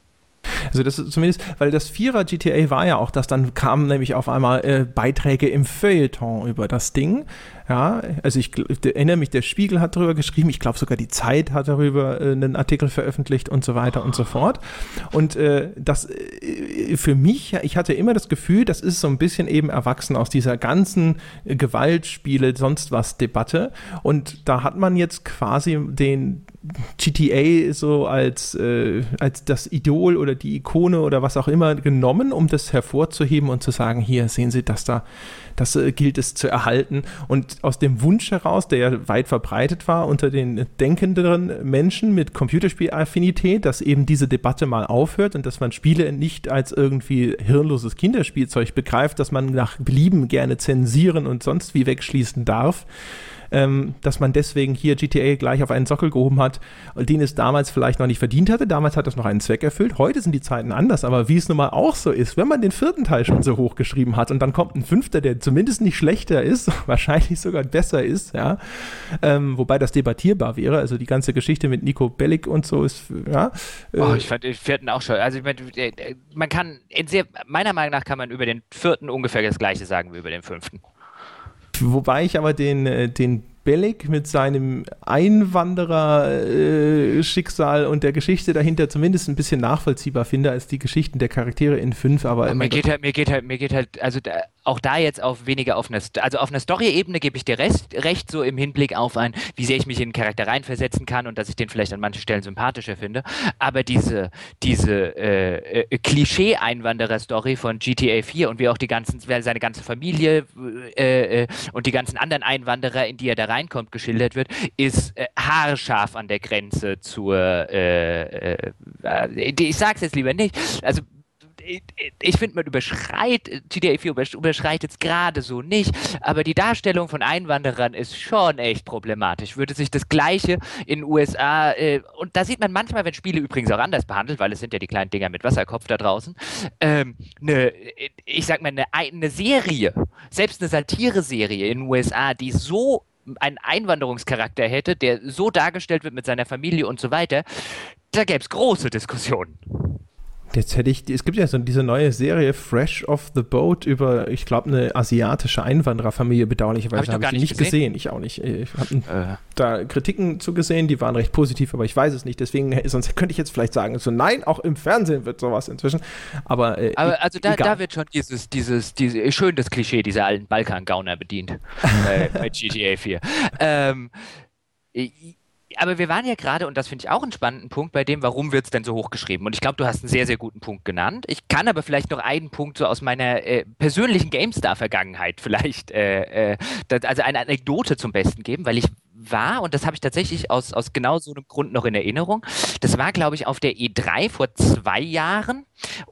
Also das ist zumindest, weil das Vierer GTA war ja auch, dass dann kamen nämlich auf einmal äh, Beiträge im Feuilleton über das Ding. Ja, also ich, ich erinnere mich, der Spiegel hat darüber geschrieben, ich glaube sogar die Zeit hat darüber äh, einen Artikel veröffentlicht und so weiter und so fort. Und äh, das äh, für mich, ich hatte immer das Gefühl, das ist so ein bisschen eben erwachsen aus dieser ganzen Gewaltspiele, sonst was Debatte. Und da hat man jetzt quasi den GTA so als, äh, als das Idol oder die Ikone oder was auch immer genommen, um das hervorzuheben und zu sagen, hier sehen Sie, dass da das äh, gilt es zu erhalten. Und aus dem Wunsch heraus, der ja weit verbreitet war unter den denkenderen Menschen mit Computerspielaffinität, dass eben diese Debatte mal aufhört und dass man Spiele nicht als irgendwie hirnloses Kinderspielzeug begreift, dass man nach Belieben gerne zensieren und sonst wie wegschließen darf ähm, dass man deswegen hier GTA gleich auf einen Sockel gehoben hat, den es damals vielleicht noch nicht verdient hatte. Damals hat es noch einen Zweck erfüllt. Heute sind die Zeiten anders, aber wie es nun mal auch so ist, wenn man den vierten Teil schon so hoch geschrieben hat und dann kommt ein fünfter, der zumindest nicht schlechter ist, wahrscheinlich sogar besser ist, ja, ähm, wobei das debattierbar wäre. Also die ganze Geschichte mit Nico Bellic und so ist, ja. Äh, oh, ich fand den vierten auch schon. Also ich meine, man kann, sehr, meiner Meinung nach kann man über den vierten ungefähr das gleiche sagen wie über den fünften. Wobei ich aber den, äh, den Bellic mit seinem Einwanderer-Schicksal äh, und der Geschichte dahinter zumindest ein bisschen nachvollziehbar finde als die Geschichten der Charaktere in 5, aber mir geht halt, mir geht halt, mir geht halt, also da, auch da jetzt auf weniger auf einer, also auf einer Story-Ebene gebe ich dir recht, recht, so im Hinblick auf ein, wie sehr ich mich in einen Charakter reinversetzen kann und dass ich den vielleicht an manchen Stellen sympathischer finde. Aber diese, diese äh, äh, Klischee-Einwanderer-Story von GTA 4 und wie auch die ganzen, seine ganze Familie äh, äh, und die ganzen anderen Einwanderer, in die er da reinkommt, geschildert wird, ist äh, haarscharf an der Grenze zur, ich sag's jetzt lieber nicht, also ich finde, man überschreitet, GTA 4 überschreitet es gerade so nicht, aber die Darstellung von Einwanderern ist schon echt problematisch. Würde sich das Gleiche in den USA, äh, und da sieht man manchmal, wenn Spiele übrigens auch anders behandelt, weil es sind ja die kleinen Dinger mit Wasserkopf da draußen, ähm, ne, ich sag mal, eine, eine Serie, selbst eine Satire-Serie in den USA, die so einen Einwanderungscharakter hätte, der so dargestellt wird mit seiner Familie und so weiter, da gäbe es große Diskussionen. Jetzt hätte ich, es gibt ja so diese neue Serie Fresh off the Boat über, ich glaube, eine asiatische Einwandererfamilie, bedauerlicherweise habe ich, hab ich nicht gesehen. gesehen. Ich auch nicht. Ich habe äh. da Kritiken zugesehen, die waren recht positiv, aber ich weiß es nicht. Deswegen, sonst könnte ich jetzt vielleicht sagen, so nein, auch im Fernsehen wird sowas inzwischen. Aber, äh, aber also da, da, wird schon dieses, dieses, diese, schön das Klischee dieser alten Balkan-Gauner bedient äh, bei GTA 4. Ähm, aber wir waren ja gerade, und das finde ich auch einen spannenden Punkt, bei dem, warum wird es denn so hochgeschrieben? Und ich glaube, du hast einen sehr, sehr guten Punkt genannt. Ich kann aber vielleicht noch einen Punkt so aus meiner äh, persönlichen GameStar-Vergangenheit vielleicht, äh, äh, das, also eine Anekdote zum Besten geben, weil ich war, und das habe ich tatsächlich aus, aus genau so einem Grund noch in Erinnerung, das war, glaube ich, auf der E3 vor zwei Jahren.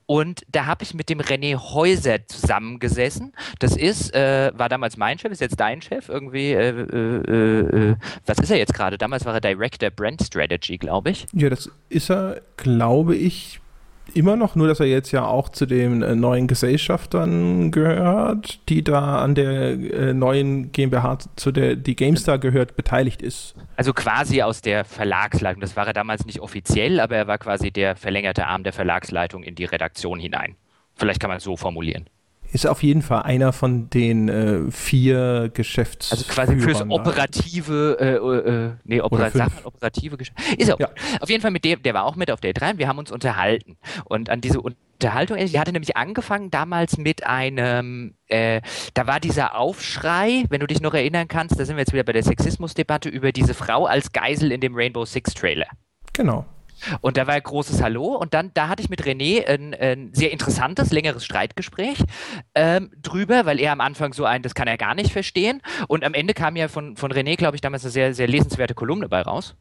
Und da habe ich mit dem René Häuser zusammengesessen. Das ist, äh, war damals mein Chef, ist jetzt dein Chef irgendwie. Äh, äh, äh was ist er jetzt gerade? Damals war er Director Brand Strategy, glaube ich. Ja, das ist er, glaube ich, immer noch, nur dass er jetzt ja auch zu den äh, neuen Gesellschaftern gehört, die da an der äh, neuen GmbH, zu der die GameStar gehört, beteiligt ist. Also quasi aus der Verlagsleitung. Das war er damals nicht offiziell, aber er war quasi der verlängerte Arm der Verlagsleitung in die Redaktion hinein. Vielleicht kann man es so formulieren. Ist auf jeden Fall einer von den äh, vier Geschäfts. Also quasi fürs operative, äh, äh, nee, opera Sachen, operative Geschäfte. Ist auch. Ja. Auf jeden Fall mit dem, der war auch mit auf der 3 und wir haben uns unterhalten. Und an diese Unterhaltung, die hatte nämlich angefangen damals mit einem, äh, da war dieser Aufschrei, wenn du dich noch erinnern kannst, da sind wir jetzt wieder bei der Sexismusdebatte über diese Frau als Geisel in dem Rainbow Six Trailer. Genau. Und da war ein großes Hallo und dann, da hatte ich mit René ein, ein sehr interessantes, längeres Streitgespräch ähm, drüber, weil er am Anfang so ein, das kann er gar nicht verstehen. Und am Ende kam ja von, von René, glaube ich, damals eine sehr, sehr lesenswerte Kolumne bei raus.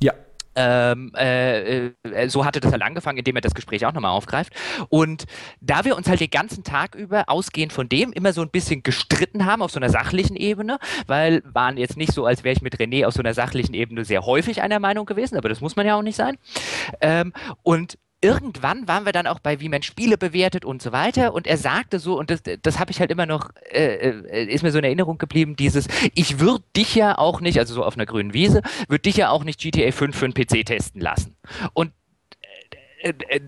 Ja. Ähm, äh, äh, so hatte das halt angefangen, indem er das Gespräch auch nochmal aufgreift. Und da wir uns halt den ganzen Tag über, ausgehend von dem, immer so ein bisschen gestritten haben auf so einer sachlichen Ebene, weil waren jetzt nicht so, als wäre ich mit René auf so einer sachlichen Ebene sehr häufig einer Meinung gewesen, aber das muss man ja auch nicht sein. Ähm, und irgendwann waren wir dann auch bei, wie man Spiele bewertet und so weiter. Und er sagte so, und das, das habe ich halt immer noch, äh, äh, ist mir so in Erinnerung geblieben, dieses, ich würde dich ja auch nicht, also so auf einer grünen Wiese, würde dich ja auch nicht GTA 5 für einen PC testen lassen. Und äh, äh,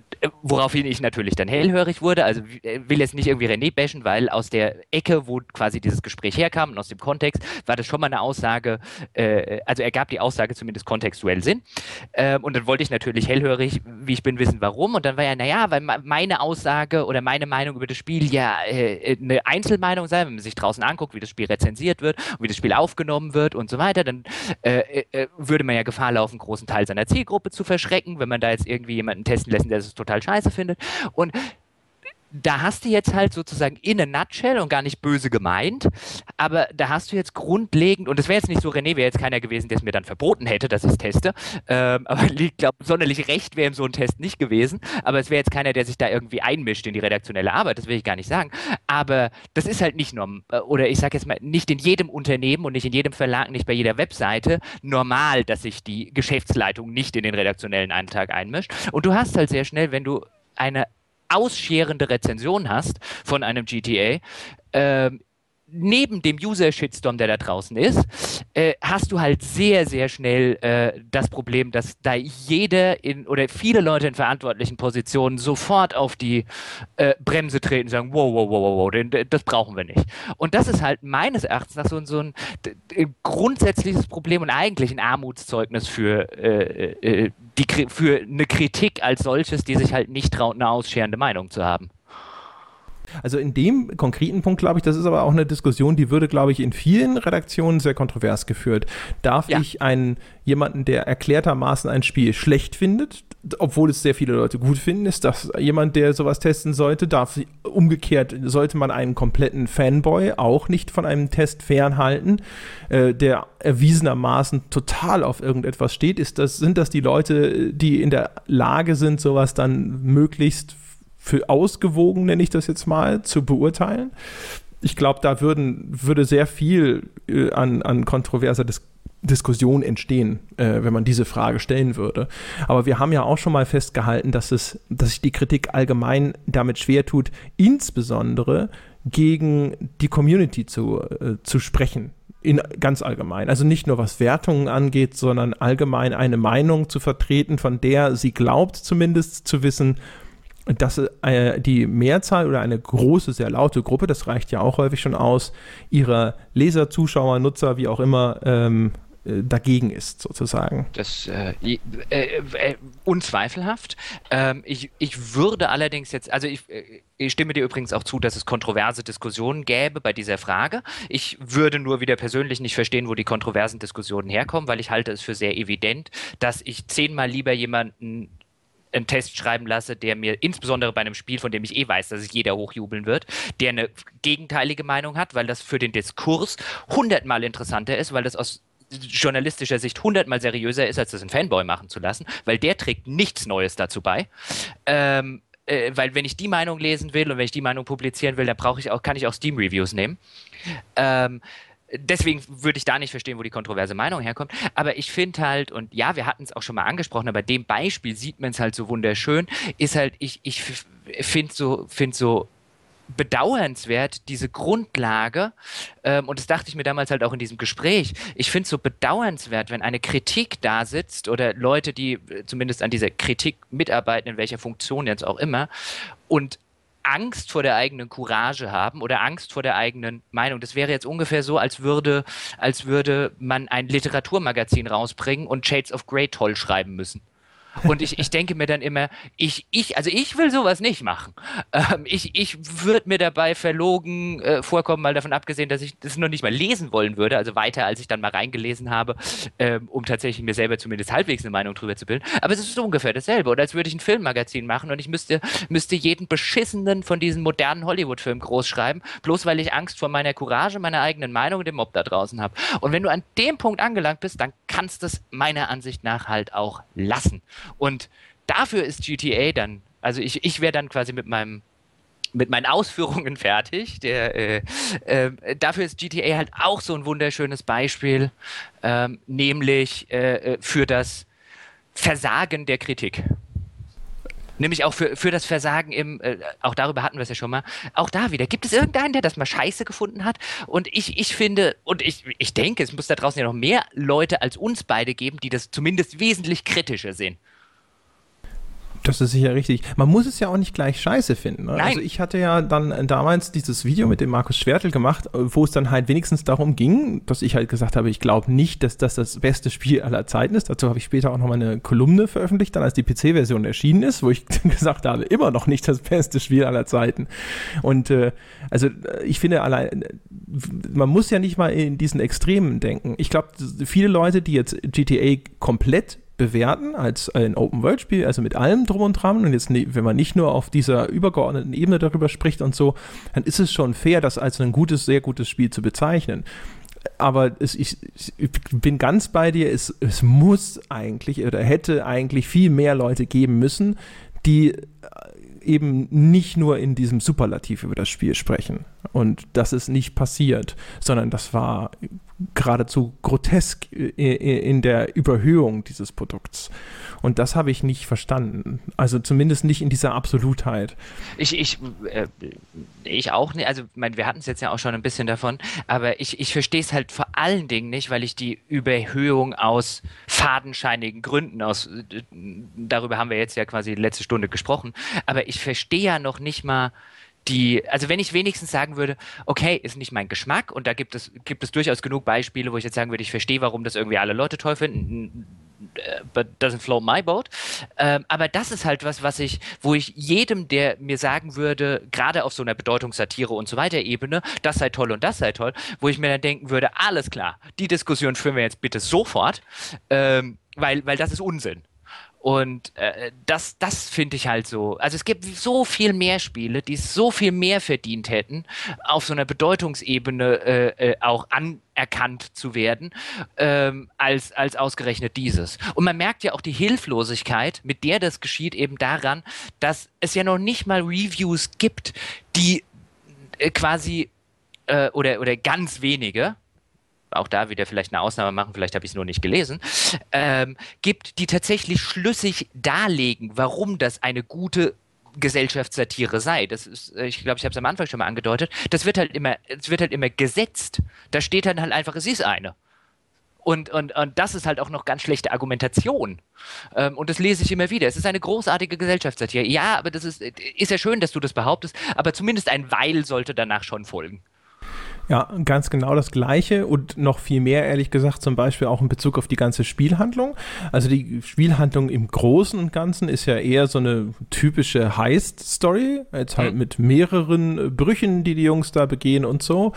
woraufhin ich natürlich dann hellhörig wurde. Also äh, will jetzt nicht irgendwie René bashen, weil aus der Ecke, wo quasi dieses Gespräch herkam und aus dem Kontext, war das schon mal eine Aussage, äh, also er gab die Aussage zumindest kontextuell Sinn. Ähm, und dann wollte ich natürlich hellhörig, wie ich bin, wissen, warum. Und dann war ja, naja, weil meine Aussage oder meine Meinung über das Spiel ja äh, eine Einzelmeinung sei, wenn man sich draußen anguckt, wie das Spiel rezensiert wird und wie das Spiel aufgenommen wird und so weiter, dann äh, würde man ja Gefahr laufen, großen Teil seiner Zielgruppe zu verschrecken, wenn man da jetzt irgendwie jemanden testen lassen, der es total scheiße findet. Und da hast du jetzt halt sozusagen in a nutshell und gar nicht böse gemeint, aber da hast du jetzt grundlegend, und es wäre jetzt nicht so, René wäre jetzt keiner gewesen, der es mir dann verboten hätte, dass ich es teste, ähm, aber ich glaube, sonderlich recht wäre ihm so ein Test nicht gewesen, aber es wäre jetzt keiner, der sich da irgendwie einmischt in die redaktionelle Arbeit, das will ich gar nicht sagen, aber das ist halt nicht normal, oder ich sage jetzt mal, nicht in jedem Unternehmen und nicht in jedem Verlag, nicht bei jeder Webseite normal, dass sich die Geschäftsleitung nicht in den redaktionellen Eintrag einmischt. Und du hast halt sehr schnell, wenn du eine ausscherende Rezension hast von einem GTA, ähm, neben dem User-Shitstorm, der da draußen ist, äh, hast du halt sehr, sehr schnell äh, das Problem, dass da jeder in oder viele Leute in verantwortlichen Positionen sofort auf die äh, Bremse treten und sagen, wow, wow, wow, wow, wow, das brauchen wir nicht. Und das ist halt meines Erachtens nach so, so ein grundsätzliches Problem und eigentlich ein Armutszeugnis für, äh, äh, die, für eine Kritik als solches, die sich halt nicht traut, eine ausscherende Meinung zu haben. Also in dem konkreten Punkt glaube ich, das ist aber auch eine Diskussion, die würde, glaube ich, in vielen Redaktionen sehr kontrovers geführt. Darf ja. ich einen jemanden, der erklärtermaßen ein Spiel schlecht findet, obwohl es sehr viele Leute gut finden, ist das jemand, der sowas testen sollte, darf umgekehrt sollte man einen kompletten Fanboy auch nicht von einem Test fernhalten, äh, der erwiesenermaßen total auf irgendetwas steht. Ist das, sind das die Leute, die in der Lage sind, sowas dann möglichst für ausgewogen, nenne ich das jetzt mal, zu beurteilen. Ich glaube, da würden, würde sehr viel äh, an, an kontroverser Dis Diskussion entstehen, äh, wenn man diese Frage stellen würde. Aber wir haben ja auch schon mal festgehalten, dass, es, dass sich die Kritik allgemein damit schwer tut, insbesondere gegen die Community zu, äh, zu sprechen. In, ganz allgemein. Also nicht nur was Wertungen angeht, sondern allgemein eine Meinung zu vertreten, von der sie glaubt zumindest zu wissen, dass äh, die Mehrzahl oder eine große, sehr laute Gruppe, das reicht ja auch häufig schon aus, ihrer Leser, Zuschauer, Nutzer, wie auch immer, ähm, äh, dagegen ist, sozusagen. Das äh, äh, äh, unzweifelhaft. Ähm, ich, ich würde allerdings jetzt, also ich, äh, ich stimme dir übrigens auch zu, dass es kontroverse Diskussionen gäbe bei dieser Frage. Ich würde nur wieder persönlich nicht verstehen, wo die kontroversen Diskussionen herkommen, weil ich halte es für sehr evident, dass ich zehnmal lieber jemanden einen Test schreiben lasse, der mir insbesondere bei einem Spiel, von dem ich eh weiß, dass es jeder hochjubeln wird, der eine gegenteilige Meinung hat, weil das für den Diskurs hundertmal interessanter ist, weil das aus journalistischer Sicht hundertmal seriöser ist, als das ein Fanboy machen zu lassen, weil der trägt nichts Neues dazu bei. Ähm, äh, weil wenn ich die Meinung lesen will und wenn ich die Meinung publizieren will, dann brauche ich auch, kann ich auch Steam-Reviews nehmen. Ähm, deswegen würde ich da nicht verstehen, wo die kontroverse Meinung herkommt. Aber ich finde halt, und ja, wir hatten es auch schon mal angesprochen, aber dem Beispiel sieht man es halt so wunderschön, ist halt, ich, ich finde so, find so bedauernswert, diese Grundlage, ähm, und das dachte ich mir damals halt auch in diesem Gespräch, ich finde es so bedauernswert, wenn eine Kritik da sitzt oder Leute, die äh, zumindest an dieser Kritik mitarbeiten, in welcher Funktion jetzt auch immer, und Angst vor der eigenen Courage haben oder Angst vor der eigenen Meinung. Das wäre jetzt ungefähr so, als würde, als würde man ein Literaturmagazin rausbringen und Shades of Grey toll schreiben müssen. Und ich, ich denke mir dann immer, ich, ich, also ich will sowas nicht machen. Ähm, ich ich würde mir dabei verlogen äh, vorkommen, mal davon abgesehen, dass ich das noch nicht mal lesen wollen würde, also weiter, als ich dann mal reingelesen habe, ähm, um tatsächlich mir selber zumindest halbwegs eine Meinung drüber zu bilden. Aber es ist ungefähr dasselbe. Oder als würde ich ein Filmmagazin machen und ich müsste, müsste jeden beschissenen von diesen modernen Hollywood-Filmen groß schreiben, bloß weil ich Angst vor meiner Courage, meiner eigenen Meinung und dem Mob da draußen habe. Und wenn du an dem Punkt angelangt bist, dann kannst du es meiner Ansicht nach halt auch lassen. Und dafür ist GTA dann, also ich, ich wäre dann quasi mit meinem mit meinen Ausführungen fertig. Der, äh, äh, dafür ist GTA halt auch so ein wunderschönes Beispiel, ähm, nämlich äh, äh für das Versagen der Kritik. Nämlich auch für, für das Versagen im, äh, auch darüber hatten wir es ja schon mal, auch da wieder, gibt es irgendeinen, der das mal scheiße gefunden hat? Und ich, ich finde, und ich, ich denke, es muss da draußen ja noch mehr Leute als uns beide geben, die das zumindest wesentlich kritischer sehen. Das ist sicher richtig. Man muss es ja auch nicht gleich scheiße finden. Ne? Also ich hatte ja dann damals dieses Video mit dem Markus Schwertel gemacht, wo es dann halt wenigstens darum ging, dass ich halt gesagt habe, ich glaube nicht, dass das das beste Spiel aller Zeiten ist. Dazu habe ich später auch nochmal eine Kolumne veröffentlicht, dann als die PC-Version erschienen ist, wo ich gesagt habe, immer noch nicht das beste Spiel aller Zeiten. Und äh, also ich finde allein, man muss ja nicht mal in diesen Extremen denken. Ich glaube, viele Leute, die jetzt GTA komplett bewerten als ein Open-World-Spiel, also mit allem drum und dran. Und jetzt, wenn man nicht nur auf dieser übergeordneten Ebene darüber spricht und so, dann ist es schon fair, das als ein gutes, sehr gutes Spiel zu bezeichnen. Aber es, ich, ich, bin ganz bei dir, es, es muss eigentlich oder hätte eigentlich viel mehr Leute geben müssen, die eben nicht nur in diesem Superlativ über das Spiel sprechen. Und das ist nicht passiert, sondern das war geradezu grotesk in der Überhöhung dieses Produkts. Und das habe ich nicht verstanden. Also zumindest nicht in dieser Absolutheit. Ich, ich, äh, ich auch nicht. Also, mein, wir hatten es jetzt ja auch schon ein bisschen davon. Aber ich, ich verstehe es halt vor allen Dingen nicht, weil ich die Überhöhung aus fadenscheinigen Gründen, aus, darüber haben wir jetzt ja quasi letzte Stunde gesprochen. Aber ich verstehe ja noch nicht mal, die, also wenn ich wenigstens sagen würde, okay, ist nicht mein Geschmack und da gibt es, gibt es durchaus genug Beispiele, wo ich jetzt sagen würde, ich verstehe, warum das irgendwie alle Leute toll finden, äh, but doesn't float my boat. Ähm, aber das ist halt was, was ich, wo ich jedem, der mir sagen würde, gerade auf so einer Bedeutungssatire und so weiter Ebene, das sei toll und das sei toll, wo ich mir dann denken würde, alles klar, die Diskussion führen wir jetzt bitte sofort, ähm, weil, weil das ist Unsinn. Und äh, das, das finde ich halt so. Also es gibt so viel mehr Spiele, die so viel mehr verdient hätten, auf so einer Bedeutungsebene äh, äh, auch anerkannt zu werden, ähm, als, als ausgerechnet dieses. Und man merkt ja auch die Hilflosigkeit, mit der das geschieht, eben daran, dass es ja noch nicht mal Reviews gibt, die äh, quasi äh, oder, oder ganz wenige, auch da wieder vielleicht eine Ausnahme machen, vielleicht habe ich es nur nicht gelesen, ähm, gibt, die tatsächlich schlüssig darlegen, warum das eine gute Gesellschaftssatire sei. Das ist, äh, ich glaube, ich habe es am Anfang schon mal angedeutet. Das wird halt immer, es wird halt immer gesetzt. Da steht dann halt einfach, es ist eine. Und, und, und das ist halt auch noch ganz schlechte Argumentation. Ähm, und das lese ich immer wieder. Es ist eine großartige Gesellschaftssatire. Ja, aber das ist, ist ja schön, dass du das behauptest, aber zumindest ein Weil sollte danach schon folgen. Ja, ganz genau das Gleiche und noch viel mehr, ehrlich gesagt, zum Beispiel auch in Bezug auf die ganze Spielhandlung. Also die Spielhandlung im Großen und Ganzen ist ja eher so eine typische Heist-Story, jetzt halt mhm. mit mehreren Brüchen, die die Jungs da begehen und so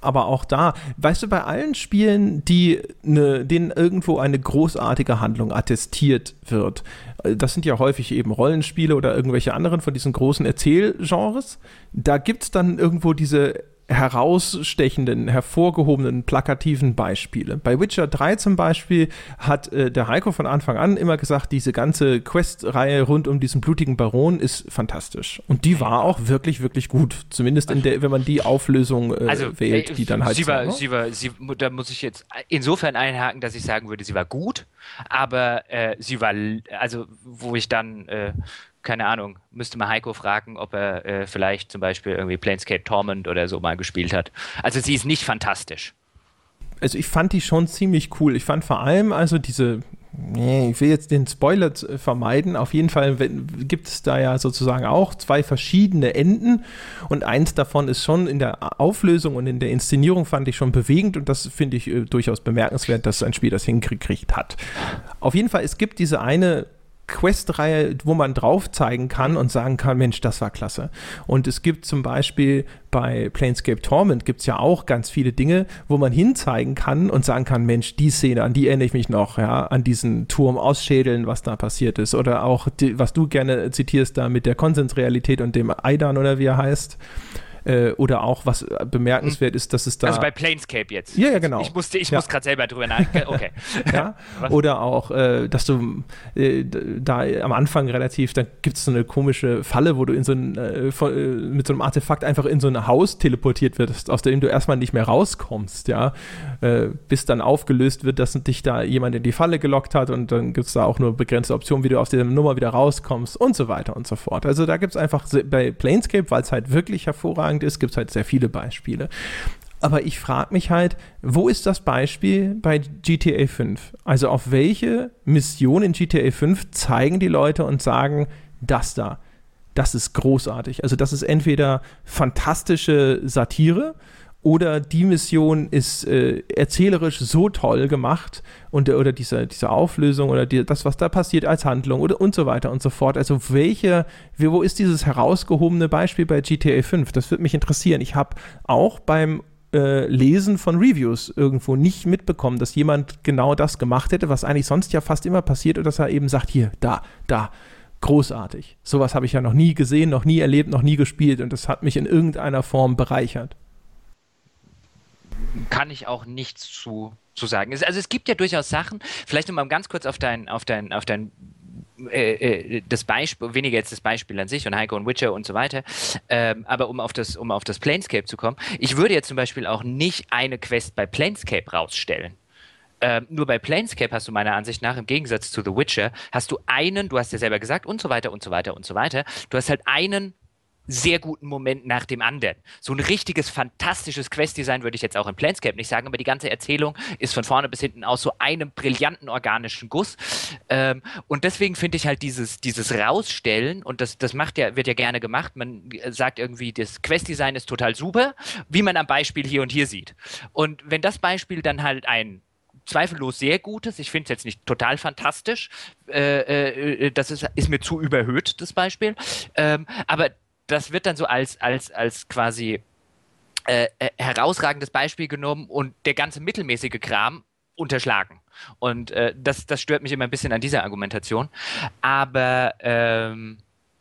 aber auch da, weißt du, bei allen Spielen, die ne, denen irgendwo eine großartige Handlung attestiert wird, äh, das sind ja häufig eben Rollenspiele oder irgendwelche anderen von diesen großen Erzählgenres, da gibt es dann irgendwo diese herausstechenden, hervorgehobenen, plakativen Beispiele. Bei Witcher 3 zum Beispiel hat äh, der Heiko von Anfang an immer gesagt, diese ganze Quest-Reihe rund um diesen blutigen Baron ist fantastisch. Und die war auch wirklich, wirklich gut. Zumindest in der, wenn man die Auflösung äh, also, wählt, die dann halt. Sie war, sie war, sie, da muss ich jetzt insofern einhaken, dass ich sagen würde, sie war gut, aber äh, sie war, also wo ich dann äh, keine Ahnung, müsste mal Heiko fragen, ob er äh, vielleicht zum Beispiel irgendwie Planescape Torment oder so mal gespielt hat. Also sie ist nicht fantastisch. Also ich fand die schon ziemlich cool. Ich fand vor allem also diese Nee, ich will jetzt den Spoiler vermeiden. Auf jeden Fall gibt es da ja sozusagen auch zwei verschiedene Enden und eins davon ist schon in der Auflösung und in der Inszenierung fand ich schon bewegend und das finde ich äh, durchaus bemerkenswert, dass ein Spiel das hingekriegt hat. Auf jeden Fall, es gibt diese eine Quest-Reihe, wo man drauf zeigen kann und sagen kann, Mensch, das war klasse. Und es gibt zum Beispiel bei Planescape Torment gibt es ja auch ganz viele Dinge, wo man hinzeigen kann und sagen kann, Mensch, die Szene, an die erinnere ich mich noch, ja, an diesen Turm ausschädeln, was da passiert ist. Oder auch, die, was du gerne zitierst da mit der Konsensrealität und dem Aidan oder wie er heißt. Äh, oder auch, was bemerkenswert ist, dass es da. Also bei Planescape jetzt. Ja, ja, genau. Ich, musste, ich ja. muss gerade selber drüber nachdenken. Okay. ja. Oder auch, äh, dass du äh, da am Anfang relativ, da gibt es so eine komische Falle, wo du in so ein, äh, von, äh, mit so einem Artefakt einfach in so ein Haus teleportiert wirst, aus dem du erstmal nicht mehr rauskommst, ja. Äh, bis dann aufgelöst wird, dass dich da jemand in die Falle gelockt hat und dann gibt es da auch nur begrenzte Optionen, wie du aus dieser Nummer wieder rauskommst und so weiter und so fort. Also da gibt es einfach bei Planescape, weil es halt wirklich hervorragend hervorragend ist, gibt es halt sehr viele Beispiele. Aber ich frage mich halt, wo ist das Beispiel bei GTA 5? Also auf welche Mission in GTA 5 zeigen die Leute und sagen, das da, das ist großartig. Also das ist entweder fantastische Satire oder die Mission ist äh, erzählerisch so toll gemacht und oder diese, diese Auflösung oder die, das, was da passiert als Handlung oder und so weiter und so fort. Also welche, wo ist dieses herausgehobene Beispiel bei GTA 5? Das würde mich interessieren. Ich habe auch beim äh, Lesen von Reviews irgendwo nicht mitbekommen, dass jemand genau das gemacht hätte, was eigentlich sonst ja fast immer passiert und dass er eben sagt, hier, da, da, großartig. Sowas habe ich ja noch nie gesehen, noch nie erlebt, noch nie gespielt und das hat mich in irgendeiner Form bereichert kann ich auch nichts zu, zu sagen. Also es gibt ja durchaus Sachen, vielleicht um mal ganz kurz auf dein, auf dein, auf dein äh, äh, das Beispiel, weniger jetzt das Beispiel an sich und Heiko und Witcher und so weiter, ähm, aber um auf das, um auf das Planescape zu kommen, ich würde jetzt zum Beispiel auch nicht eine Quest bei Planescape rausstellen. Ähm, nur bei Planescape hast du meiner Ansicht nach, im Gegensatz zu The Witcher, hast du einen, du hast ja selber gesagt, und so weiter und so weiter und so weiter, du hast halt einen sehr guten Moment nach dem anderen. So ein richtiges, fantastisches Quest-Design würde ich jetzt auch in Planescape nicht sagen, aber die ganze Erzählung ist von vorne bis hinten aus so einem brillanten organischen Guss. Ähm, und deswegen finde ich halt dieses, dieses Rausstellen, und das, das macht ja, wird ja gerne gemacht, man sagt irgendwie, das Quest-Design ist total super, wie man am Beispiel hier und hier sieht. Und wenn das Beispiel dann halt ein zweifellos sehr gutes. Ich finde es jetzt nicht total fantastisch. Äh, äh, das ist, ist, mir zu überhöht, das Beispiel. Ähm, aber das wird dann so als, als, als quasi äh, äh, herausragendes Beispiel genommen und der ganze mittelmäßige Kram unterschlagen. Und äh, das, das stört mich immer ein bisschen an dieser Argumentation. Aber ähm,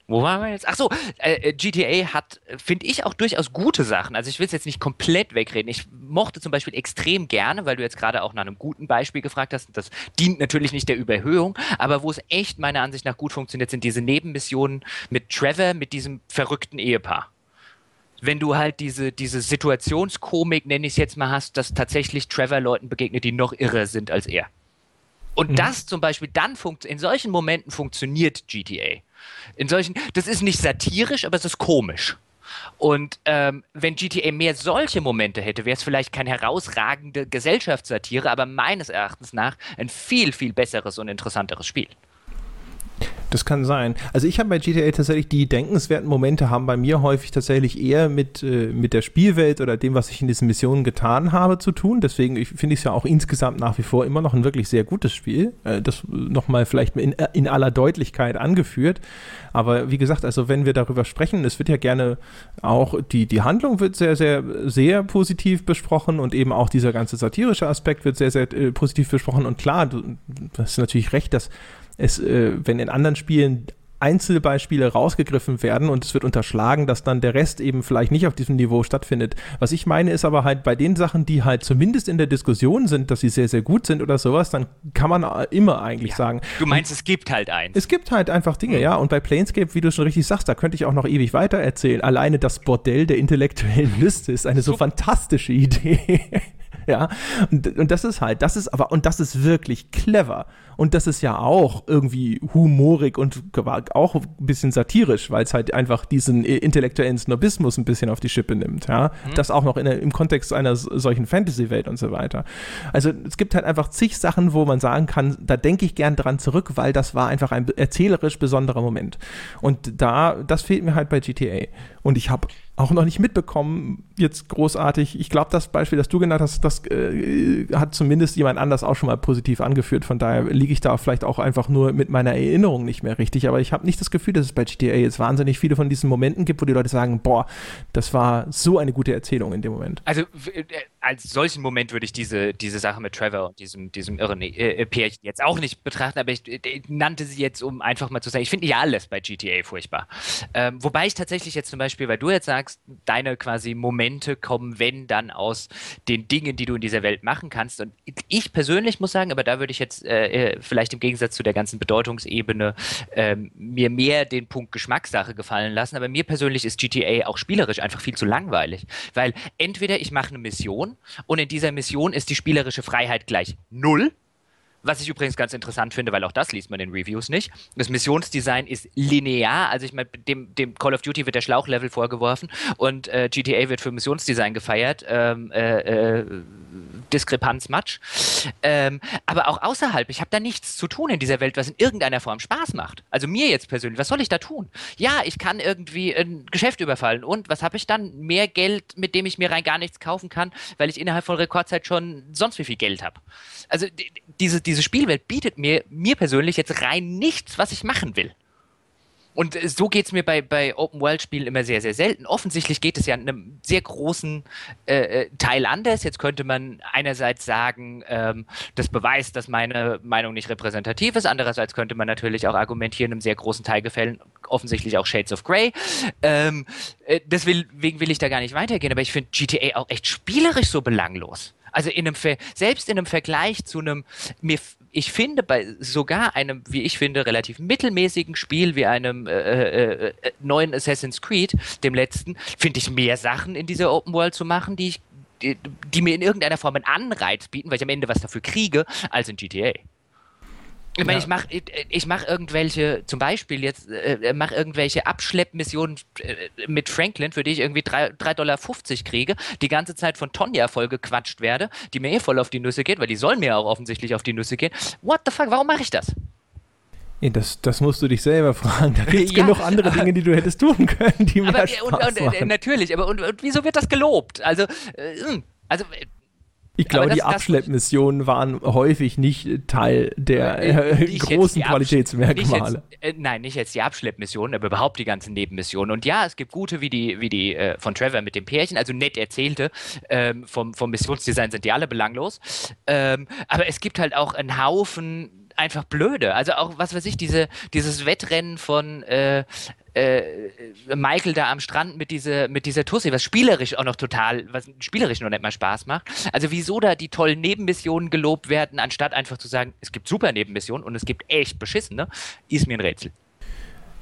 wo waren wir jetzt? Ach so, äh, äh GTA hat, finde ich, auch durchaus gute Sachen. Also ich will es jetzt nicht komplett wegreden. Ich mochte zum Beispiel extrem gerne, weil du jetzt gerade auch nach einem guten Beispiel gefragt hast. Das dient natürlich nicht der Überhöhung, aber wo es echt meiner Ansicht nach gut funktioniert, sind diese Nebenmissionen mit Trevor, mit diesem verrückten Ehepaar wenn du halt diese, diese Situationskomik, nenne ich es jetzt mal, hast, dass tatsächlich Trevor Leuten begegnet, die noch irrer sind als er. Und mhm. das zum Beispiel dann funkt, in solchen Momenten funktioniert GTA. In solchen, das ist nicht satirisch, aber es ist komisch. Und ähm, wenn GTA mehr solche Momente hätte, wäre es vielleicht keine herausragende Gesellschaftssatire, aber meines Erachtens nach ein viel, viel besseres und interessanteres Spiel. Das kann sein. Also ich habe bei GTA tatsächlich die denkenswerten Momente haben bei mir häufig tatsächlich eher mit, äh, mit der Spielwelt oder dem, was ich in diesen Missionen getan habe, zu tun. Deswegen finde ich es ja auch insgesamt nach wie vor immer noch ein wirklich sehr gutes Spiel. Äh, das nochmal vielleicht in, in aller Deutlichkeit angeführt. Aber wie gesagt, also wenn wir darüber sprechen, es wird ja gerne auch, die, die Handlung wird sehr, sehr, sehr positiv besprochen und eben auch dieser ganze satirische Aspekt wird sehr, sehr äh, positiv besprochen. Und klar, du, du hast natürlich recht, dass es, äh, wenn in anderen Spielen Einzelbeispiele rausgegriffen werden und es wird unterschlagen, dass dann der Rest eben vielleicht nicht auf diesem Niveau stattfindet. Was ich meine, ist aber halt bei den Sachen, die halt zumindest in der Diskussion sind, dass sie sehr, sehr gut sind oder sowas, dann kann man immer eigentlich ja. sagen. Du meinst, es gibt halt eins. Es gibt halt einfach Dinge, mhm. ja. Und bei Planescape, wie du schon richtig sagst, da könnte ich auch noch ewig weiter erzählen. Alleine das Bordell der intellektuellen Liste ist eine so fantastische Idee. ja. Und, und das ist halt, das ist aber, und das ist wirklich clever. Und das ist ja auch irgendwie humorig und auch ein bisschen satirisch, weil es halt einfach diesen intellektuellen Snobismus ein bisschen auf die Schippe nimmt, ja. Mhm. Das auch noch in, im Kontext einer solchen Fantasy-Welt und so weiter. Also es gibt halt einfach zig Sachen, wo man sagen kann, da denke ich gern dran zurück, weil das war einfach ein erzählerisch besonderer Moment. Und da, das fehlt mir halt bei GTA. Und ich habe auch noch nicht mitbekommen, jetzt großartig. Ich glaube, das Beispiel, das du genannt hast, das äh, hat zumindest jemand anders auch schon mal positiv angeführt. Von daher liege ich da vielleicht auch einfach nur mit meiner Erinnerung nicht mehr richtig. Aber ich habe nicht das Gefühl, dass es bei GTA jetzt wahnsinnig viele von diesen Momenten gibt, wo die Leute sagen, boah, das war so eine gute Erzählung in dem Moment. Also äh, als solchen Moment würde ich diese, diese Sache mit Trevor und diesem, diesem irren äh, äh Pärchen jetzt auch nicht betrachten, aber ich, ich, nannte sie jetzt, um einfach mal zu sagen, ich finde ja alles bei GTA furchtbar. Ähm, wobei ich tatsächlich jetzt zum Beispiel, weil du jetzt sagst, deine quasi Momente kommen, wenn dann aus den Dingen, die du in dieser Welt machen kannst. Und ich persönlich muss sagen, aber da würde ich jetzt äh, äh vielleicht im Gegensatz zu der ganzen Bedeutungsebene äh, mir mehr den Punkt Geschmackssache gefallen lassen. Aber mir persönlich ist GTA auch spielerisch einfach viel zu langweilig. Weil entweder ich mache eine Mission und in dieser Mission ist die spielerische Freiheit gleich null was ich übrigens ganz interessant finde, weil auch das liest man in Reviews nicht. Das Missionsdesign ist linear, also ich meine, dem, dem, Call of Duty wird der Schlauchlevel vorgeworfen und äh, GTA wird für Missionsdesign gefeiert. Ähm, äh, äh, Diskrepanz Matsch. Ähm, aber auch außerhalb, ich habe da nichts zu tun in dieser Welt, was in irgendeiner Form Spaß macht. Also mir jetzt persönlich, was soll ich da tun? Ja, ich kann irgendwie ein Geschäft überfallen und was habe ich dann? Mehr Geld, mit dem ich mir rein gar nichts kaufen kann, weil ich innerhalb von Rekordzeit schon sonst wie viel Geld habe. Also diese, diese Spielwelt bietet mir, mir persönlich jetzt rein nichts, was ich machen will. Und äh, so geht es mir bei, bei Open-World-Spielen immer sehr, sehr selten. Offensichtlich geht es ja in einem sehr großen äh, äh, Teil anders. Jetzt könnte man einerseits sagen, ähm, das beweist, dass meine Meinung nicht repräsentativ ist. Andererseits könnte man natürlich auch argumentieren, in einem sehr großen Teil gefällen offensichtlich auch Shades of Grey. Ähm, äh, deswegen will ich da gar nicht weitergehen, aber ich finde GTA auch echt spielerisch so belanglos. Also in einem Ver selbst in einem Vergleich zu einem mir ich finde bei sogar einem, wie ich finde, relativ mittelmäßigen Spiel wie einem äh, äh, äh, neuen Assassin's Creed, dem letzten, finde ich mehr Sachen in dieser Open World zu machen, die ich die, die mir in irgendeiner Form einen Anreiz bieten, weil ich am Ende was dafür kriege, als in GTA. Ich meine, ja. ich mache ich, ich mach irgendwelche, zum Beispiel jetzt, äh, mache irgendwelche Abschleppmissionen äh, mit Franklin, für die ich irgendwie 3,50 Dollar kriege, die ganze Zeit von Tonja vollgequatscht werde, die mir eh voll auf die Nüsse geht, weil die soll mir auch offensichtlich auf die Nüsse gehen. What the fuck, warum mache ich das? Ja, das, das musst du dich selber fragen. Da gibt es ja, genug andere Dinge, die du hättest tun können, die aber, mehr Spaß und, und, machen. Natürlich, aber und, und, wieso wird das gelobt? Also, äh, hm, also ich glaube, die Abschleppmissionen waren häufig nicht Teil der äh, äh großen Qualitätsmerkmale. Nicht jetzt, äh, nein, nicht jetzt die Abschleppmissionen, aber überhaupt die ganzen Nebenmissionen. Und ja, es gibt gute wie die, wie die äh, von Trevor mit dem Pärchen, also nett erzählte. Ähm, vom, vom Missionsdesign sind die alle belanglos. Ähm, aber es gibt halt auch einen Haufen einfach blöde. Also auch, was weiß ich, diese, dieses Wettrennen von äh, äh, Michael da am Strand mit, diese, mit dieser Tussi, was spielerisch auch noch total, was spielerisch noch nicht mal Spaß macht. Also wieso da die tollen Nebenmissionen gelobt werden, anstatt einfach zu sagen, es gibt super Nebenmissionen und es gibt echt beschissene, ist mir ein Rätsel.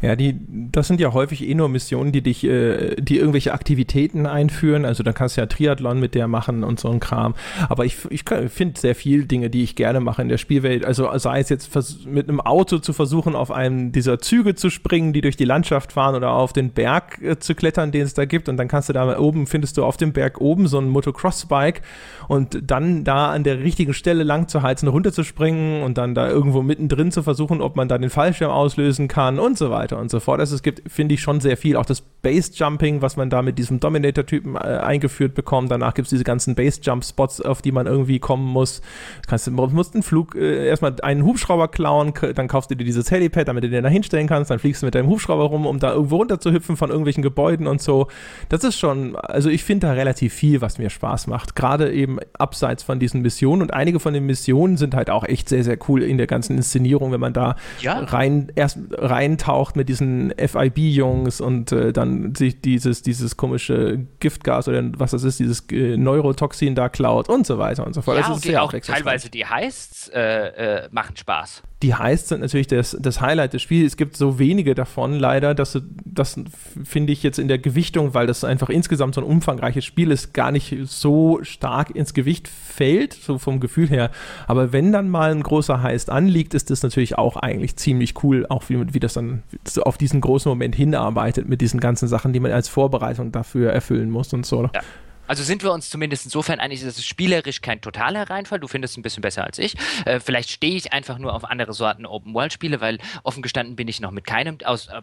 Ja, die, das sind ja häufig eh nur Missionen, die dich, äh, die irgendwelche Aktivitäten einführen. Also da kannst du ja Triathlon mit der machen und so ein Kram. Aber ich, ich finde sehr viele Dinge, die ich gerne mache in der Spielwelt. Also sei es jetzt mit einem Auto zu versuchen, auf einem dieser Züge zu springen, die durch die Landschaft fahren oder auf den Berg äh, zu klettern, den es da gibt. Und dann kannst du da oben, findest du auf dem Berg oben so ein Motocross-Bike und dann da an der richtigen Stelle lang zu heizen, runterzuspringen und dann da irgendwo mittendrin zu versuchen, ob man da den Fallschirm auslösen kann und so weiter weiter und so fort. Also es gibt, finde ich, schon sehr viel. Auch das Base-Jumping, was man da mit diesem Dominator-Typen äh, eingeführt bekommt. Danach gibt es diese ganzen Base-Jump-Spots, auf die man irgendwie kommen muss. Kannst, du musst einen Flug, äh, erstmal einen Hubschrauber klauen, dann kaufst du dir dieses Helipad, damit du den da hinstellen kannst, dann fliegst du mit deinem Hubschrauber rum, um da irgendwo runter zu hüpfen von irgendwelchen Gebäuden und so. Das ist schon, also ich finde da relativ viel, was mir Spaß macht. Gerade eben abseits von diesen Missionen und einige von den Missionen sind halt auch echt sehr, sehr cool in der ganzen Inszenierung, wenn man da ja. rein, erst reintaucht mit diesen FIB-Jungs und äh, dann sich dieses, dieses komische Giftgas oder was das ist, dieses äh, Neurotoxin da klaut und so weiter und so fort. Ja, das ist okay, auch teilweise die Heists äh, äh, machen Spaß. Die heißt sind natürlich das, das Highlight des Spiels. Es gibt so wenige davon leider, dass das finde ich jetzt in der Gewichtung, weil das einfach insgesamt so ein umfangreiches Spiel ist, gar nicht so stark ins Gewicht fällt, so vom Gefühl her. Aber wenn dann mal ein großer Heist anliegt, ist das natürlich auch eigentlich ziemlich cool, auch wie, wie das dann auf diesen großen Moment hinarbeitet mit diesen ganzen Sachen, die man als Vorbereitung dafür erfüllen muss und so. Ja. Also sind wir uns zumindest insofern einig, dass es spielerisch kein totaler Reinfall. Du findest es ein bisschen besser als ich. Äh, vielleicht stehe ich einfach nur auf andere Sorten Open-World-Spiele, weil offen gestanden bin ich noch mit keinem, aus äh,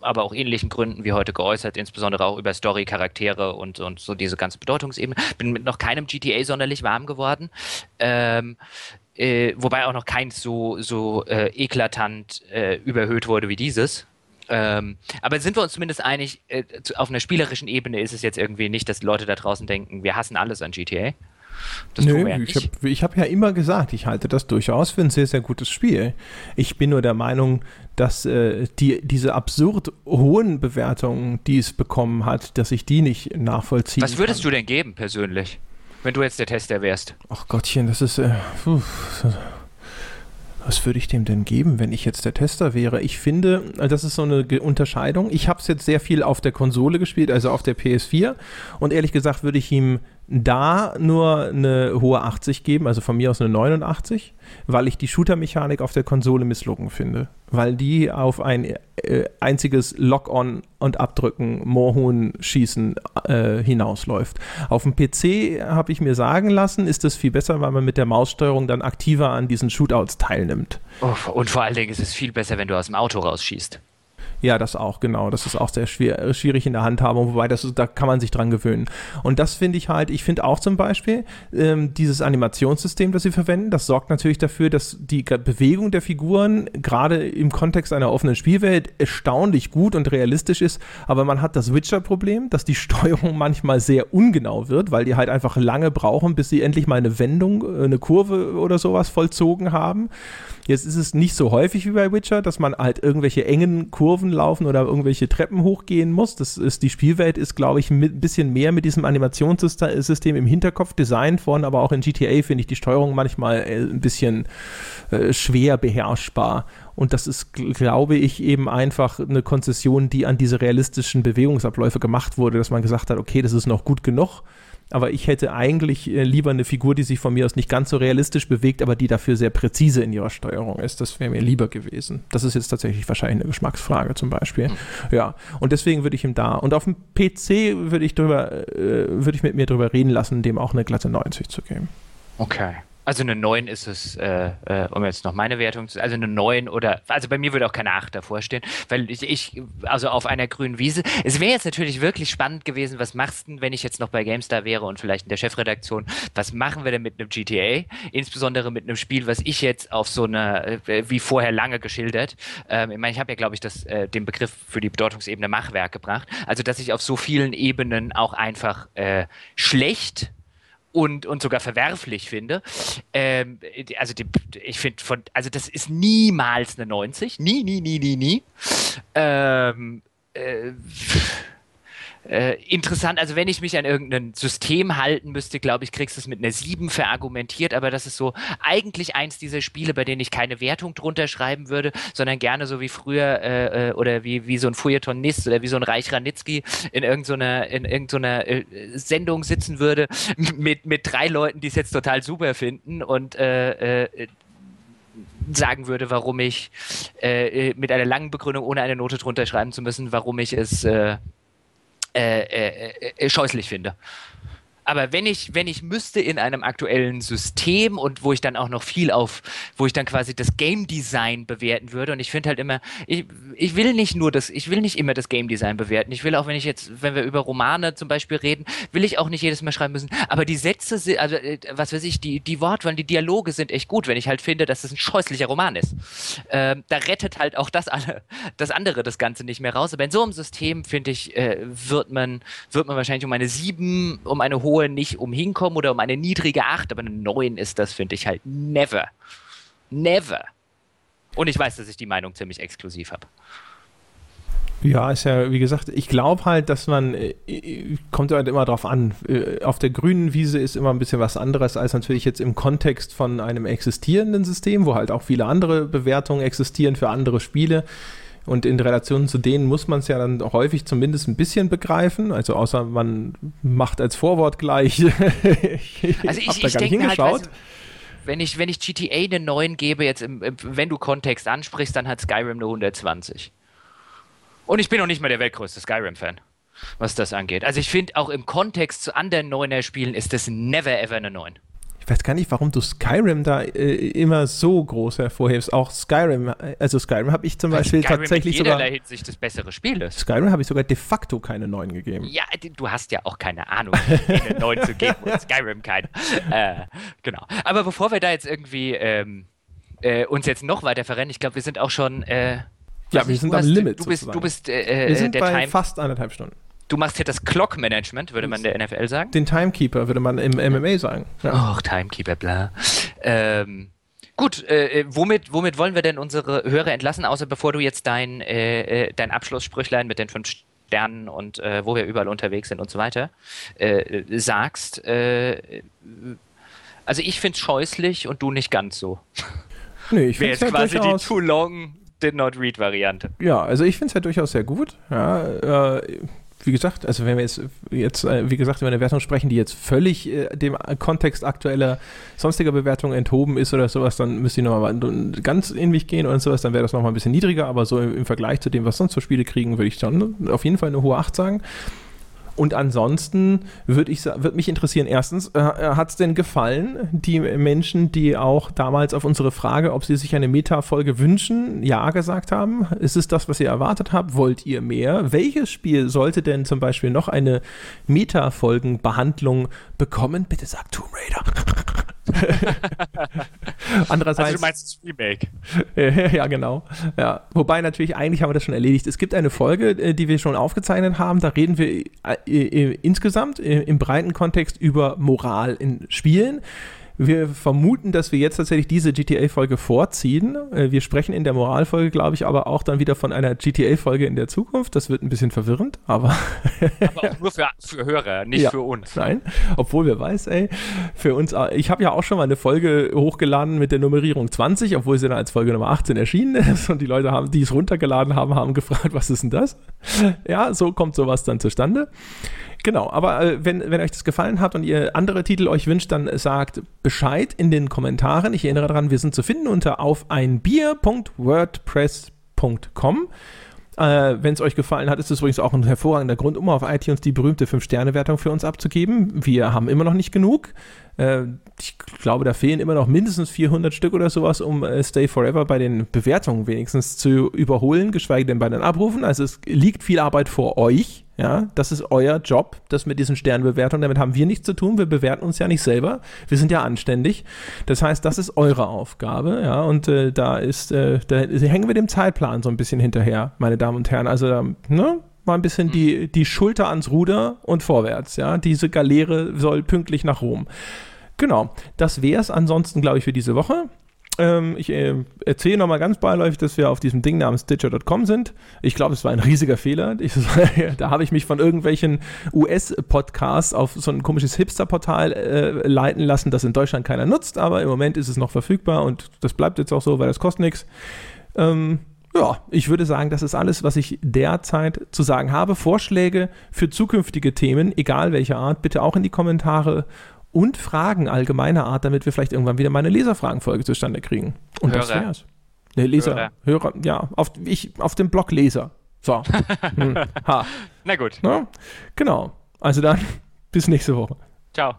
aber auch ähnlichen Gründen wie heute geäußert, insbesondere auch über Story, Charaktere und, und so diese ganze Bedeutungsebene, bin mit noch keinem GTA sonderlich warm geworden. Ähm, äh, wobei auch noch keins so, so äh, eklatant äh, überhöht wurde wie dieses. Ähm, aber sind wir uns zumindest einig, äh, auf einer spielerischen Ebene ist es jetzt irgendwie nicht, dass Leute da draußen denken, wir hassen alles an GTA. Das Nö, ja ich habe hab ja immer gesagt, ich halte das durchaus für ein sehr, sehr gutes Spiel. Ich bin nur der Meinung, dass äh, die, diese absurd hohen Bewertungen, die es bekommen hat, dass ich die nicht nachvollziehen Was würdest kann. du denn geben persönlich, wenn du jetzt der Tester wärst? Ach Gottchen, das ist... Äh, was würde ich dem denn geben, wenn ich jetzt der Tester wäre? Ich finde, das ist so eine Unterscheidung. Ich habe es jetzt sehr viel auf der Konsole gespielt, also auf der PS4. Und ehrlich gesagt würde ich ihm da nur eine hohe 80 geben, also von mir aus eine 89, weil ich die Shooter-Mechanik auf der Konsole misslungen finde. Weil die auf ein äh, einziges Lock-on und Abdrücken, Moorhuhn schießen äh, hinausläuft. Auf dem PC habe ich mir sagen lassen, ist das viel besser, weil man mit der Maussteuerung dann aktiver an diesen Shootouts teilnimmt. Oh, und vor allen Dingen ist es viel besser, wenn du aus dem Auto rausschießt. Ja, das auch, genau. Das ist auch sehr schwer, äh, schwierig in der Handhabung, wobei das ist, da kann man sich dran gewöhnen. Und das finde ich halt, ich finde auch zum Beispiel ähm, dieses Animationssystem, das sie verwenden, das sorgt natürlich dafür, dass die Bewegung der Figuren gerade im Kontext einer offenen Spielwelt erstaunlich gut und realistisch ist. Aber man hat das Witcher-Problem, dass die Steuerung manchmal sehr ungenau wird, weil die halt einfach lange brauchen, bis sie endlich mal eine Wendung, äh, eine Kurve oder sowas vollzogen haben. Jetzt ist es nicht so häufig wie bei Witcher, dass man halt irgendwelche engen Kurven laufen oder irgendwelche Treppen hochgehen muss. Das ist, die Spielwelt ist, glaube ich, ein bisschen mehr mit diesem Animationssystem im Hinterkopf designt worden, aber auch in GTA finde ich die Steuerung manchmal äh, ein bisschen äh, schwer beherrschbar. Und das ist, glaube ich, eben einfach eine Konzession, die an diese realistischen Bewegungsabläufe gemacht wurde, dass man gesagt hat, okay, das ist noch gut genug aber ich hätte eigentlich äh, lieber eine Figur, die sich von mir aus nicht ganz so realistisch bewegt, aber die dafür sehr präzise in ihrer Steuerung ist. Das wäre mir lieber gewesen. Das ist jetzt tatsächlich wahrscheinlich eine Geschmacksfrage zum Beispiel. Ja, und deswegen würde ich ihm da. Und auf dem PC würde ich drüber, äh, würde ich mit mir drüber reden lassen, dem auch eine glatte 90 zu geben. Okay. Also eine 9 ist es, äh, äh, um jetzt noch meine Wertung zu, also eine 9 oder, also bei mir würde auch keine 8 davor stehen, weil ich, ich also auf einer grünen Wiese. Es wäre jetzt natürlich wirklich spannend gewesen, was machst du, wenn ich jetzt noch bei GameStar wäre und vielleicht in der Chefredaktion, was machen wir denn mit einem GTA? Insbesondere mit einem Spiel, was ich jetzt auf so eine, äh, wie vorher lange geschildert, ähm, ich meine, ich habe ja, glaube ich, das, äh, den Begriff für die Bedeutungsebene Machwerk gebracht, also dass ich auf so vielen Ebenen auch einfach äh, schlecht und, und sogar verwerflich finde. Ähm, also die, ich finde von, also das ist niemals eine 90. Nie, nie, nie, nie, nie. Ähm, äh, äh, interessant. Also wenn ich mich an irgendein System halten müsste, glaube ich, kriegst du es mit einer 7 verargumentiert, aber das ist so eigentlich eins dieser Spiele, bei denen ich keine Wertung drunter schreiben würde, sondern gerne so wie früher äh, äh oder wie, wie so ein Feuilletonist oder wie so ein Reich Ranitzky in irgendeiner, in irgendeiner äh, Sendung sitzen würde mit, mit drei Leuten, die es jetzt total super finden und äh, äh, sagen würde, warum ich mit einer langen Begründung, ohne eine Note drunter schreiben zu müssen, warum ich es äh, äh, äh, äh, scheußlich finde. Aber wenn ich, wenn ich müsste in einem aktuellen System und wo ich dann auch noch viel auf, wo ich dann quasi das Game Design bewerten würde und ich finde halt immer, ich, ich will nicht nur das, ich will nicht immer das Game Design bewerten. Ich will auch, wenn ich jetzt, wenn wir über Romane zum Beispiel reden, will ich auch nicht jedes Mal schreiben müssen. Aber die Sätze, sind, also äh, was weiß ich, die, die Wortwahl, die Dialoge sind echt gut, wenn ich halt finde, dass es das ein scheußlicher Roman ist. Ähm, da rettet halt auch das, alle, das andere das Ganze nicht mehr raus. Aber in so einem System, finde ich, äh, wird man, wird man wahrscheinlich um eine sieben, um eine hohe hohe nicht umhinkommen oder um eine niedrige 8, aber eine 9 ist das, finde ich halt never. Never. Und ich weiß, dass ich die Meinung ziemlich exklusiv habe. Ja, ist ja, wie gesagt, ich glaube halt, dass man, äh, kommt halt immer drauf an. Äh, auf der grünen Wiese ist immer ein bisschen was anderes als natürlich jetzt im Kontext von einem existierenden System, wo halt auch viele andere Bewertungen existieren für andere Spiele. Und in Relation zu denen muss man es ja dann häufig zumindest ein bisschen begreifen. Also außer man macht als Vorwort gleich. ich also ich, ich denke halt, weißt, wenn ich, wenn ich GTA einen neuen gebe, jetzt im, im, wenn du Kontext ansprichst, dann hat Skyrim eine 120. Und ich bin noch nicht mal der weltgrößte Skyrim-Fan, was das angeht. Also ich finde auch im Kontext zu anderen Neuner-Spielen ist das never ever eine 9. Ich weiß gar nicht, warum du Skyrim da äh, immer so groß hervorhebst. Auch Skyrim, also Skyrim habe ich zum Weil Beispiel Skyrim tatsächlich in sogar. Hinsicht das bessere Spiel ist. Skyrim habe ich sogar de facto keine 9 gegeben. Ja, du hast ja auch keine Ahnung, eine 9 zu geben und Skyrim keine. Äh, genau. Aber bevor wir da jetzt irgendwie ähm, äh, uns jetzt noch weiter verrennen, ich glaube, wir sind auch schon äh, ja, wir sind am Limit. Du bist, du bist äh, wir sind der bei Time fast anderthalb Stunden. Du machst hier das Clock Management, würde man der NFL sagen. Den Timekeeper, würde man im MMA sagen. Ja. Oh, Timekeeper, bla. Ähm, gut, äh, womit, womit wollen wir denn unsere Hörer entlassen, außer bevor du jetzt dein, äh, äh dein Abschlusssprüchlein mit den fünf Sternen und äh, wo wir überall unterwegs sind und so weiter äh, sagst? Äh, also ich finde es scheußlich und du nicht ganz so. Nee, ich finde es ja quasi die Too Long Did Not Read Variante. Ja, also ich finde es ja durchaus sehr gut. Ja, äh, wie gesagt, also wenn wir jetzt, jetzt äh, wie gesagt, über eine Wertung sprechen, die jetzt völlig äh, dem Kontext aktueller sonstiger Bewertungen enthoben ist oder sowas, dann müsste ich nochmal ganz in mich gehen oder sowas, dann wäre das nochmal ein bisschen niedriger, aber so im, im Vergleich zu dem, was sonst für Spiele kriegen, würde ich schon auf jeden Fall eine hohe 8 sagen. Und ansonsten würde ich würde mich interessieren, erstens, äh, hat es denn gefallen, die Menschen, die auch damals auf unsere Frage, ob sie sich eine Meta-Folge wünschen, ja gesagt haben? Ist es das, was ihr erwartet habt? Wollt ihr mehr? Welches Spiel sollte denn zum Beispiel noch eine Meta-Folgen-Behandlung bekommen? Bitte sagt Tomb Raider. Andererseits. Also du meinst das Remake. ja, genau. Ja. Wobei natürlich, eigentlich haben wir das schon erledigt. Es gibt eine Folge, äh, die wir schon aufgezeichnet haben. Da reden wir äh, insgesamt äh, im breiten Kontext über Moral in Spielen. Wir vermuten, dass wir jetzt tatsächlich diese GTA-Folge vorziehen. Äh, wir sprechen in der Moralfolge, glaube ich, aber auch dann wieder von einer GTA-Folge in der Zukunft. Das wird ein bisschen verwirrend, aber. aber auch nur für, für Hörer, nicht ja, für uns. Nein, obwohl wer weiß, ey, für uns. Ich habe ja auch schon mal eine Folge hochgeladen mit der Nummerierung 20, obwohl sie dann als Folge Nummer 18 erschienen ist und die Leute, haben, die es runtergeladen haben, haben gefragt, was ist denn das? Ja, so kommt sowas dann zustande. Genau, aber äh, wenn, wenn euch das gefallen hat und ihr andere Titel euch wünscht, dann sagt Bescheid in den Kommentaren. Ich erinnere daran, wir sind zu finden unter auf einbier.wordpress.com. Äh, Wenn es euch gefallen hat, ist es übrigens auch ein hervorragender Grund, um auf iTunes die berühmte 5-Sterne-Wertung für uns abzugeben. Wir haben immer noch nicht genug. Äh, ich glaube, da fehlen immer noch mindestens 400 Stück oder sowas, um äh, Stay Forever bei den Bewertungen wenigstens zu überholen, geschweige denn bei den Abrufen. Also es liegt viel Arbeit vor euch. Ja, das ist euer Job, das mit diesen Sternbewertungen. Damit haben wir nichts zu tun. Wir bewerten uns ja nicht selber. Wir sind ja anständig. Das heißt, das ist eure Aufgabe. Ja, und äh, da ist, äh, da hängen wir dem Zeitplan so ein bisschen hinterher, meine Damen und Herren. Also, ne? Mal ein bisschen die, die Schulter ans Ruder und vorwärts. Ja, diese Galeere soll pünktlich nach Rom. Genau, das wäre es ansonsten, glaube ich, für diese Woche. Ähm, ich äh, erzähle nochmal ganz beiläufig, dass wir auf diesem Ding namens Stitcher.com sind. Ich glaube, es war ein riesiger Fehler. Ich, da habe ich mich von irgendwelchen US-Podcasts auf so ein komisches Hipster-Portal äh, leiten lassen, das in Deutschland keiner nutzt, aber im Moment ist es noch verfügbar und das bleibt jetzt auch so, weil das kostet nichts. Ähm, ja, ich würde sagen, das ist alles, was ich derzeit zu sagen habe. Vorschläge für zukünftige Themen, egal welcher Art, bitte auch in die Kommentare und Fragen allgemeiner Art, damit wir vielleicht irgendwann wieder mal eine Leserfragenfolge zustande kriegen. Und Hörer. das wär's. Ne, Leser, Hörer. Hörer, ja, auf, ich, auf dem Blog Leser. So. hm. Na gut. Na? Genau. Also dann, bis nächste Woche. Ciao.